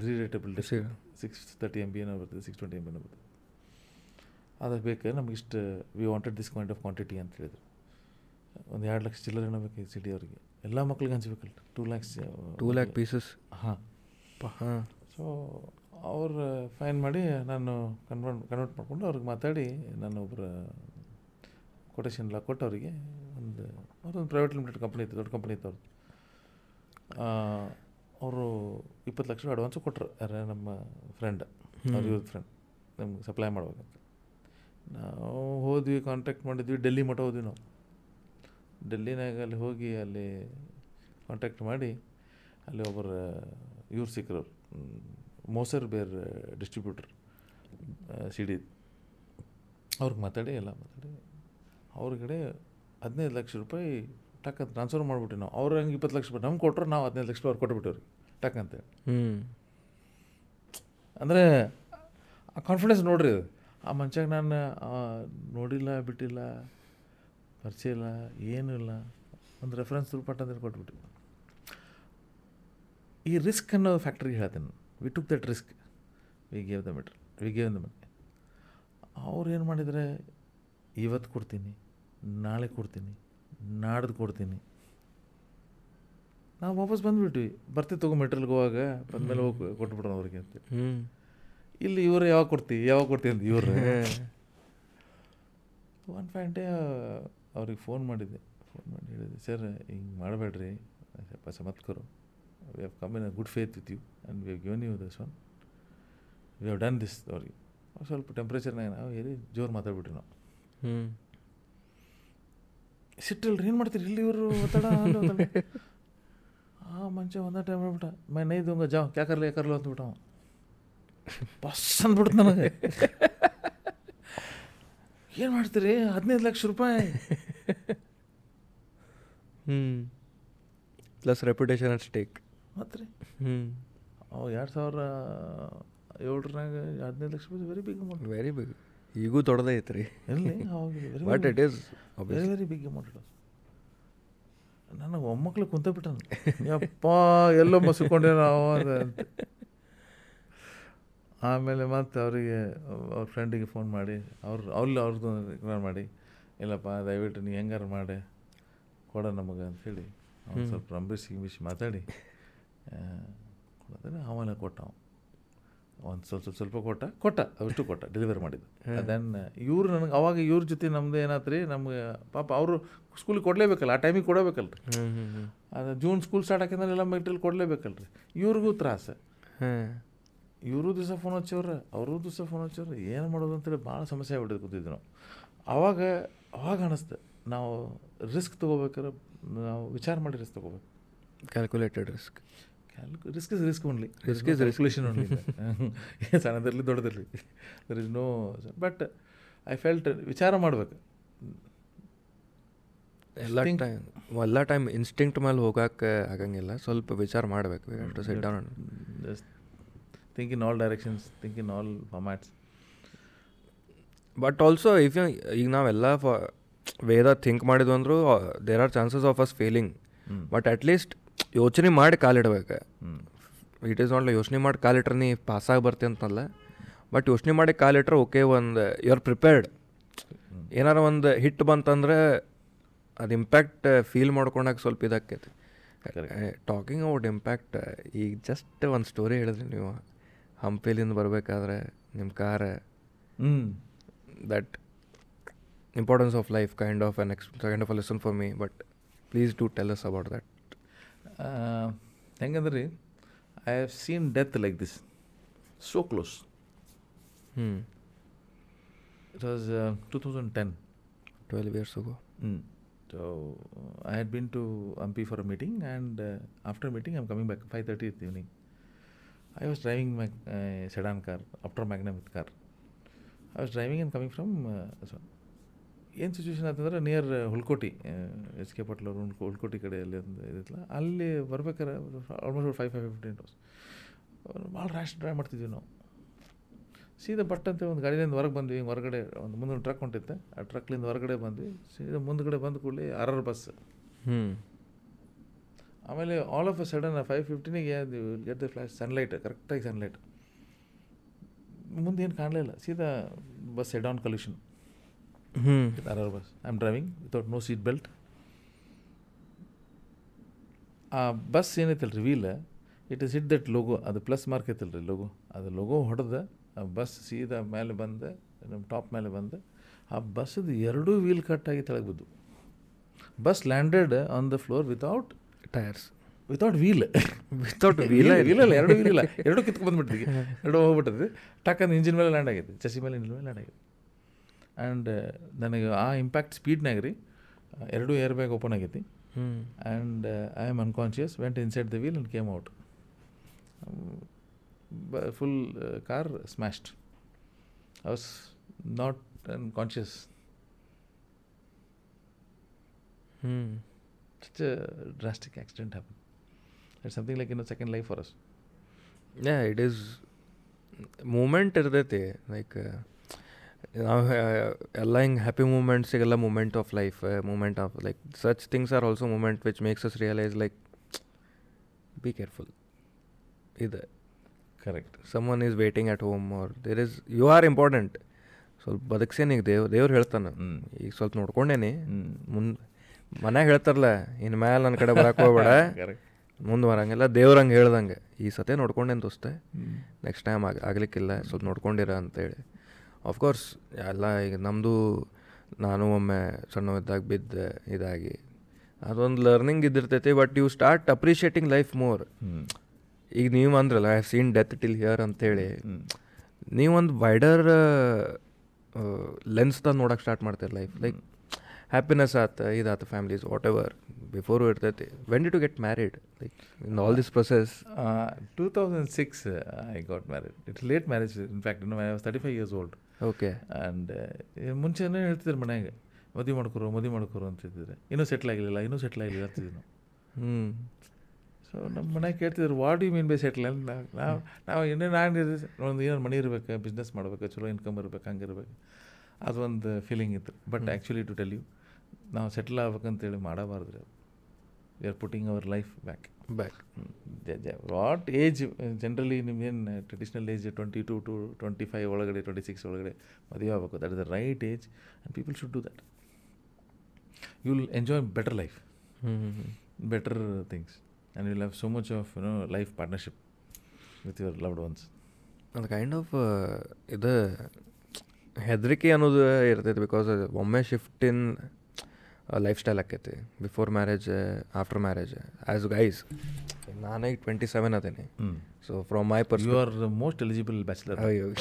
ರೀ ರೀ disc six thirty M B ಏನೋ ಬರ್ತದೆ ಸಿಕ್ಸ್ ಟ್ವೆಂಟಿ ಎಮ್ ಏನೋ ಬರ್ತದೆ ಅದಕ್ಕೆ ಬೇಕು ನಮ್ಗೆ ಇಷ್ಟು we wanted this kind of quantity ಅಂತ ಹೇಳಿದ್ರು ಒಂದು ಎರಡು ಲಕ್ಷ ಚಿಲ್ಲರೆ ಏನಬೇಕು ಬೇಕು ಈ ಸಿಡಿ ಅವ್ರಿಗೆ ಎಲ್ಲ ಮಕ್ಳಿಗೆ ಹಂಚಬೇಕಲ್ಲ two lakhs
two lakh pieces ಹಾಂ
ಹಾಂ ಸೊ ಅವರು ಫೈನ್ ಮಾಡಿ ನಾನು ಕನ್ವರ್ಟ್ ಕನ್ವರ್ಟ್ ಮಾಡಿಕೊಂಡು ಅವ್ರಿಗೆ ಮಾತಾಡಿ ನಾನು ಒಬ್ಬರು ಕೊಟೇಶನ್ ಎಲ್ಲ ಕೊಟ್ಟು ಅವರಿಗೆ ಒಂದು ಅವ್ರೊಂದು ಪ್ರೈವೇಟ್ ಲಿಮಿಟೆಡ್ ಕಂಪ್ನಿ ಇತ್ತು ದೊಡ್ಡ ಕಂಪ್ನಿ ಇತ್ತು ಅವ್ರದ್ದು ಅವರು ಇಪ್ಪತ್ತು ಲಕ್ಷ ಅಡ್ವಾನ್ಸು ಕೊಟ್ಟರು ಯಾರ ನಮ್ಮ ಫ್ರೆಂಡ್ ಅವ್ರ ಇವ್ರ ಫ್ರೆಂಡ್ ನಮ್ಗೆ ಸಪ್ಲೈ ಮಾಡ್ಬೇಕಂತ ನಾವು ಹೋದ್ವಿ ಕಾಂಟ್ಯಾಕ್ಟ್ ಮಾಡಿದ್ವಿ ಡೆಲ್ಲಿ ಮಠ ಹೋದ್ವಿ ನಾವು ಡೆಲ್ಲಿನಾಗ ಅಲ್ಲಿ ಹೋಗಿ ಅಲ್ಲಿ ಕಾಂಟ್ಯಾಕ್ಟ್ ಮಾಡಿ ಅಲ್ಲಿ ಒಬ್ಬರು ಇವ್ರು ಸಿಕ್ಕರು ಮೋಸರ್ ಬೇರ್ ಡಿಸ್ಟ್ರಿಬ್ಯೂಟರ್ ಸಿಡಿ ಅವ್ರಿಗೆ ಮಾತಾಡಿ ಎಲ್ಲ ಮಾತಾಡಿ ಕಡೆ ಹದಿನೈದು ಲಕ್ಷ ರೂಪಾಯಿ ಟಕ್ ಅಂತ ಟ್ರಾನ್ಸ್ಫರ್ ಮಾಡಿಬಿಟ್ಟು ನಾವು ಅವ್ರು ಹಂಗೆ ಇಪ್ಪತ್ತು ಲಕ್ಷ ರೂಪಾಯಿ ನಮ್ಗೆ ಕೊಟ್ಟರು ನಾವು ಹದಿನೈದು ಲಕ್ಷ ರೂಪಾಯಿ ಅವ್ರು ಕೊಟ್ಬಿಟ್ಟಿವ್ರಿ ಟಕ್ ಹ್ಞೂ ಅಂದರೆ ಆ ಕಾನ್ಫಿಡೆನ್ಸ್ ನೋಡ್ರಿ ಅದು ಆ ಮನುಷ್ಯಾಗ ನಾನು ನೋಡಿಲ್ಲ ಬಿಟ್ಟಿಲ್ಲ ಪರಿಚಯ ಇಲ್ಲ ಏನೂ ಇಲ್ಲ ಒಂದು ರೆಫರೆನ್ಸ್ ಪಟ್ಟ ಅಂದ್ರೆ ಕೊಟ್ಬಿಟ್ಟು ಈ ರಿಸ್ಕ್ ಅನ್ನೋ ಫ್ಯಾಕ್ಟ್ರಿಗೆ ಹೇಳ್ತೇನೆ we took that risk we gave the ಮೆಟ್ರ್ we gave the money ಅವ್ರು ಏನು ಮಾಡಿದರೆ ಇವತ್ತು ಕೊಡ್ತೀನಿ ನಾಳೆ ಕೊಡ್ತೀನಿ ನಾಡ್ದು ಕೊಡ್ತೀನಿ ನಾವು ವಾಪಸ್ ಬಂದುಬಿಟ್ವಿ ಬರ್ತೀವಿ ತಗೋ ಮೆಟ್ರಲ್ಗೆ ಹೋಗಾಗ ಬಂದಮೇಲೆ ಹೋಗಿ ಕೊಟ್ಬಿಟ್ರು ಅವ್ರಿಗೆ ಹ್ಞೂ ಇಲ್ಲಿ ಇವರು ಯಾವಾಗ ಕೊಡ್ತೀವಿ ಯಾವಾಗ ಕೊಡ್ತೀವಿ ಅಂತ ಇವರು ಒನ್ ಫೈವ್ ಅವ್ರಿಗೆ ಫೋನ್ ಮಾಡಿದ್ದೆ ಫೋನ್ ಮಾಡಿ ಹೇಳಿದೆ ಸರ್ ಹಿಂಗೆ ಮಾಡಬೇಡ್ರಿ ಸ್ವಲ್ಪ ಸಮತ್ಕರು we have come in a good faith with you and we have given you this one we have done this ಅವ್ರಿಗೆ ಸ್ವಲ್ಪ ಟೆಂಪ್ರೇಚರ್ನಾಗೆ ನಾವು ಹೇಳಿ ಜೋರು ಮಾತಾಡ್ಬಿಟ್ರಿ ನಾವು ಹ್ಞೂ ಸಿಟ್ಟಿಲ್ರಿ ಏನು ಮಾಡ್ತೀರಿ ಇಲ್ಲಿ ಇವರು ಒತ್ತಡ ಆ ಮಂಚ ಒಂದೇ ಟೈಮ್ ಹೇಳ್ಬಿಟ್ಟ ಮೈ ನೈದು ಜಾವ್ ಕ್ಯಾ ಕರ್ಲಿ ಕ್ಯಾ ಬಸ್ ಅಂದ್ಬಿಡ್ತು ನನಗೆ ಏನು ಮಾಡ್ತೀರಿ ಹದಿನೈದು ಲಕ್ಷ ರೂಪಾಯಿ
ಹ್ಞೂ ಪ್ಲಸ್ ರೆಪ್ಯುಟೇಷನ್ ಅಟ್ ಸ್ಟೇಕ್ ಮತ್ತೆ
ರೀ ಹ್ಞೂ ಅವು ಎರಡು ಸಾವಿರ ಏಳರಾಗ ಹದಿನೈದು ಲಕ್ಷ ರೂಪಾಯಿ very big amount
very big ಈಗೂ ದೊಡ್ಡದೇ ಐತೆ ರೀ ಎಲ್ಲಿ but it is very very big amount
ನನಗೆ ಒಮ್ಮಕ್ಳು ಕುಂತ ಬಿಟ್ಟನು ಯಪ್ಪ ಎಲ್ಲೋ ಮಸ್ಕೊಂಡೆ ಅಂತ ಆಮೇಲೆ ಮತ್ತೆ ಅವರಿಗೆ ಅವ್ರ ಫ್ರೆಂಡಿಗೆ ಫೋನ್ ಮಾಡಿ ಅವ್ರು ಅವ್ರಲ್ಲಿ ಅವ್ರದ್ದು ಇಗ್ನೋರ್ ಮಾಡಿ ಇಲ್ಲಪ್ಪ ದಯವಿಟ್ಟು ನೀವು ಹೆಂಗಾರು ಮಾಡಿ ಕೊಡ ನಮಗೆ ಅಂಥೇಳಿ ಅವ್ನು ಸ್ವಲ್ಪ ರಂಬಿಸಿ ಗಿಂಬಿಸಿ ಮಾತಾಡಿ ಕೊಡೋದ್ರೆ ಆಮೇಲೆ ಕೊಟ್ಟ ಅವ್ನು ಒಂದು ಸ್ವಲ್ಪ ಸ್ವಲ್ಪ ಕೊಟ್ಟ ಕೊಟ್ಟ ಅವಷ್ಟು ಕೊಟ್ಟ ಡೆಲಿವರಿ ಮಾಡಿದ್ದು ದೆನ್ ಇವರು ನನಗೆ ಅವಾಗ ಇವ್ರ ಜೊತೆ ನಮ್ಮದು ರೀ ನಮಗೆ ಪಾಪ ಅವರು ಸ್ಕೂಲಿಗೆ ಕೊಡಲೇಬೇಕಲ್ಲ ಆ ಟೈಮಿಗೆ ರೀ ಅದು ಜೂನ್ ಸ್ಕೂಲ್ ಸ್ಟಾರ್ಟ್ ಹಾಕಿದ್ರೆ ಎಲ್ಲ ಮೆಟೀರಿಯಲ್ ಕೊಡಲೇಬೇಕಲ್ರಿ ಇವ್ರಿಗೂ ತ್ರಾಸ ಇವರು ದಿವಸ ಫೋನ್ ಹಚ್ಚವ್ರೆ ಅವರು ದಿವಸ ಫೋನ್ ಹಚ್ಚವ್ರೆ ಏನು ಮಾಡೋದು ಅಂತೇಳಿ ಭಾಳ ಸಮಸ್ಯೆ ಆಗ್ಬಿಟ್ಟಿದೆ ಕೂತಿದ್ವಿ ನಾವು ಅವಾಗ ಅವಾಗ ಅನ್ನಿಸ್ತು ನಾವು ರಿಸ್ಕ್ ತೊಗೋಬೇಕಾದ್ರೆ ನಾವು ವಿಚಾರ ಮಾಡಿ ರಿಸ್ಕ್ ತೊಗೋಬೇಕು
ಕ್ಯಾಲ್ಕುಲೇಟೆಡ್ ರಿಸ್ಕ್
ಕ್ಯಾಲ್ಕು risk is risk only risk is ರೆಸ್ಕ್ಯುಲೇಷನ್ only ಸಣ್ಣದಿರಲಿ ದೊಡ್ಡದಿರಲಿ there is no but I felt ವಿಚಾರ ಮಾಡ್ಬೇಕು
ಎಲ್ಲ ಟೈಮ್ ಎಲ್ಲ ಟೈಮ್ ಇನ್ಸ್ಟಿಂಕ್ಟ್ ಮೇಲೆ ಹೋಗೋಕ್ಕೆ ಆಗಂಗಿಲ್ಲ ಸ್ವಲ್ಪ ವಿಚಾರ ಮಾಡಬೇಕು down think all directions think in all all formats but
also if ಈಗ ನಾವೆಲ್ಲ ಫ ವೇದ ಥಿಂಕ್ ಮಾಡಿದ್ವು ಅಂದರೂ there are chances of us failing but at list ಯೋಚನೆ ಮಾಡಿ ಕಾಲಿಡಬೇಕು ಇಟ್ ಈಸ್ ನಾಟ್ ಯೋಚನೆ ಮಾಡಿ ಕಾಲಿಟ್ರೆ ನೀ ಪಾಸ್ ಆಗಿ ಬರ್ತಿ ಅಂತಲ್ಲ ಬಟ್ ಯೋಚನೆ ಮಾಡಿ ಕಾಲಿಟ್ರೆ ಓಕೆ ಒಂದು ಯು ಆರ್ ಪ್ರಿಪೇರ್ಡ್ ಏನಾರ ಒಂದು ಹಿಟ್ ಬಂತಂದ್ರೆ ಅದು ಇಂಪ್ಯಾಕ್ಟ್ ಫೀಲ್ ಮಾಡ್ಕೊಂಡಾಗ ಸ್ವಲ್ಪ ಇದಾಕೈತಿ ಟಾಕಿಂಗ್ ಅಬೌಟ್ ಇಂಪ್ಯಾಕ್ಟ್ ಈಗ ಜಸ್ಟ್ ಒಂದು ಸ್ಟೋರಿ ಹೇಳಿದ್ರಿ ನೀವು ಹಂಪಿಲಿಂದ ಬರಬೇಕಾದ್ರೆ ನಿಮ್ಮ ಕಾರ
that importance of life kind of an X kind of a lesson for me but please do tell us about that ಹೆಂಗಂದ್ರೆ ರೀ I have seen death like this so close ಹ್ಞೂ it was two thousand
ten twelve years ago
ಹ್ಞೂ so I had been to Hampi for a meeting and after meeting I am coming back five thirty ಇತ್ತು evening I was driving Mack sedan car after Magnum with car I was driving and coming from ಏನು situation ಅಂತಂದ್ರೆ near Hulkoti H K ಪಟ್ಲ ಹುಲ್ಕೋಟಿ ಕಡೆ ಅಲ್ಲಿ ಒಂದು ಅಲ್ಲಿ ಬರ್ಬೇಕಾದ್ರೆ almost five five fifteen hours ಭಾಳ rash drive ಮಾಡ್ತಿದ್ವಿ ನಾವು ಸೀದಾ ಬಟ್ ಅಂತ ಒಂದು ಗಾಡಿಯಿಂದ ಹೊರಗೆ ಬಂದ್ವಿ ಹೊರಗಡೆ ಒಂದು ಮುಂದೊಂದು ಟ್ರಕ್ ಹೊಂಟಿತ್ತೆ ಆ ಟ್ರಕ್ಲಿಂದ ಹೊರಗಡೆ ಬಂದ್ವಿ ಸೀದಾ ಮುಂದ್ಗಡೆ ಬಂದ ಕೂಡಲೇ ಆರ್ ಬಸ್ ಹ್ಞೂ ಆಮೇಲೆ all of a sudden five ಫಿಫ್ಟೀನಿಗೆ ಗೆಟ್ ದ ಫ್ಲಾಶ್ ಸನ್ಲೈಟ್ ಕರೆಕ್ಟಾಗಿ ಸನ್ಲೈಟ್ ಮುಂದೇನು ಕಾಣಲಿಲ್ಲ ಸೀದಾ bus head on collision R R bus I am driving without no seat belt ಆ ಬಸ್ ರೀ wheel it is it that logo ಅದು plus mark ರೀ logo ಅದು ಲೋಗೋ ಹೊಡೆದ ಆ ಬಸ್ ಸೀದಾ ಮೇಲೆ ಬಂದ ಟಾಪ್ ಮೇಲೆ ಬಂದು ಆ ಬಸ್ಸದು ಎರಡೂ ವೀಲ್ ಕಟ್ಟಾಗಿ ತೆಳಗೆ ಬಿದ್ದು bus landed on the floor without
tyres
without wheel without wheel ಇಲ್ಲ ಅಲ್ಲ ಎರಡು ವೀಲ್ ಇಲ್ಲ ಎರಡು ಕಿತ್ಕೊಂಡು ಬಂದ್ಬಿಟ್ಟಿದ್ವಿ ಎರಡು ಹೋಗ್ಬಿಟ್ಟಿದ್ವಿ ಟಕ್ಕಂದು ಇಂಜಿನ್ ಮೇಲೆ ಲ್ಯಾಂಡ್ ಆಗಿದೆ ಚಸಿ ಮೇಲೆ ಇಂಜಿನ್ ಮೇಲೆ ಲ್ಯಾಂಡ್ ಆಗಿದೆ ಆ್ಯಂಡ್ uh, ನನಗೆ ಆ ಇಂಪ್ಯಾಕ್ಟ್ ಸ್ಪೀಡ್ನಾಗ ರೀ ಎರಡು ಏರ್ ಬ್ಯಾಗ್ ಓಪನ್ ಆಗೈತಿ and I am unconscious went inside the wheel and came out full car smashed I was not unconscious ಹ್ಞೂ such a drastic accident happen. It's something like you know second life for us.
Yeah, it is. Moment ಇರ್ತೈತಿ like ನಾವು ಎಲ್ಲ ಹಿಂಗೆ happy ಮೂಮೆಂಟ್ಸಿಗೆಲ್ಲ moment of life moment of like such things are also moment which makes us realise like be careful ಇದೆ correct someone is waiting at home ಅವ್ರ there is you are important ಸ್ವಲ್ಪ ಬದುಕ್ಸೇನಿ ಈಗ ದೇವ್ ದೇವ್ರು ಹೇಳ್ತಾನೆ ಈಗ ಸ್ವಲ್ಪ ನೋಡ್ಕೊಂಡೇನಿ ಮುಂದೆ ಮನೆ ಹೇಳ್ತಾರಲ್ಲ ಇನ್ನು ಮ್ಯಾಲ ನನ್ನ ಕಡೆ ಬರಕ್ಕೆ ಹೋಗ್ಬೇಡ [laughs] ಮುಂದೆ ಬರಂಗಿಲ್ಲ ಹಂಗೆ ಹೇಳ್ದಂಗೆ ಈ ಸತೆ ನೋಡ್ಕೊಂಡೇನು ದೋಸ್ತೆ ನೆಕ್ಸ್ಟ್ ಟೈಮ್ ಆಗ ಆಗ್ಲಿಕ್ಕಿಲ್ಲ ಸ್ವಲ್ಪ ನೋಡ್ಕೊಂಡಿರ ಅಂತೇಳಿ ಆಫ್ಕೋರ್ಸ್ ಎಲ್ಲ ಈಗ ನಮ್ಮದು ನಾನು ಒಮ್ಮೆ ಸಣ್ಣವಿದ್ದಾಗ ಬಿದ್ದೆ ಇದಾಗಿ ಅದೊಂದು ಲರ್ನಿಂಗ್ ಇದ್ದಿರ್ತೈತಿ but you start appreciating life more ಈಗ ನೀವು ಅಂದ್ರಲ್ಲ I have seen death till here ಅಂತೇಳಿ ನೀವೊಂದು ವೈಡರ್ ಲೆನ್ಸ್ದಾಗ ನೋಡೋಕೆ ಸ್ಟಾರ್ಟ್ ಮಾಡ್ತೀರಿ ಲೈಫ್ ಲೈಕ್ ಹ್ಯಾಪಿನೆಸ್ ಆತ ಇದಾತ ಫ್ಯಾಮ್ಲೀಸ್ ವಾಟ್ ಎವರ್ ಬಿಫೋರು ಇರ್ತೈತಿ when D to get married like in all this process
two thousand six I got married it's late marriage in fact ಇನ್ನು I thirty five years old
okay and ಮುಂಚೆನೇ ಹೇಳ್ತಿದ್ರು ಮನೆಯಾಗೆ ಮದುವೆ ಮಾಡ್ಕೊರು ಮದುವೆ ಮಾಡ್ಕೊರು
ಅಂತಿದ್ದಾರೆ ಇನ್ನೂ settle ಆಗಲಿಲ್ಲ ಇನ್ನೂ ಸೆಟ್ಲ್ ಆಗಲಿಲ್ಲ ಅಂತಿದ್ವಿ ನಾವು ಹ್ಞೂ ಸೊ ನಮ್ಮ ಮನೆಗೆ ಕೇಳ್ತಿದ್ರು what you mean by settle ನಾವು ನಾವು ಇನ್ನೇ ನಾನು ಒಂದು ಏನಾರು ಮನಿ ಇರಬೇಕು ಬಿಸ್ನೆಸ್ ಮಾಡ್ಬೇಕು ಚಲೋ ಇನ್ಕಮ್ ಇರಬೇಕು ಹಂಗಿರ್ಬೇಕು ಅದೊಂದು ಫೀಲಿಂಗ್ ಇತ್ತು but actually to tell you ನಾವು ಸೆಟ್ಲ್ ಆಗ್ಬೇಕಂತೇಳಿ ಮಾಡಬಾರ್ದು ರೀ we are putting our life back back what age generally ನಿಮ್ಗೇನು traditional age twenty two to twenty five ಒಳಗಡೆ ಟ್ವೆಂಟಿ ಸಿಕ್ಸ್ ಒಳಗಡೆ ಮದುವೆ ಆಗಬೇಕು that is the right age and people should do that you will enjoy better life better things and you love
so
much of you know life partnership with your loved ones
ಒಂದು kind of ಇದು ಹೆದರಿಕೆ ಅನ್ನೋದು ಇರ್ತೈತೆ because ಒಮ್ಮೆ shift in life style ಆಕೈತಿ before marriage after marriage as guys ನಾನೇ twenty seven ಅದೇನೆ so from my
ಪರ್ಸ್ you are most eligible bachelor ಅಯ್ಯೋ [laughs]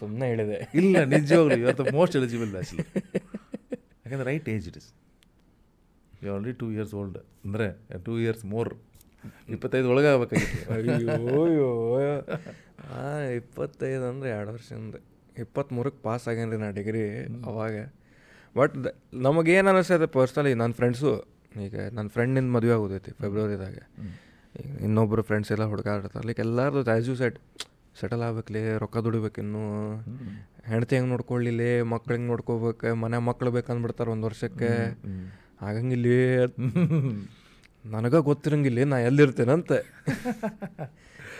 ಸುಮ್ಮನೆ ಹೇಳಿದೆ ಇಲ್ಲ ನಿಜವಾಗ್ಲು you are the most eligible bachelor ಯಾಕಂದ್ರೆ right age it is you already two years old ಅಂದರೆ ಟೂ ಇಯರ್ಸ್ ಮೋರ್ ಇಪ್ಪತ್ತೈದು ಒಳಗೆ ಆಗ್ಬೇಕಾಗಿತ್ತು ಅಯ್ಯೋ
ಇಪ್ಪತ್ತೈದು ಅಂದರೆ ಎರಡು ವರ್ಷದಿಂದ ಇಪ್ಪತ್ತ್ಮೂರಕ್ಕೆ ಪಾಸ್ ಆಗ್ಯಾನ್ರಿ ನಾ ಡಿಗ್ರಿ ಅವಾಗ ಬಟ್ ನಮಗೇನು ಅನಿಸ್ತೈತೆ ಪರ್ಸ್ನಲಿ ನನ್ನ ಫ್ರೆಂಡ್ಸು ಈಗ ನನ್ನ ಫ್ರೆಂಡಿಂದ ಮದುವೆ ಆಗೋದೈತಿ ಫೆಬ್ರವರಿದಾಗ ಈಗ ಇನ್ನೊಬ್ಬರು ಫ್ರೆಂಡ್ಸ್ ಎಲ್ಲ ಹುಡುಗಾಡ್ತಾರೆ ಲೈಕ್ ಎಲ್ಲರದು ಆ್ಯಸ್ ಯು ಸೆಟ್ ಸೆಟಲ್ ಆಗ್ಬೇಕಲೇ ರೊಕ್ಕ ದುಡಿಬೇಕಿನ್ನು ಹೆಂಡತಿ ಹೆಂಗೆ ನೋಡ್ಕೊಳ್ಳಿಲ್ಲ ಮಕ್ಳು ಹೆಂಗೆ ನೋಡ್ಕೋಬೇಕು ಮನೆ ಮಕ್ಳು ಬೇಕಂದ್ಬಿಡ್ತಾರೆ ಒಂದು ವರ್ಷಕ್ಕೆ ಆಗಂಗಿಲ್ಲ ನನಗೆ ಗೊತ್ತಿರಂಗಿಲ್ಲ ನಾ ಎಲ್ಲಿರ್ತೇನಂತೆ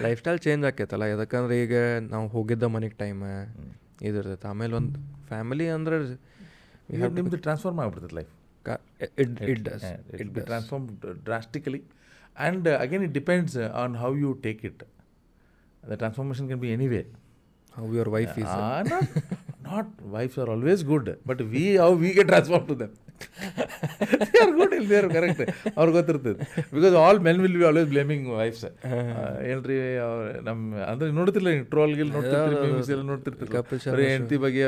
ಲೈಫ್ ಸ್ಟೈಲ್ ಚೇಂಜ್ ಆಕೈತಲ್ಲ ಯಾಕಂದ್ರೆ ಈಗ ನಾವು ಹೋಗಿದ್ದ ಮನೆಗೆ ಟೈಮ್ ಇದಿರ್ತೈತೆ ಆಮೇಲೆ ಒಂದು ಫ್ಯಾಮಿಲಿ ಅಂದ್ರೆ
we have to transform our
life. It, it, it does. It, it, it
transformed drastically. And uh, again, it depends uh, on how you take it. The transformation can be any way.
How your wife uh, is. Uh, not,
[laughs] not wives are always good, but we, how we get transformed to them. They are good ಇಲ್ಲ they are correct ಅವ್ರಿಗೆ ಗೊತ್ತಿರ್ತದೆ because all men will be always blaming wives ಏನ್ರಿ ನಮ್ಮ ಅಂದ್ರೆ ನೋಡ್ತಿರ್ಲಿಲ್ಲ troll Gill ನೋಡ್ತಿರ್ತೀರಿ ಎಲ್ಲ ನೋಡ್ತಿರ್ತೀರಿ ಹೆಂಡತಿ ಬಗ್ಗೆ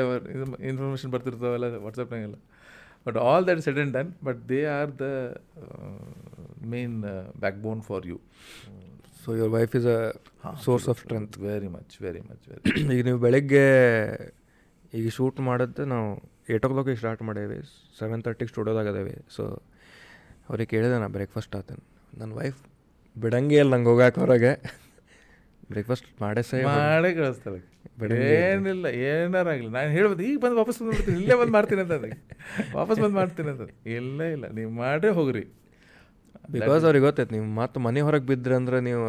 ಇನ್ಫಾರ್ಮೇಷನ್ ಬರ್ತಿರ್ತಾವೆಲ್ಲ ವಾಟ್ಸಪ್ನಾಗೆಲ್ಲ but all that said and done but they are the main backbone for you
so your wife is a source of strength
very much very much very ಈಗ ನೀವು ಬೆಳಗ್ಗೆ ಈಗ ಶೂಟ್ ಮಾಡೋದು ನಾವು ಏಟ್ ಓ ಕ್ಲಾಕಿಗೆ start ಮಾಡೇವಿ seven ತರ್ಟಿಗೆ ಸ್ಟುಡಿಯೋದಾಗದೇವೆ so ಅವ್ರಿಗೆ ಕೇಳಿದೆ ನಾ ಬ್ರೇಕ್ಫಾಸ್ಟ್ ಆತನ್ ನನ್ನ ವೈಫ್ ಬಿಡಂಗೇ ಇಲ್ಲ ನಂಗೆ ಹೋಗಾಕ ಹೊರಗೆ ಬ್ರೇಕ್ಫಾಸ್ಟ್ ಮಾಡೇ ಸೈ ಮಾಡೇ ಕಳಿಸ್ತಾಳೆ ಏನಿಲ್ಲ ಏನಾರು ನಾನು ಹೇಳ್ಬೋದು ಈಗ ಬಂದು ವಾಪಸ್ ಬಂದು ಇಲ್ಲೇ ಬಂದು ಮಾಡ್ತೀನಿ ಅಂತ ವಾಪಸ್ ಬಂದು ಮಾಡ್ತೀನಿ ಅಂತ ಇಲ್ಲ ಇಲ್ಲ ನೀವು ಮಾಡ್ರೆ
ಹೋಗ್ರಿ ಬಿಕಾಸ್ ಅವ್ರಿಗೆ ಗೊತ್ತೈತೆ ನೀವು ಮತ್ತೆ ಮನೆ ಹೊರಗೆ ಬಿದ್ದರೆ ಅಂದ್ರೆ ನೀವು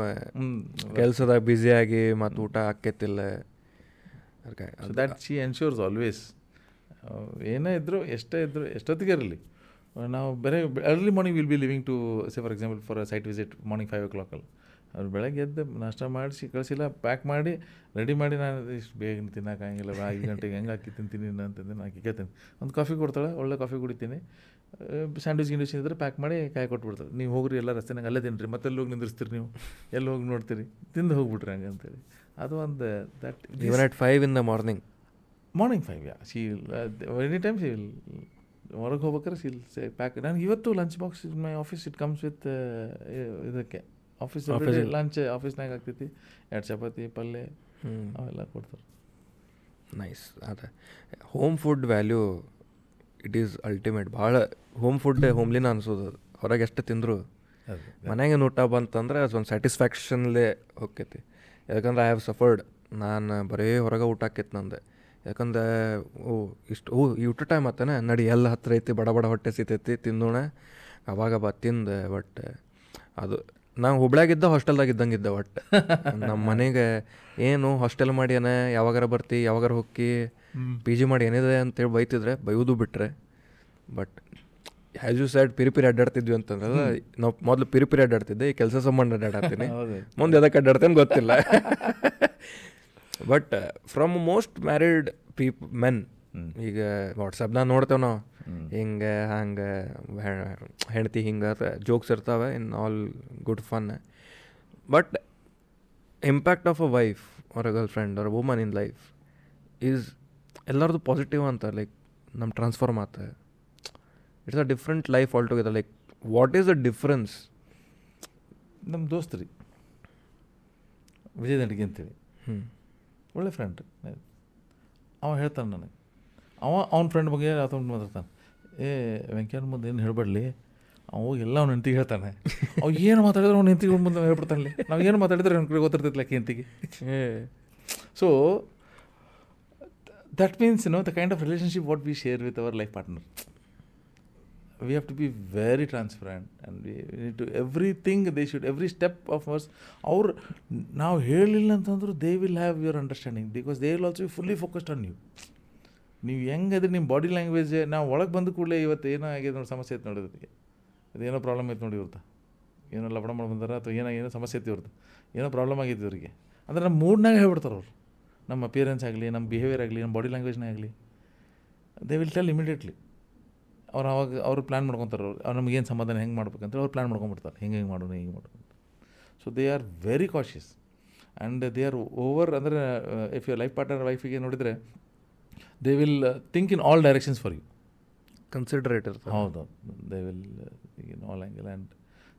ಕೆಲಸದಾಗ ಬ್ಯುಸಿಯಾಗಿ ಮತ್ತೆ ಊಟ ಆಕೈತಿಲ್ಲ ದಟ್ ಶಿ ಎನ್ಶೂರ್ಸ್ ಆಲ್ವೇಸ್ ಏನೇ ಇದ್ದರೂ
ಎಷ್ಟೇ ಇದ್ದರೂ ಎಷ್ಟೊತ್ತಿಗೆ ಇರಲಿ ನಾವು ಬೇರೆ early morning will be living to say for example for site visit morning five ಓ ಕ್ಲಾಕಲ್ಲಿ ಅವ್ರು ಬೆಳಗ್ಗೆ ಎದ್ದು ನಾಷ್ಟ ಮಾಡಿಸಿ ಕಳಿಸಿಲ್ಲ ಪ್ಯಾಕ್ ಮಾಡಿ ರೆಡಿ ಮಾಡಿ ನಾನು ಇಷ್ಟು ಬೇಗ ತಿನ್ನೋಕ್ಕಾಗಿಲ್ಲ ಐದು ಗಂಟೆಗೆ ಹೆಂಗೆ ಹಾಕಿ ತಿಂತೀನಿ ಅಂತಂದು ನಾನು ಕೇಳ್ತೀನಿ ಒಂದು ಕಾಫಿ ಕೊಡ್ತಾಳೆ ಒಳ್ಳೆ ಕಾಫಿ ಕುಡಿತೀನಿ ಸ್ಯಾಂಡ್ವಿಚ್ ಗಿಂಡ್ವಿಚ್ ಇದ್ದರೆ ಪ್ಯಾಕ್ ಮಾಡಿ ಕಾಯಿ ಕೊಟ್ಬಿಡ್ತಾರೆ ನೀವು ಹೋಗ್ರಿ ಎಲ್ಲ ರಸ್ತೆನಾಗ ಅಲ್ಲೇ ತಿನ್ನಿರಿ ಮತ್ತೆ ಹೋಗಿ ನಿಂದಿರ್ತೀರಿ ನೀವು
ಎಲ್ಲಿ ಹೋಗಿ ನೋಡ್ತೀರಿ ತಿಂದು ಹೋಗ್ಬಿಟ್ರಿ ಹಂಗೆ ಅಂತೇಳಿ ಅದು ಒಂದು that even at five in the morning
morning five yeah seal any time she ಹೊರಗೆ ಹೊರಗೆ ಹೋಗ್ಬೇಕಾದ್ರೆ ಸೇ ಪ್ಯಾಕ್ ನಾನು ಇವತ್ತು lunch box is my office it comes with ಇದಕ್ಕೆ ಆಫೀಸ್ ಲಂಚ್ ಆಫೀಸ್ನಾಗ ಆಗ್ತೈತಿ ಎರಡು ಚಪಾತಿ ಪಲ್ಯ
ಅವೆಲ್ಲ ಕೊಡ್ತಾರೆ ನೈಸ್ ಅದೇ home food value it is ultimate ಭಾಳ ಹೋಮ್ ಫುಡ್ ಹೋಮ್ಲಿನ ಅನಿಸೋದು ಅದು ಹೊರಗೆ ಎಷ್ಟು ತಿಂದರು ಮನೆಗೆ ಊಟ ಬಂತಂದ್ರೆ ಅದು ಒಂದು ಸ್ಯಾಟಿಸ್ಫ್ಯಾಕ್ಷನ್ಲೇ ಹೋಗ್ತೈತಿ ಯಾಕಂದ್ರೆ ಐ ಹ್ಯಾವ್ ಸಫರ್ಡ್ ನಾನು ಬರೀ ಹೊರಗೆ ಊಟ ಆಕೈತಿ ನಂದೆ ಯಾಕಂದ್ರೆ ಓ ಇಷ್ಟು ಓ ಊಟ ಟೈಮ್ ಆತನ ನಡಿ ಎಲ್ಲ ಹತ್ತಿರ ಐತಿ ಬಡ ಬಡ ಹೊಟ್ಟೆ ಸಿತೈತಿ ತಿಂದೋಣ ಅವಾಗ ಬಾ ತಿಂದೆ ಬಟ್ ಅದು ನಾನು ಹುಬ್ಳ್ಯಾಗಿದ್ದ ಹಾಸ್ಟೆಲ್ದಾಗ ಇದ್ದೆ ಒಟ್ಟು [laughs] ನಮ್ಮ ಮನೆಗೆ ಏನು ಹಾಸ್ಟೆಲ್ ಮಾಡಿ ಏನ ಯಾವಾಗಾರ ಬರ್ತಿ ಯಾವಾಗಾರ ಹೋಗಿ ಪಿ ಜಿ ಮಾಡಿ ಏನಿದೆ ಅಂತೇಳಿ ಬೈತಿದ್ರೆ ಬೈಯೋದು ಬಿಟ್ಟರೆ ಬಟ್ ಹ್ಯಾಸ್ ಯು ಸೈಡ್ ಪಿರಿಪಿರಿ ಅಡ್ಡಾಡ್ತಿದ್ವಿ ಅಂತಂದ್ರೆ ನಾವು ಮೊದಲು ಪಿರಿಪಿರಿ ಅಡ್ಡಾಡ್ತಿದ್ದೆ ಈ ಕೆಲಸ ಸಂಬಂಧ ಅಡ್ಡಾಡ್ತೀನಿ ಮುಂದೆ ಅದಕ್ಕೆ ಅಡ್ಡಾಡ್ತೇನೆ ಗೊತ್ತಿಲ್ಲ [laughs] but from most married ಪೀಪ್ men ಈಗ ವಾಟ್ಸಪ್ನ ನೋಡ್ತೇವೆ ನಾವು ಹಿಂಗೆ ಹಂಗೆ ಹೆಂಡ್ತಿ ಹಿಂಗೆ ಜೋಕ್ಸ್ ಇರ್ತಾವೆ in all good fun but impact of a wife ಅವರ ಗರ್ಲ್ ಫ್ರೆಂಡ್ ಅವರ ವುಮನ್ ಇನ್ ಲೈಫ್ ಈಸ್ ಎಲ್ಲರದು ಪಾಸಿಟಿವ್ ಅಂತ ಲೈಕ್ ನಮ್ಮ ಟ್ರಾನ್ಸ್ಫಾರ್ಮ್ ಆತ it's a different life all together like what is the difference
ನಮ್ಮ ದೋಸ್ತ್ರಿ ವಿಜಯ್ ನಡಿಗೆ ಅಂತೇಳಿ ಹ್ಞೂ ಒಳ್ಳೆ ಫ್ರೆಂಡ್ ಅವ ಹೇಳ್ತಾನೆ ನನಗೆ ಅವ ಅವ್ನ ಫ್ರೆಂಡ್ ಬಗ್ಗೆ ಆತನ ಮಾತಾಡ್ತಾನೆ ಏ ವೆಂಕಯ್ಯನ ಮುಂದೆ ಏನು ಹೇಳ್ಬೇಡಲಿ ಅವ ಎಲ್ಲ ಅವ್ನು ಹೆಂತಿಗೆ ಹೇಳ್ತಾನೆ ಅವ್ ಏನು ಮಾತಾಡಿದ್ರೆ ಅವ್ನು ಹೆಂತಿಗೆ ಮುಂದೆ ಹೇಳ್ಬಿಡ್ತಾನೆ
ನಾವು ಏನು ಮಾತಾಡಿದ್ರೆ ಅವ್ನ ಕಡೆ ಲೈಕ್ ಹೆಂಡತಿಗೆ ಏ so that means no the kind of relationship what we share with our life partner we have to be very transparent and we need to everything they should every step of us ಅವ್ರು ನಾವು ಹೇಳಿಲ್ಲ ಅಂತಂದ್ರೆ they will have your understanding because they will also fully focused on you
ನೀವು ಹೆಂಗಾದ್ರೆ ನಿಮ್ಮ body language ನಾವು ಒಳಗೆ ಬಂದ ಕೂಡಲೇ ಇವತ್ತು ಏನೋ ಆಗಿದೆ ನೋಡಿ ಸಮಸ್ಯೆ ಐತೆ ನೋಡಿ ಅದಕ್ಕೆ ಅದೇನೋ ಪ್ರಾಬ್ಲಮ್ ಐತೆ ನೋಡಿ ಇವ್ರದ್ದು ಏನೋ ಲಪಡ ಮಾಡಿ ಬಂದಾರ ಅಥವಾ ಏನೋ ಏನೋ ಸಮಸ್ಯೆ ಐತೆ ಇವ್ರದ್ದು ಏನೋ ಪ್ರಾಬ್ಲಮ್ ಆಗಿದೆ ಇವರಿಗೆ ಅಂದರೆ ನಮ್ಮ ಮೂಡ್ನಾಗ ಹೇಳ್ಬಿಡ್ತಾರೆ ಅವ್ರು ನಮ್ಮ ಅಪಿಯರೆನ್ಸ್ ಆಗಲಿ ನಮ್ಮ ಬಿಹೇವಿಯರ್ ಆಗಲಿ ನಮ್ಮ ಬಾಡಿ ಆಗಲಿ ದೇ ವಿಲ್ ಟೆಲ್ ಇಮಿಡಿಯೇಟ್ಲಿ ಅವ್ರು ಅವಾಗ ಅವರು ಪ್ಲ್ಯಾನ್ ಮಾಡ್ಕೊತಾರೆ ಅವ್ರು ನಮಗೇನು ಸಮಾಧಾನ ಹೆಂಗೆ ಮಾಡ್ಬೇಕಂತ ಅವ್ರು ಪ್ಲ್ಯಾನ್ ಮಾಡ್ಕೊಂಬಿಡ್ತಾರೆ
ಹೆಂಗೆ ಹಿಂಗೆ ಮಾಡೋಣ ಹಿಂಗೆ ಮಾಡೋಣ so they are very cautious and they are over ಅಂದರೆ ಇಫ್ ಯು ಲೈಫ್ ಪಾರ್ಟ್ನರ್ ವೈಫಿಗೆ ನೋಡಿದರೆ they will think in all directions for you considerate ಇರ್ತದೆ ಹೌದು
they will in all angle and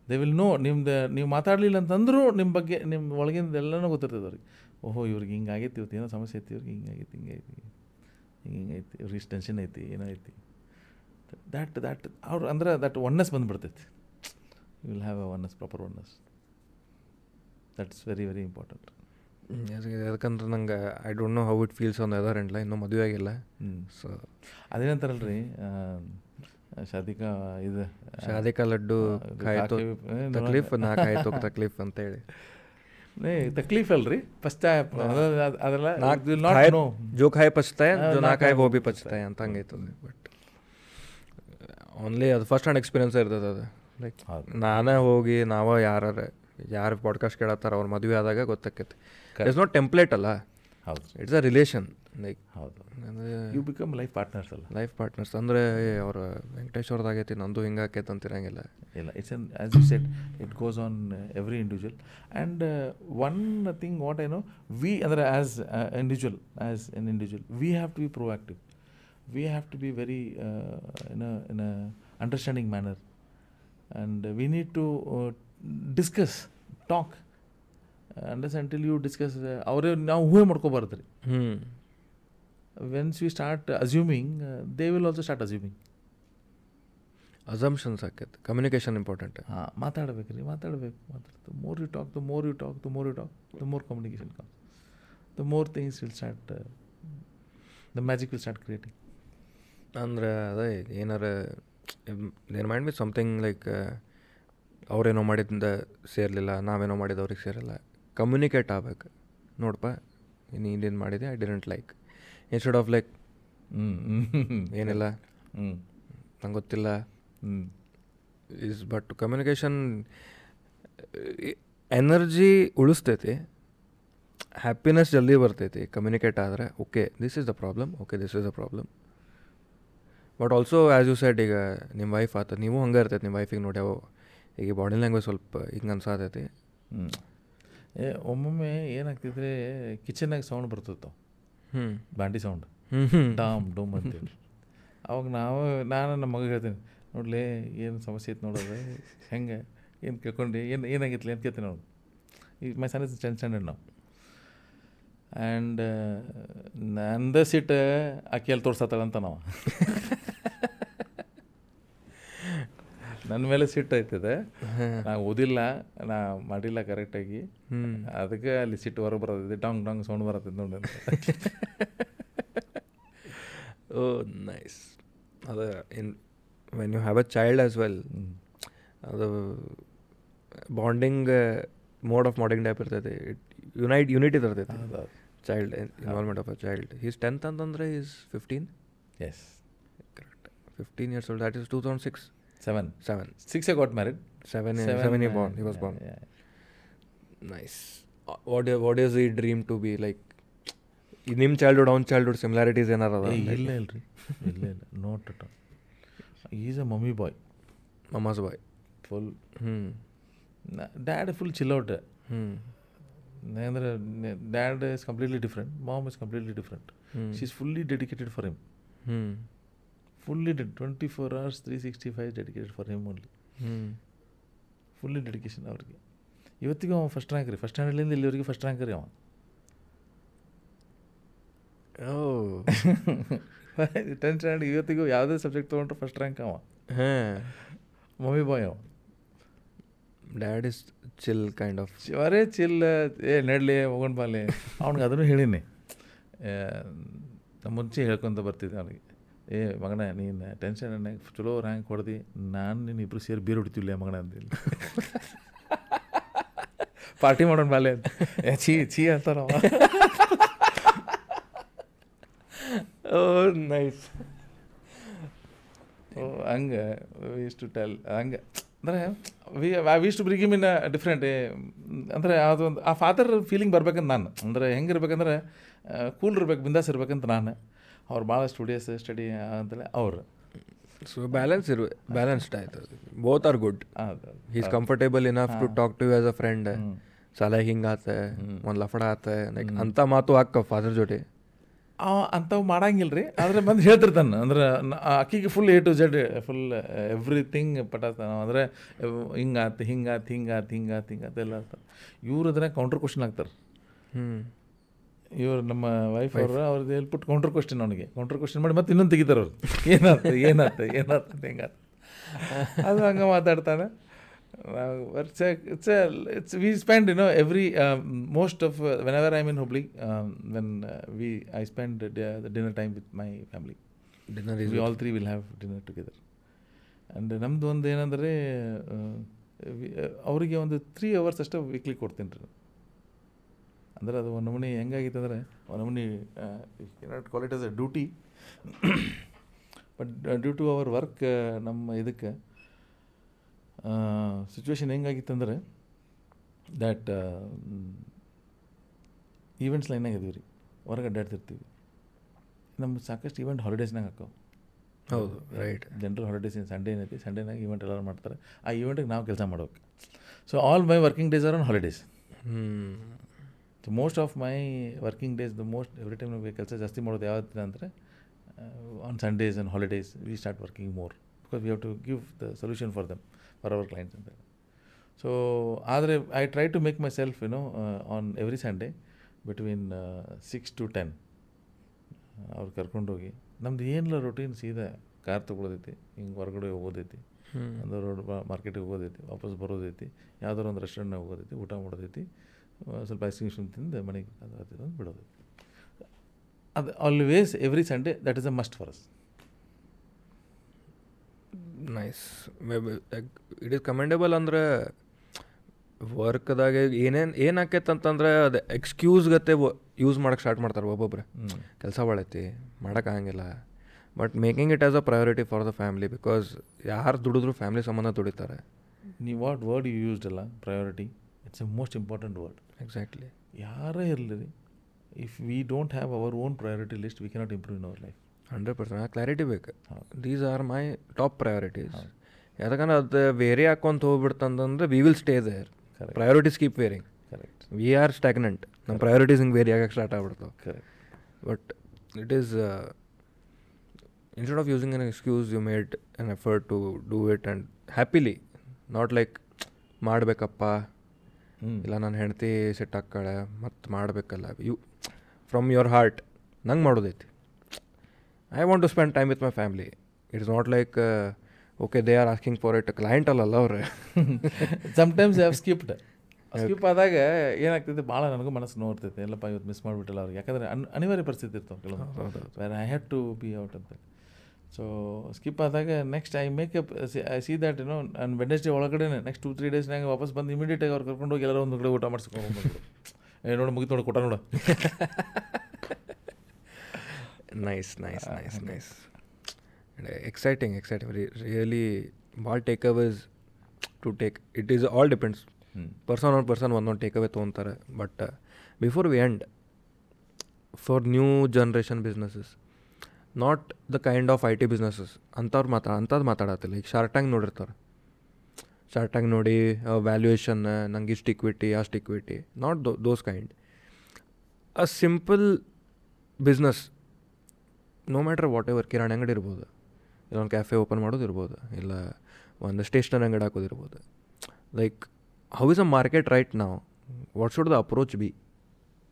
they will know ನಿಮ್ದು ನೀವು ಮಾತಾಡಲಿಲ್ಲ ಅಂತಂದರೂ ನಿಮ್ಮ ಬಗ್ಗೆ ನಿಮ್ಮ ಒಳಗಿಂದ ಎಲ್ಲನೂ ಗೊತ್ತಿರ್ತದೆ ಅವ್ರಿಗೆ ಓಹೋ ಇವ್ರಿಗೆ ಹಿಂಗಾಗೈತಿ ಇವತ್ತು ಏನೋ ಸಮಸ್ಯೆ ಐತಿ ಇವ್ರಿಗೆ ಹಿಂಗಾಗೈತಿ ಹಿಂಗೈತಿ ಹಿಂಗೆ ಹಿಂಗೈತಿ ಇವ್ರಿಗೆ ಇಷ್ಟು ಐತಿ ಏನೋ ಐತಿ ದ್ಯಾಟ್ ದ್ಯಾಟ್ ಅವ್ರು ಅಂದ್ರೆ ದಟ್ ಒನ್ನೆಸ್ ಬಂದುಬಿಡ್ತೈತಿ you will have a oneness proper oneness that's very very important
ಯಾಕಂದ್ರೆ ನಂಗೆ I don't know how it feels ಒಂದು ಅದರ್ ಎಂಡ್ಲ ಇನ್ನೂ ಮದುವೆ ಆಗಿಲ್ಲ
ಸೊ ಅದೇನಂತಾರಲ್ಲ ರೀ ಶಾದಿಕಾ ಇದು
ಶಾದಿಕಾ ಲಡ್ಡು ತಕ್ಲೀಫ್
ನಾ ಕಾಯ್ತು [laughs] ತಕ್ಲೀಫ್ ಅಂತ ಹೇಳಿ ತಕ್ಲೀಫ್ ಅಲ್ರಿ ಫಸ್ಟ್ ಅದೆಲ್ಲ
ನಾಲ್ಕು ಜೋ ಕಾಯಿ ಪಚ್ತಾಯ ನಾ ಪಚ್ತಾಯ ಅಂತ ಹಂಗೈತದೆ ಬಟ್ ಓನ್ಲಿ ಅದು ಫಸ್ಟ್ ಹ್ಯಾಂಡ್ ಎಕ್ಸ್ಪೀರಿಯನ್ಸ್ ಇರ್ತದೆ ಅದು ಲೈಕ್ ನಾನೇ ಹೋಗಿ ನಾವೇ ಯಾರು ಯಾರು ಪಾಡ್ಕಾಸ್ಟ್ ಕೇಳತ್ತಾರ ಅವ್ರ ಮದುವೆ ಆದಾಗ ಗೊತ್ತಾಕೈತಿ ಇಟ್ಸ್ ನಾಟ್ ಟೆಂಪ್ಲೇಟ್ ಅಲ್ಲ ಹೌದು ಇಟ್ಸ್ ಅ ರಿಲೇಷನ್ ಲೈಕ್
ಹೌದು ಯು ಬಿಕಮ್ ಲೈಫ್ ಪಾರ್ಟ್ನರ್ಸ್ ಅಲ್ಲ
ಲೈಫ್ ಪಾರ್ಟ್ನರ್ಸ್ ಅಂದರೆ ಅವ್ರ ವೆಂಕಟೇಶ್ವರದಾಗೈತಿ
ನಂದು ಹಿಂಗೆ ಆಕೈತೆ ಅಂತಿರಂಗಿಲ್ಲ ಇಲ್ಲ it's an as you set it goes on every individual and one thing what ಏನು ವಿ ಅಂದರೆ as individual as an individual we have to be active we have to be very uh, in, a, in a understanding manner and we need to uh, discuss talk unless until you discuss uh, ಅವರೇ ನಾವು ಹೂವೇ ಮಾಡ್ಕೊಬಾರದು ರೀ once you start assuming they will also start assuming
assumptions ಆಕೈತೆ communication important ಹಾಂ ಮಾತಾಡ್ಬೇಕು ರೀ
ಮಾತಾಡ್ಬೇಕು ಮಾತಾಡ್ತು more you talk the more you talk the more you talk the more communication comes the more things will start the magic will start creating ಅಂದ್ರೆ ಅದೇ
ಏನಾರ ಏನು ಮೈಂಡ್ ಬಿ ಸಮ್ಥಿಂಗ್ ಲೈಕ್ ಅವರೇನೋ ಮಾಡಿದಿಂದ ಸೇರಲಿಲ್ಲ ನಾವೇನೋ ಮಾಡಿದ ಅವ್ರಿಗೆ ಸೇರಿಲ್ಲ ಕಮ್ಯುನಿಕೇಟ್ ಆಗ್ಬೇಕು ನೋಡಪ್ಪ ನೀನೇನು ಮಾಡಿದೆ I didn't like instead of like ಏನಿಲ್ಲ ಹ್ಞೂ ನಂಗೆ ಗೊತ್ತಿಲ್ಲ ಇಸ್ ಬಟ್ ಕಮ್ಯುನಿಕೇಷನ್ ಎನರ್ಜಿ ಉಳಿಸ್ತೈತಿ ಹ್ಯಾಪಿನೆಸ್ ಜಲ್ದಿ ಬರ್ತೈತಿ ಕಮ್ಯುನಿಕೇಟ್ ಆದರೆ okay this is the problem okay this is the problem but also as you set ಈಗ ನಿಮ್ಮ ವೈಫ್ ಆತ ನೀವು ಹಂಗೆ ಇರ್ತೈತೆ ನಿಮ್ಮ ವೈಫಿಗೆ ನೋಡಿ ಈಗ ಬಾಡಿ ಲ್ಯಾಂಗ್ವೇಜ್ ಸ್ವಲ್ಪ ಹಿಂಗೆ ಅನ್ಸಾತೈತಿ
ಏ ಒಮ್ಮೊಮ್ಮೆ ಏನಾಗ್ತಿದ್ರೆ ಕಿಚನ್ನಾಗ ಸೌಂಡ್ ಬರ್ತಿತ್ತು ಹ್ಞೂ ಬಾಂಡಿ ಸೌಂಡ್ ಡಾಮ್ ಡೂಮ್ ಅಂತೇಳಿ ಅವಾಗ ನಾವು ನಾನು ನಮ್ಮ ಮಗ ಹೇಳ್ತೀನಿ ನೋಡಲಿ ಏನು ಸಮಸ್ಯೆ ಇತ್ತು ನೋಡೋದು ಹೆಂಗೆ ಏನು ಕೇಳ್ಕೊಂಡು ಏನು ಏನಾಗಿತ್ತು ಅಂತ ಕೇಳ್ತೀನಿ ನೋಡಿ ಈಗ ಮೈ ಟೆನ್ ಸ್ಟ್ಯಾಂಡರ್ಡ್ ನಾವು ಆ್ಯಂಡ್ uh, ನಂದ ಸಿಟ್ ಆಕೆಯಲ್ಲಿ ತೋರ್ಸತ್ತಾಳಂತ ನಾವು [laughs] ನನ್ನ ಮೇಲೆ ಸಿಟ್ಟು ಆಯ್ತದೆ ನಾ ಓದಿಲ್ಲ ನಾ ಮಾಡಿಲ್ಲ ಕರೆಕ್ಟಾಗಿ ಅದಕ್ಕೆ ಅಲ್ಲಿ ಸಿಟ್ಟು ಹೊರಗೆ ಬರತೈತಿ ಡಾಂಗ್ ಡಾಂಗ್ ಸೌಂಡ್ ಬರತ್ತೆ ನೋಡಿ
[laughs] ಓ ನೈಸ್ ಅದು in when you have a child as well ಅದು ಬಾಂಡಿಂಗ್ ಮೋಡ್ ಆಫ್ ಮಾಡಿಂಗ್ ಟೈಪ್ ಇರ್ತೈತಿ ಇಟ್ ಯುನೈಟ್ ಯುನಿಟಿ ತರ್ತೈತಿ child involvement of a child he's tenth ಅಂತಂದರೆ is fifteen yes correct fifteen years old that is two thousand six
seven seven six I got married
seven seven he born he was born nice what what is ಈ dream to be like ನಿಮ್ಮ childhood ಅವ್ನ childhood similarities ಏನಾರ
ಇಲ್ಲ ಇಲ್ರಿ ಇಲ್ಲ ಇಲ್ಲ not at is a mummy boy
mama's boy full
ಹ್ಞೂ dad full chill out ಹ್ಞೂ Nayendra, dad is completely different. Mom is completely different. Hmm. She's fully dedicated for him. Hmm. Fully did 24 hours, 365 dedicated for him only. Hmm. Fully dedication ಅವ್ರಿಗೆ ಇವತ್ತಿಗೂ ಅವ first rank ರೀ first ಸ್ಟ್ಯಾಂಡರ್ಡ್ಲಿಂದ ಇಲ್ಲಿವರೆಗೆ first rank ರೀ
ಅವ ಓ
tenth standard ಇವತ್ತಿಗೂ ಯಾವುದೇ ಸಬ್ಜೆಕ್ಟ್ ತೊಗೊಂಡ್ರೆ ಫಸ್ಟ್ ರ್ಯಾಂಕ್ ಅವ ಹಾಂ ಮಮ್ಮಿ ಬಾಯ್ ಅವ
dad is chill kind of
ಅವರೇ ಚಿಲ್ ಏ ನಡ್ಲಿ ಹೋಗೋಣ ಬಾಲಿ ಅವ್ನಿಗೆ ಅದನ್ನು ಹೇಳೀನಿ ಮುಂಚೆ ಹೇಳ್ಕೊಂತ ಬರ್ತಿದ್ದೆ ಅವನಿಗೆ ಏ ಮಗನ ನೀನು ಟೆನ್ಷನ್ ನನಗೆ ಚಲೋ ರ್ಯಾಂಕ್ ಹೊಡೆದು ನಾನು ನೀನು ಇಬ್ಬರು ಸೇರಿ ಬೀರು ಹೊಡಿತೀವಿಲ್ಲ ಮಗನ ಅಂದಿಲ್ಲ ಪಾರ್ಟಿ ಮಾಡೋಣ ಮೇಲೆ ಅಂತ ಛೀ ಛೀ ಅಂತಾರ
ಓ ನೈಸ್
ಓ ಹಂಗೆ ಇಷ್ಟು ಟೆಲ್ ಹಂಗೆ ಅಂದರೆ we I wish to bring him in different ಅಂದರೆ ಅದೊಂದು ಆ ಫಾದರ್ ಫೀಲಿಂಗ್ ಬರ್ಬೇಕಂತ ನಾನು ಅಂದರೆ ಹೆಂಗಿರ್ಬೇಕಂದ್ರೆ ಕೂಲ್ ಇರ್ಬೇಕು ಬಿಂದಾಸ್ ಇರ್ಬೇಕಂತ ನಾನು ಅವ್ರು ಭಾಳ ಸ್ಟುಡಿಯಸ್ ಸ್ಟಡಿ
ಅಂತಲೇ ಅವರು ಸೊ ಬ್ಯಾಲೆನ್ಸ್ ಇರು ಬ್ಯಾಲೆನ್ಸ್ಡ್ ಆಯ್ತು both are good is comfortable enough to talk to as a friend ಸಲ ಹಿಂಗಾತೆ ಒಂದು ಲಫಡ ಆತ ಲೈಕ್ ಅಂಥ ಮಾತು ಹಾಕ ಫಾದರ್
ಜೊತೆ ಅವ ಅಂಥವು ಮಾಡಂಗಿಲ್ಲ ರೀ ಆದರೆ ಬಂದು ಹೇಳ್ತಿರ್ತಾನೆ ಅಂದ್ರೆ ಅಕ್ಕಿಗೆ full A to Z full everything ಪಟಾಸ್ತಾನ ಅಂದರೆ ಹಿಂಗಾತು ಹಿಂಗಾತು ಹಿಂಗಾತು ಹಿಂಗಾತ್ ಹಿಂಗಾತ ಎಲ್ಲ ಇರ್ತಾರೆ ಇವ್ರು ಕೌಂಟ್ರ್ ಕ್ವಶನ್ ಆಗ್ತಾರೆ ಹ್ಞೂ ಇವರು ನಮ್ಮ ವೈಫ್ ಅವರು ಅವ್ರದ್ದು ಹೇಳ್ಬಿಟ್ಟು ಕೌಂಟ್ರ್ ಕ್ವಶನ್ ಅವನಿಗೆ ಕೌಂಟ್ರ್ ಕ್ವಶನ್ ಮಾಡಿ ಮತ್ತೆ ಇನ್ನೊಂದು ತೆಗಿತಾರೆ ಅವ್ರು ಏನಾಗ್ತದೆ ಏನಾಗ್ತದೆ ಹಿಂಗೆ ಹೆಂಗಾತು ಅದು ಹಂಗೆ ಮಾತಾಡ್ತಾನೆ it's a, it's a, it's, we spend, you know, every, um, most of, uh, whenever I'm in Hubli, um, when uh, we, I spend the, the, dinner time with my family. Dinner is We all three will have dinner together. And ನಮ್ಮದು ಒಂದು ಏನಂದರೆ ಅವರಿಗೆ ಒಂದು three hours ಅಷ್ಟೇ weekly ಕೊಡ್ತೀನಿ ರೀ ಅಂದರೆ ಅದು ಒಂದು ನಮೂನಿ ಹೆಂಗಾಗಿತ್ತು ಅಂದರೆ ಒಂದು ನಮೂನಿ not quality as a duty but due to our work ನಮ್ಮ ಇದಕ್ಕೆ ಸಿಚುವೇಶನ್ ಹೆಂಗಾಗಿತ್ತಂದ್ರೆ ದ್ಯಾಟ್ ಈವೆಂಟ್ಸ್ ಲೈನಾಗ ಇದೀವಿ ರೀ ಹೊರಗೆ ಅಡ್ಡಾಡ್ತಿರ್ತೀವಿ ನಮ್ಗೆ ಸಾಕಷ್ಟು ಈವೆಂಟ್ ಹಾಲಿಡೇಸ್ನಾಗ
ಹಾಕವು ಹೌದು ರೈಟ್
ಜನರಲ್ ಹಾಲಿಡೇಸ್ ಸಂಡೇ ಏನೈತಿ ಸಂಡೇನಾಗ ಈವೆಂಟ್ ಎಲ್ಲರೂ ಮಾಡ್ತಾರೆ ಆ ಈವೆಂಟಿಗೆ ನಾವು ಕೆಲಸ ಮಾಡ್ಬೇಕು so all my working days are on holidays so most of my working days the most every time ನಮಗೆ ಕೆಲಸ ಜಾಸ್ತಿ ಮಾಡೋದು ಯಾವ್ದು ಅಂದರೆ on Sundays and holidays we start working more because we have to give the solution for them for our clients ಅಂತ ಹೇಳಿ so I try try make myself self you know Sunday between six between six to ten ಅವ್ರು ಕರ್ಕೊಂಡೋಗಿ ನಮ್ದು ಏನಿಲ್ಲ routine ಸೀದಾ car ತೊಗೊಳೋದೈತಿ ಹಿಂಗೆ ಹೊರಗಡೆ ಹೋಗೋದೈತಿ ಅಂದ್ರೆ ರೋಡ್ ಮಾರ್ಕೆಟಿಗೆ ಹೋಗೋದೈತಿ ವಾಪಸ್ ಬರೋದೈತಿ ಯಾವ್ದಾರು ಒಂದು ರೆಸ್ಟೋರೆಂಟ್ನಾಗ ಹೋಗೋದೈತಿ ಊಟ ಮಾಡೋದೈತಿ ಸ್ವಲ್ಪ ಐಸ್ ಕ್ರೀಮ್ ತಿಂದು ಮನೆಗೆ ಅದು ಬಿಡೋದೈತಿ ಅದು always every Sunday that is a must for us
nice it is commendable ಅಂದರೆ ವರ್ಕ್ದಾಗೆ ಏನೇನು ಏನಾಕೈತೆ ಅಂತಂದ್ರೆ ಅದು ಎಕ್ಸ್ಕ್ಯೂಸ್ಗತ್ತೆ ಯೂಸ್ ಮಾಡೋಕೆ ಸ್ಟಾರ್ಟ್ ಮಾಡ್ತಾರೆ ಒಬ್ಬೊಬ್ಬರು ಕೆಲಸ ಒಳೈತಿ ಮಾಡೋಕ್ಕಾಗಂಗಿಲ್ಲ but making it as a priority for the family because ಯಾರು ದುಡಿದ್ರು ಫ್ಯಾಮಿಲಿ
ಸಂಬಂಧ ದುಡಿತಾರೆ ನೀವು ವಾಟ್ ವರ್ಡ್ ಯು ಯೂಸ್ಡ್ ಅಲ್ಲ priority it's a most important word
exactly ಯಾರೇ
ಇರಲಿ if we don't have our own priority list we cannot improve in our life
hundred percent clarity ಬೇಕು these are my top priorities ಯಾಕಂದ್ರೆ ಅದು vary ಹಾಕೊಂತ ಹೋಗ್ಬಿಡ್ತಂದ್ರೆ we will stay there priorities keep varying we are stagnant ನಮ್ಮ priorities ಹಿಂಗೆ vary ಆಗಕ್ಕೆ start ಆಗ್ಬಿಡ್ತಾವೆ but it is instead of using an excuse you made an effort to do it and happily not like ಮಾಡಬೇಕಪ್ಪ ಇಲ್ಲ ನನ್ನ ಹೆಂಡತಿ ಸೆಟ್ ಸಿಟ್ಟಾಕ್ಕಳೆ ಮತ್ತು ಮಾಡಬೇಕಲ್ಲ ಯು ಫ್ರಮ್ ಯುವರ್ ಹಾರ್ಟ್ ನಂಗೆ ಮಾಡೋದೈತಿ I want to spend time with my family it is not like okay they are asking for it client ಅಲ್ಲ ಅವ್ರೆ
ಸಮ್ಟೈಮ್ಸ್ ಹ್ಯಾವ್ ಸ್ಕಿಪ್ಡ್ ಸ್ಕಿಪ್ ಆದಾಗ ಏನಾಗ್ತಿದೆ ಭಾಳ ನನಗೂ ಮನಸ್ಸು ನೋಡ್ತೈತೆ ಎಲ್ಲಪ್ಪ ಇವತ್ತು ಮಿಸ್ ಮಾಡಿಬಿಟ್ಟಲ್ಲ ಅವ್ರಿಗೆ ಯಾಕಂದರೆ ಅನ್ ಅನಿವಾರ್ಯ ಪರಿಸ್ಥಿತಿ ಇರ್ತಾವೆ ಕೆಲವೊಂದು I had to be out ಅಂತ ಸೊ ಸ್ಕಿಪ್ ಆದಾಗ next I make up I see that ಏನೋ ನಾನು ಡೇ ಒಳಗಡೆ ನೆಕ್ಸ್ಟ್ ಟು ತ್ರೀ ಡೇಸ್ನಾಗ ವಾಪಸ್ ಬಂದು ಇಮಿಡಿಯೇಟಾಗಿ ಅವ್ರು ಕರ್ಕೊಂಡು ಹೋಗಿ ಎಲ್ಲರೂ ಒಂದು ಕಡೆ ಊಟ ಮಾಡಿಸ್ಕೊಂಡು ಹೋಗ್ಬೋದು
ಏ ನೋಡು ನೋಡಿ ಕೊಟ್ಟ ನೋಡು [laughs] nice nice nice nice exciting exciting really ಭಾಳ takeaways to take it is all depends person on person ಒಂದೊಂದು ಟೇಕ್ ಅವೇ ತೊಗೊಂತಾರೆ but before we end for new generation businesses not the kind of I T businesses ಅಂಥವ್ರು ಮಾತಾ ಅಂಥದ್ದು ಮಾತಾಡತ್ತಿಲ್ಲ ಈಗ ಶಾರ್ಟಾಗಿ ನೋಡಿರ್ತಾರೆ ಶಾರ್ಟಾಗಿ ನೋಡಿ valuation ನಂಗೆ ಇಷ್ಟು ಇಕ್ವಿಟಿ ಅಷ್ಟು equity not though those kind a simple business no matter whatever ಕಿರಾಣಿ ಅಂಗಡಿ ಇರ್ಬೋದು ಇಲ್ಲೊಂದು ಕ್ಯಾಫೆ ಓಪನ್ ಮಾಡೋದು ಇರ್ಬೋದು ಇಲ್ಲ ಒಂದು ಸ್ಟೇಷನರಿ ಅಂಗಡಿ ಹಾಕೋದು ಇರ್ಬೋದು like how is a market right ನಾವು what should the approach be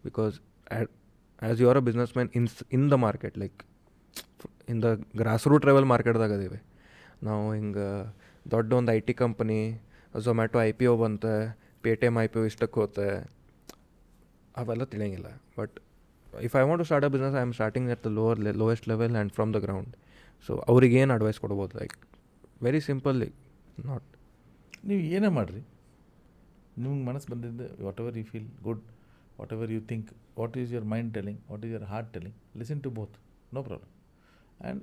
because as you are a business man ins in the market like in the grass root level ಮಾರ್ಕೆಟ್ದಾಗ ಅದೇವೆ ನಾವು ಹಿಂಗೆ ದೊಡ್ಡ ಒಂದು I T company Zomato I P O ಬಂತೆ Paytm I P O ಇಷ್ಟಕ್ಕೆ ಹೋತೆ ಅವೆಲ್ಲ ತಿಳಿಯಂಗಿಲ್ಲ but if I want to start a business I am starting at the lower lowest level and from the ground so ಏನು advice ಕೊಡ್ಬೋದು like very simple like not ನೀವು ಏನೇ
ಮಾಡಿರಿ ನಿಮ್ಗೆ ಮನಸ್ಸು ಬಂದಿದ್ದು whatever you feel good whatever you think what is your mind telling what is your heart telling listen to both no problem and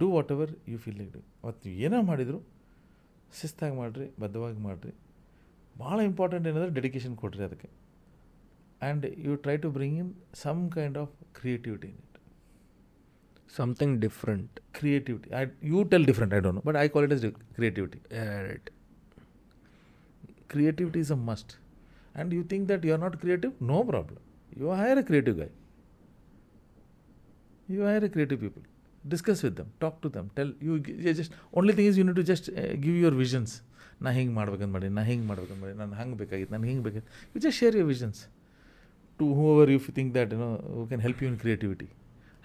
do whatever you feel like do ಮತ್ತು ನೀವು ಏನೇ ಮಾಡಿದ್ರು ಶಿಸ್ತಾಗಿ ಮಾಡಿರಿ ಬದ್ಧವಾಗಿ ಮಾಡಿರಿ ಭಾಳ important ಏನಂದರೆ dedication ಕೊಡಿರಿ ಅದಕ್ಕೆ and you try to bring in some kind of creativity in it.
Something different.
Creativity. I, you tell different, I don't know, but I call it as creativity. Yeah, right. Creativity is a must. And you think that you are not creative? No problem. You hire a creative guy. You hire a creative people. Discuss with them, talk to them, tell you. Just only thing is you need to just uh, give your visions. ನಾ ಹಿಂಗೆ ಮಾಡ್ಬೇಕಂತ ಮಾಡಿ ನಾ ಹಿಂಗೆ ಮಾಡ್ಬೇಕಂತ ಮಾಡಿ ನಾನು ಹಂಗೆ ಬೇಕಾಗಿತ್ತು ನಾನು You just share your visions. to whoever you think that you know who can help you in creativity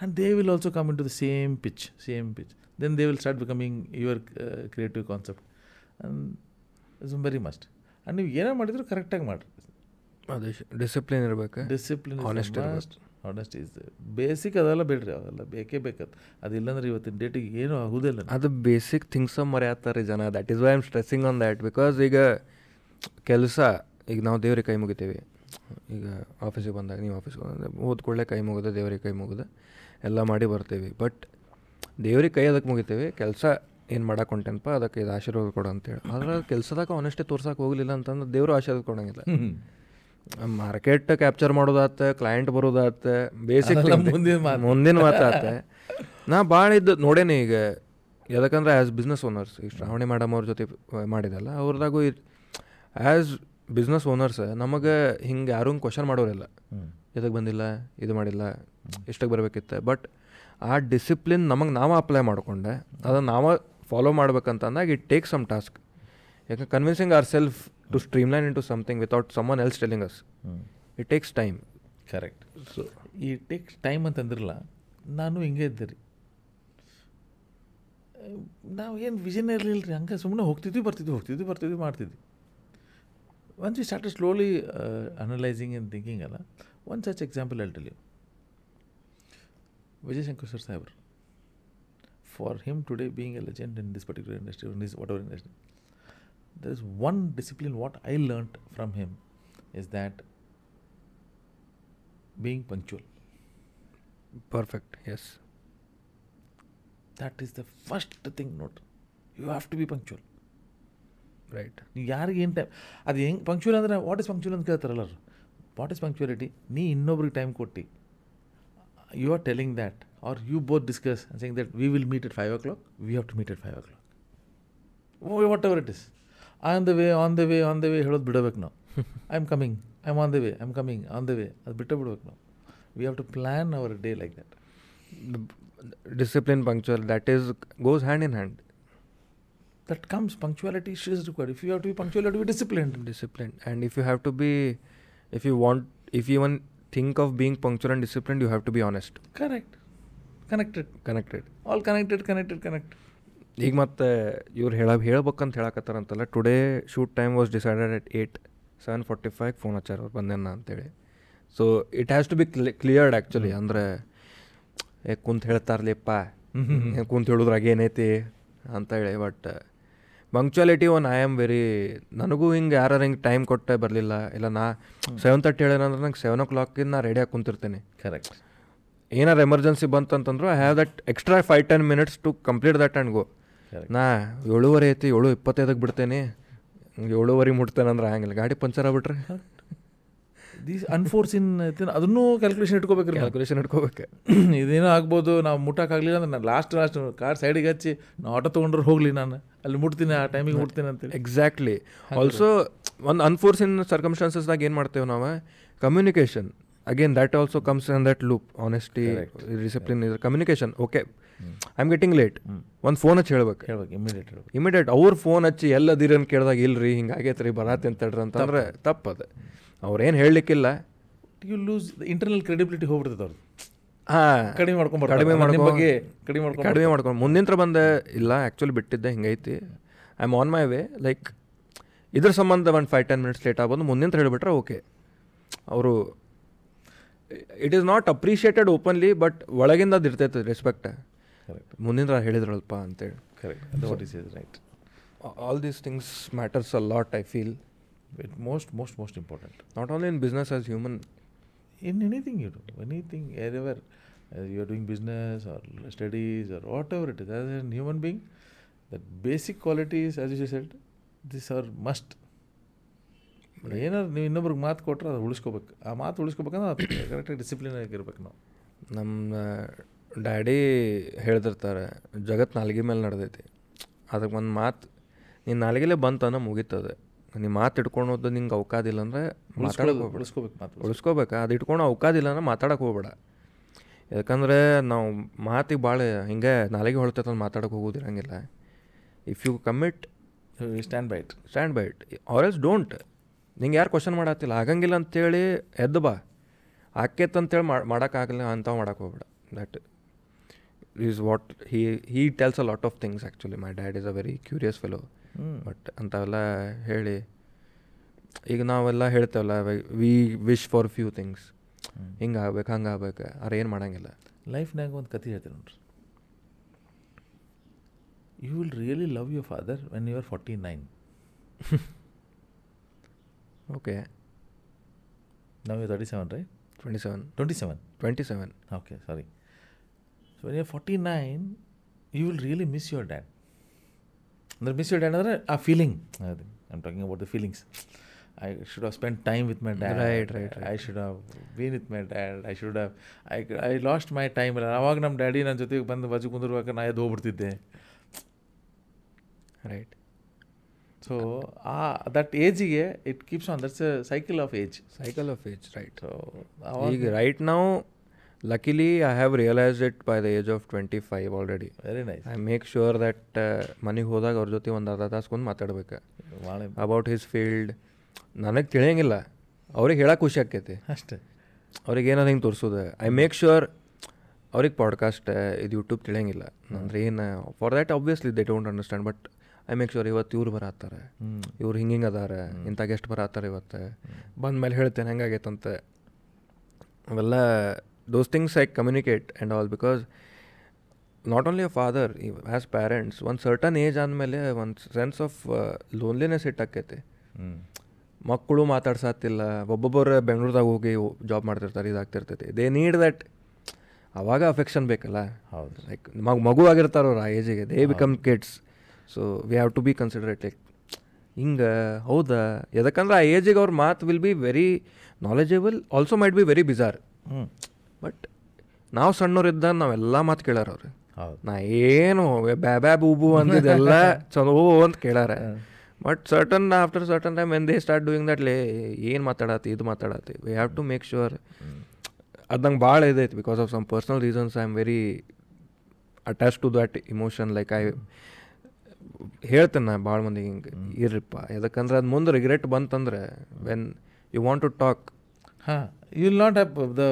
and they will also come into the same pitch same pitch then they will start becoming your creative concept and it's very must and you yena madidru correct aagi
madu discipline irbeka discipline honest
must honest is the basic adala bedre adala beke beka
ad illandre ivattin date ge eno agudhe illa basic things am mari attare jana that is why i'm stressing on that because iga kelsa ಈಗ ನಾವು ದೇವ್ರಿಗೆ ಕೈ ಮುಗಿತೇವೆ ಈಗ ಆಫೀಸಿಗೆ ಬಂದಾಗ ನೀವು ಆಫೀಸ್ಗೆ ಬಂದಾಗ ಓದ್ಕೊಳ್ಳೆ ಕೈ ಮುಗಿದೆ ದೇವ್ರಿಗೆ ಕೈ ಮುಗಿದೆ ಎಲ್ಲ ಮಾಡಿ ಬರ್ತೀವಿ ಬಟ್ ದೇವ್ರಿಗೆ ಕೈ ಅದಕ್ಕೆ ಮುಗಿತೀವಿ ಕೆಲಸ ಏನು ಮಾಡಕ್ಕೆ ಹೊಂಟೇನಪ್ಪ ಅದಕ್ಕೆ ಇದು ಆಶೀರ್ವಾದ ಕೊಡು ಅಂತೇಳಿ ಆದರೆ ಕೆಲಸದಾಗ ಅವನಷ್ಟೇ ತೋರ್ಸೋಕೆ ಹೋಗಲಿಲ್ಲ ಅಂತಂದ್ರೆ ದೇವರು ಆಶೀರ್ವಾದ ಕೊಡೋಂಗಿಲ್ಲ ಮಾರ್ಕೆಟ್ ಕ್ಯಾಪ್ಚರ್ ಮಾಡೋದಾತ ಕ್ಲೈಂಟ್ ಬರೋದಾತ ಬೇಸಿಕ್ ಮುಂದಿನ ಮಾತಾತ ನಾ ಭಾಳ ಇದ್ದು ನೋಡೇನಿ ಈಗ ಯಾಕಂದ್ರೆ ಆ್ಯಸ್ ಬಿಸ್ನೆಸ್ ಓನರ್ಸ್ ಈ ಶ್ರಾವಣಿ ಮೇಡಮ್ ಅವ್ರ ಜೊತೆ ಮಾಡಿದಲ್ಲ ಅವ್ರದಾಗೂ ಆ್ಯಸ್ ಬಿಸ್ನೆಸ್ ಓನರ್ಸ್ ನಮಗೆ ಹಿಂಗೆ ಯಾರೂ ಕ್ವಶನ್ ಮಾಡೋರಿಲ್ಲ ಇದಕ್ಕೆ ಬಂದಿಲ್ಲ ಇದು ಮಾಡಿಲ್ಲ ಎಷ್ಟಕ್ಕೆ ಬರಬೇಕಿತ್ತು ಬಟ್ ಆ ಡಿಸಿಪ್ಲಿನ್ ನಮಗೆ ನಾವು ಅಪ್ಲೈ ಮಾಡಿಕೊಂಡೆ ಅದನ್ನು ನಾವು ಫಾಲೋ ಮಾಡ್ಬೇಕಂತಂದಾಗ ಇಟ್ ಟೇಕ್ ಸಮ್ ಟಾಸ್ಕ್ ಯಾಕೆ convincing our self to streamline into something without someone else telling us it takes time
correct so ಈ ಟೇಕ್ಸ್ ಟೈಮ್ ಅಂತಂದ್ರಲ್ಲ ನಾನು ಹಿಂಗೆ ಇದ್ದೆ ರೀ ನಾವು ಏನು ವಿಷನ್ ಇರಲಿಲ್ಲ ರೀ ಹಂಗೆ ಸುಮ್ಮನೆ ಹೋಗ್ತಿದ್ವಿ ಬರ್ತಿದ್ವಿ ಹೋಗ್ತಿದ್ವಿ ಬರ್ತಿದ್ವಿ ಮಾಡ್ತಿದ್ವಿ once we started slowly uh, analyzing and thinking, Allah, one such example I'll tell you. Vijay Shankar Sahabar. For him today being a legend in this particular industry, in this whatever industry, there is one discipline what I learnt from him is that being punctual.
Perfect, yes.
That is the first thing note. You have to be punctual.
Right ನೀವು ಯಾರಿಗೆ ಏನು time ಅದು ಹೆಂಗೆ ಪಂಕ್ಚುಲ್
ಅಂದರೆ what is ಪಂಕ್ಚುಲ್ ಅಂತ ಕೇಳ್ತಾರಲ್ಲ what is ಪಂಕ್ಚುಲಿಟಿ ನೀ ಇನ್ನೊಬ್ರಿಗೆ time ಕೊಟ್ಟು you are telling that are you both discuss saying that we will meet at five o'clock we have to meet at five o'clock whatever it is on the way on the way on the way ಹೇಳೋದು ಬಿಡಬೇಕು ನಾವು I am coming I am on the way I am coming on the way ಅದು ಬಿಟ್ಟು ಬಿಡ್ಬೇಕು ನಾವು we have to plan our day like that
discipline punctual that is goes hand in hand
that comes punctuality is required if you have to be punctual you have to be disciplined
disciplined and if you have to be if you want if you even think of being punctual and disciplined you have to be honest
correct connected
connected
all connected connected connect ಈಗ ಮತ್ತೆ ಇವ್ರು
ಹೇಳ ಹೇಳ್ಬೇಕಂತ ಹೇಳಕತ್ತಾರಂತಲ್ಲ today shoot time was decided at eight seven forty five phone ಹಚ್ಚಾರ ಅವ್ರು ಬಂದೇನ ಅಂತೇಳಿ so it has to be Xi cleared actually ಅಂದರೆ ಏ ಕುಂತ ಹೇಳ್ತಾರಲಿಪ್ಪ ಕುಂತ ಹೇಳಿದ್ರಾಗ ಏನೈತಿ ಅಂತ ಹೇಳಿ but punctuality one I am very ನನಗೂ ಹಿಂಗೆ ಯಾರು ಹಿಂಗೆ ಟೈಮ್ ಕೊಟ್ಟೆ ಬರಲಿಲ್ಲ ಇಲ್ಲ ನಾ ಸೆವೆನ್ ತರ್ಟಿ ಹೇಳೇನಂದ್ರೆ ನಂಗೆ ಸೆವೆನ್ ಓ ಕ್ಲಾಕಿಂದ ನಾ ರೆಡಿಯಾಗಿ
ಕುಂತಿರ್ತೀನಿ ಕರೆಕ್ಟ್
ಏನಾರು ಎಮರ್ಜೆನ್ಸಿ ಬಂತಂತಂದ್ರೂ I have that extra five ten minutes to complete that and go ನಾ ಏಳುವರೆ ಐತಿ ಏಳು ಇಪ್ಪತ್ತೈದಕ್ಕೆ ಬಿಡ್ತೇನೆ ಏಳುವರೆ ಮುಟ್ತೇನೆ ಅಂದ್ರೆ ಹಂಗಿಲ್ಲ ಗಾಡಿ ಪಂಚರ್
ಆಗ್ಬಿಟ್ರೆ ದೀಸ್ ಅನ್ಫೋರ್ಸಿನ್ ಅದನ್ನು ಕ್ಯಾಲ್ಕುಲೇಷನ್ ಇಟ್ಕೋಬೇಕು ಕ್ಯಾಲ್ಕುಲೇಷನ್ ಇಟ್ಕೋಬೇಕು [clears throat] ಇದೇನೋ ಆಗ್ಬೋದು ನಾವು ಮುಟ್ಟಕ್ಕಾಗಲಿಲ್ಲ ಅಂದ್ರೆ ನಾನು ಲಾಸ್ಟ್ ಲಾಸ್ಟ್ ಕಾರ್ ಸೈಡಿಗೆ ಹಚ್ಚಿ ನಾನು ಆಟೋ ತೊಗೊಂಡ್ರೆ ಹೋಗಲಿ ನಾನು
ಅಲ್ಲಿ ಮುಟ್ತೀನಿ ಆ ಟೈಮಿಗೆ ಮುಟ್ತೀನಿ ಅಂತೇಳಿ ಎಕ್ಸಾಕ್ಟ್ಲಿ ಆಲ್ಸೋ ಒಂದು ಅನ್ಫೋರ್ಸಿನ್ ಸರ್ಕಮ್ಸ್ಟಾನ್ಸಸ್ದಾಗ ಏನು ಮಾಡ್ತೇವೆ ನಾವು communication again that also comes in that loop honesty discipline is communication okay I am getting late ಒಂದು ಫೋನ್ ಹಚ್ಚಿ ಹೇಳ್ಬೇಕು ಹೇಳ್ಬೇಕು ಇಮಿಡಿಯೇಟ್ ಇಮಿಡಿಯೇಟ್ ಅವ್ರ ಫೋನ್ ಹಚ್ಚಿ ದೀರನ್ ಕೇಳಿದಾಗ ಇಲ್ರಿ ಹಿಂಗೆ ಆಗೈತೆ ರೀ ಬರತ್ತೆ ಅಂತ ಅಂತಂದ್ರೆ ತಪ್ಪದೆ ಅವ್ರೇನು ಹೇಳಲಿಕ್ಕಿಲ್ಲ
ಯು ಲೂಸ್ ಇಂಟರ್ನಲ್ ಕ್ರೆಡಿಬಿಲಿಟಿ ಹೋಗ್ಬಿಡ್ತದೆ ಅವ್ರದ್ದು ಹಾಂ ಕಡಿಮೆ ಮಾಡ್ಕೊಂಡು ಕಡಿಮೆ ಮಾಡ್ಕೊಂಡು ಕಡಿಮೆ ಮಾಡ್ಕೊಂಡು ಕಡಿಮೆ
ಮಾಡ್ಕೊಂಡು ಮುಂದಿಂತ್ರ ಬಂದೆ ಇಲ್ಲ ಆ್ಯಕ್ಚುಲಿ ಬಿಟ್ಟಿದ್ದೆ ಹಿಂಗೈತಿ I am on my way like ಇದ್ರ ಸಂಬಂಧ ಒಂದು ಫೈವ್ ಟೆನ್ ಮಿನಿಟ್ಸ್ ಲೇಟ್ ಆಗ್ಬೋದು ಮುಂದಿಂತ್ರ ಹೇಳಿಬಿಟ್ರೆ ಓಕೆ ಅವರು it is not appreciated openly but ಒಳಗಿಂದ ಅದು ಇರ್ತೈತೆ ರೆಸ್ಪೆಕ್ಟ್ ಕರೆಕ್ಟ್ ಮುಂದಿನ ಹೇಳಿದ್ರಲ್ಪ
ಅಂತೇಳಿ correct right
all these things matters a lot I feel
it most most most important
not only in business as human
in anything you do anything uh ever you are doing business or studies or whatever it is an human being that basic qualities as you set this are must ಏನಾದ್ರು ನೀವು ಇನ್ನೊಬ್ರಿಗೆ ಮಾತು ಕೊಟ್ಟರೆ ಅದು ಉಳಿಸ್ಕೋಬೇಕು
ಆ ಮಾತು ಉಳಿಸ್ಕೋಬೇಕಂದ್ರೆ ಅದು ಕರೆಕ್ಟಾಗಿ [coughs] ಇರ್ಬೇಕು ನಾವು ನಮ್ಮ ಡ್ಯಾಡಿ ಹೇಳ್ದಿರ್ತಾರೆ ಜಗತ್ತು ನಾಲಿಗೆ ಮೇಲೆ ನಡೆದೈತಿ ಅದಕ್ಕೆ ಒಂದು ಮಾತು ನೀನು ನಾಲ್ಗೆಲೇ ಬಂತನ ಮುಗೀತದೆ ನೀ ಮಾತು ಇಟ್ಕೊಳೋದು ನಿಂಗೆ ಅವಕಾದಿಲ್ಲ ಅಂದರೆ ಮಾತಾಡೋಕೆ ಹೋಗ್ಬೇಡ ಉಳಿಸ್ಕೋಬೇಕು ಅದು ಇಟ್ಕೊಂಡು ಅವಕಾದಿಲ್ಲ ಅಂದ್ರೆ ಮಾತಾಡಕ್ಕೆ ಹೋಗ್ಬೇಡ ಯಾಕಂದರೆ ನಾವು ಮಾತಿಗೆ ಭಾಳ ಹಿಂಗೆ ನಾಲಿಗೆ ಅಂತ ಮಾತಾಡೋಕೆ ಹೋಗೋದಿರಂಗಿಲ್ಲ if you commit
stand by it
stand by it or yes don't ನಿಂಗೆ ಯಾರು ಕ್ವಶನ್ ಮಾಡತ್ತಿಲ್ಲ ಆಗಂಗಿಲ್ಲ ಅಂತೇಳಿ ಎದ್ದು ಬಾ ಆಕೇತಂತೇಳಿ ಮಾಡೋಕ್ಕಾಗಲ್ಲ ಅಂತ ಮಾಡೋಕೆ ಹೋಗ್ಬೇಡ that is what he he tells a lot of things actually my dad is a very curious fellow but ಅಂಥವೆಲ್ಲ ಹೇಳಿ ಈಗ ನಾವೆಲ್ಲ ಹೇಳ್ತೇವಲ್ಲ we wish for few things ಹಿಂಗೆ ಆಗ್ಬೇಕು ಹಂಗೆ ಆಗ್ಬೇಕು ಅವ್ರು ಏನು ಮಾಡೋಂಗಿಲ್ಲ ಲೈಫ್ನಾಗ ಒಂದು ಕತೆ ಹೇಳ್ತೀನಿ
ನೋಡ್ರಿ you will really love your father when you are forty nine
okay ನಾವು
you thirty seven right twenty seven twenty
seven twenty seven
okay sorry so when you are forty nine you will really miss your dad ಅಂದರೆ ಮಿಸ್ಯೂಡ್ ಅಂದರೆ ಆ feeling ಅದು I am talking about the feelings I should have spend time with my dad right right I should have been with my dad I should I I lost my time ಇಲ್ಲ ಅವಾಗ ನಮ್ಮ daddy ನನ್ನ ಜೊತೆಗೆ ಬಂದು ಬಜು ಕುಂದಿರುವಾಗ ನಾ
ಎದ್ದು ಹೋಗ್ಬಿಡ್ತಿದ್ದೆ right so ಆ ದಟ್ ಏಜಿಗೆ it keeps on that's cycle of age
cycle of age right ಈಗ
ರೈಟ್ ನಾವು I have have it by the age of twenty five already
Very nice.
I make sure that ಮನೆಗೆ ಹೋದಾಗ ಅವ್ರ ಜೊತೆ ಒಂದು ಅರ್ಧ ತಾಸು ಕುಂದು ಮಾತಾಡ್ಬೇಕು ಅಬೌಟ್ ಹಿಸ್ ಫೀಲ್ಡ್ ನನಗೆ ತಿಳಿಯಂಗಿಲ್ಲ ಅವ್ರಿಗೆ ಹೇಳಕ್ಕೆ ಖುಷಿ ಆಕೈತಿ ಅಷ್ಟೇ ಅವ್ರಿಗೆ ಏನಾದ್ರು ಹಿಂಗೆ ತೋರಿಸೋದು ಐ ಮೇಕ್ ಶ್ಯೂರ್ ಅವ್ರಿಗೆ ಪಾಡ್ಕಾಸ್ಟ್ uh, ಇದು ಯೂಟ್ಯೂಬ್ ತಿಳಿಯಂಗಿಲ್ಲ ಅಂದ್ರೆ ಏನು for that obviously they don't understand but I make sure ಇವತ್ತು ಇವ್ರು ಬರತ್ತಾರೆ ಇವ್ರು ಹಿಂಗೆ ಹಿಂಗೆ ಅದಾರ ಇಂಥ ಗೆಸ್ಟ್ ಬರತ್ತಾರೆ ಇವತ್ತು ಬಂದ ಮೇಲೆ ಹೇಳ್ತೇನೆ ಹೆಂಗಾಗೈತಂತ ಅವೆಲ್ಲ those things I communicate and all because not only a father as parents ಒಂದು ಸರ್ಟನ್ ಏಜ್ ಆದಮೇಲೆ ಒಂದು ಸೆನ್ಸ್ ಆಫ್ ಲೋನ್ಲಿನೆಸ್ ಹ್ಞೂ ಮಕ್ಕಳು ಮಾತಾಡ್ಸಾತಿಲ್ಲ ಒಬ್ಬೊಬ್ಬರು ಬೆಂಗಳೂರ್ದಾಗ ಹೋಗಿ ಜಾಬ್ ಮಾಡ್ತಿರ್ತಾರೆ ಇದಾಗ್ತಿರ್ತೈತಿ ದೇ ನೀಡ್ ದಟ್ ಅವಾಗ ಅಫೆಕ್ಷನ್ ಬೇಕಲ್ಲ ಹೌದು ಲೈಕ್ ಮಗು ಮಗು ಅವ್ರು ಆ ಏಜಿಗೆ they become kids so we have to be considerate like ಹಿಂಗೆ ಹೌದಾ ಯಾಕಂದ್ರೆ ಆ ಏಜಿಗೆ ಅವ್ರ ಮಾತು will be very knowledgeable also might be very bizarre but ನಾವು ಸಣ್ಣವರಿದ್ದ ನಾವೆಲ್ಲ ಮಾತು ಕೇಳಾರ ಅವ್ರು ನಾ ಏನು ಬ್ಯಾಬ್ಯಾ ಬೂಬು ಅಂದಿದ್ದೆಲ್ಲ [laughs] ಚಲೋ ಅಂತ ಕೇಳಾರ but certain after certain time when they start doing that ಲೇ ಏನು ಮಾತಾಡತ್ತಿ ಇದು ಮಾತಾಡತ್ತಿ we have to make sure ಅದಂಗೆ ಭಾಳ ಇದೈತಿ because of some personal reasons I am very attach to that emotion like I ಹೇಳ್ತೇನೆ ನಾ ಭಾಳ ಮಂದಿಗೆ ಹಿಂಗೆ ಇರ್ರಿಪ್ಪ ಯಾಕಂದ್ರೆ ಅದು ಮುಂದೆ ರಿಗ್ರೆಟ್ ಬಂತಂದ್ರೆ when you want to talk
ಹಾಂ you will not app the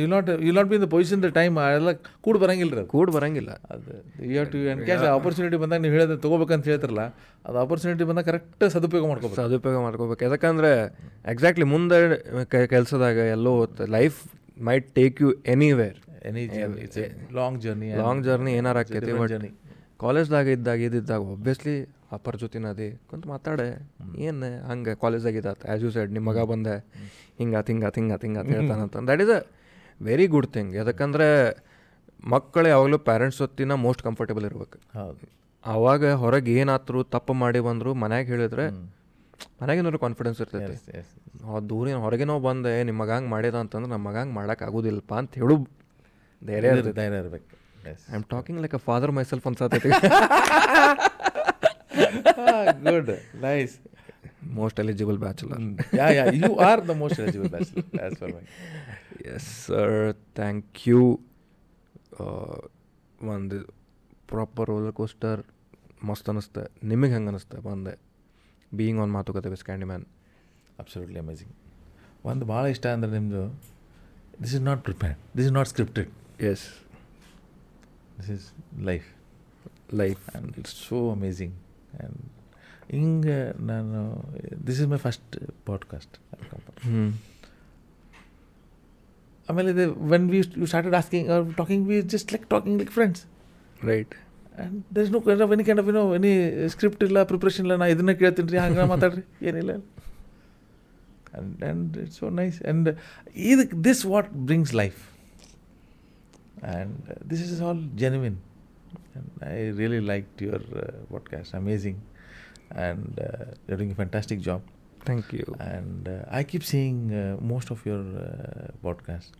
you not you not be the position the time ಎಲ್ಲ
ಕೂಡ ಬರಂಗಿಲ್ಲ ರೀ ಕೂಡ ಬರಂಗಿಲ್ಲ
ಅದು you have to cash opportunity ಬಂದಾಗ ನೀವು ಹೇಳಿದ್ರೆ ತೊಗೋಬೇಕಂತ ಹೇಳ್ತಿರಲ್ಲ ಅದು ಆಪರ್ಚುನಿಟಿ ಬಂದಾಗ ಕರೆಕ್ಟ್ ಸದುಪಯೋಗ
ಮಾಡ್ಕೋಬೇಕು ಸದುಪಯೋಗ ಮಾಡ್ಕೋಬೇಕು ಯಾಕಂದರೆ ಎಕ್ಸಾಕ್ಟ್ಲಿ ಮುಂದೆ ಕೆಲಸದಾಗ ಎಲ್ಲೋ life might take you anywhere
any long journey
long journey ಏನಾರು ಆಗ್ತೈತಿ ಜರ್ನಿ ಕಾಲೇಜ್ದಾಗ ಇದ್ದಾಗ ಇದ್ದಿದ್ದಾಗ ಒಬ್ವಿಯಸ್ಲಿ ಅಪ್ಪರ್ ಜೊತೆ ಅದಿ ಕುಂತು ಮಾತಾಡೆ ಏನು ಹಂಗೆ ಕಾಲೇಜಾಗಿದ್ದಾತ ಆ್ಯಸ್ ಯು ಸೈಡ್ ನಿಮ್ಮ ಮಗ ಬಂದೆ ಹಿಂಗೆ ಹಿಂಗೆ ಹಿಂಗೆ ಹಿಂಗೆ ಅಂತ ಹೇಳ್ತಾನಂತ that is a very good thing ಯಾಕಂದರೆ ಮಕ್ಕಳು ಯಾವಾಗಲೂ ಪ್ಯಾರೆಂಟ್ಸ್ ಹೊತ್ತಿನ ಮೋಸ್ಟ್ ಕಂಫರ್ಟೇಬಲ್ ಇರ್ಬೇಕು ಆವಾಗ ಹೊರಗೆ ಏನಾದ್ರು ತಪ್ಪು ಮಾಡಿ ಬಂದರು ಮನ್ಯಾಗ ಹೇಳಿದ್ರೆ ಮನ್ಯಾಗಿನವ್ರು ಕಾನ್ಫಿಡೆನ್ಸ್ ಇರ್ತೈತಿ ದೂರಿನ ಹೊರಗೆ ನಾವು ಬಂದೆ ನಿಮ್ಮ ಮಗ ಹಂಗೆ ಮಾಡಿದ ಅಂತಂದ್ರೆ ನಮ್ಮ ಮಗ ಹಂಗೆ ಆಗೋದಿಲ್ಲಪ್ಪ ಅಂತ ಹೇಳು ಧೈರ್ಯ ಧೈರ್ಯ ಇರಬೇಕು I am talking like a father myself self
good nice most eligible bachelor
yeah yeah you are the most eligible bachelor
yes sir thank you ಒಂದು ಪ್ರಾಪರ್ ರೋಲರ್ ಕೋಸ್ಟರ್ ಮಸ್ತ್ ಅನ್ನಿಸ್ತೆ ನಿಮಗೆ ಹೆಂಗೆ ಅನ್ನಿಸ್ತೆ ಬಂದೆ ಬೀಯಿಂಗ್ ಆನ್ ಮಾತುಕತೆ ವಿಸ್ ಕ್ಯಾಂಡಿ ಮ್ಯಾನ್ ಅಬ್ಸಲ್ಯೂಟ್ಲಿ ಅಮೇಝಿಂಗ್ ಒಂದು ಭಾಳ ಇಷ್ಟ ಅಂದರೆ ನಿಮ್ಮದು this is not prepared this is not scripted
yes
this is life
life
and it's so amazing and ಹಿಂಗೆ ನಾನು this is my first podcast ಆಮೇಲೆ ಇದೆ when we you started asking or talking we just like talking like friends
right
and there is no kind of any kind of ಏನೋ any script ಇಲ್ಲ preparation ಇಲ್ಲ ನಾ ಇದನ್ನ ಕೇಳ್ತೀನಿ ರೀ ಹಂಗೆ ಮಾತಾಡ್ರಿ ಏನಿಲ್ಲ and and it's so nice and ಇದಕ್ಕೆ this what brings life and this is all genuine and I really liked your uh, podcast. Amazing. And uh, you're doing a fantastic job.
Thank you.
And uh, I keep seeing most of your podcast.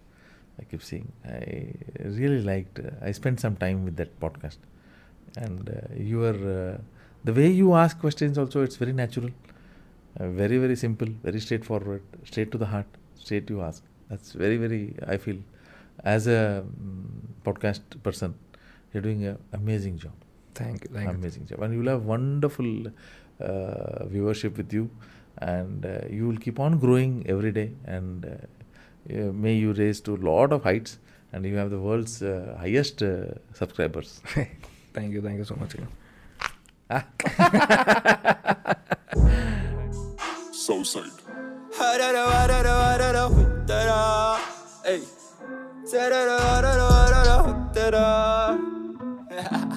I keep seeing. I really liked. I spent some time with that podcast, and you are the way you ask questions also it's very natural uh, very very simple very straightforward straight to the heart straight you ask that's very very i feel as a um, podcast person you're doing an amazing job.
Thank you. Thank
amazing you. job. And you'll have wonderful uh, viewership with you. And uh, you will keep on growing every day. And uh, uh may you raise to a lot of heights. And you have the world's uh, highest uh, subscribers. [laughs]
thank you. Thank you so much. Ah. [laughs] so sad da da.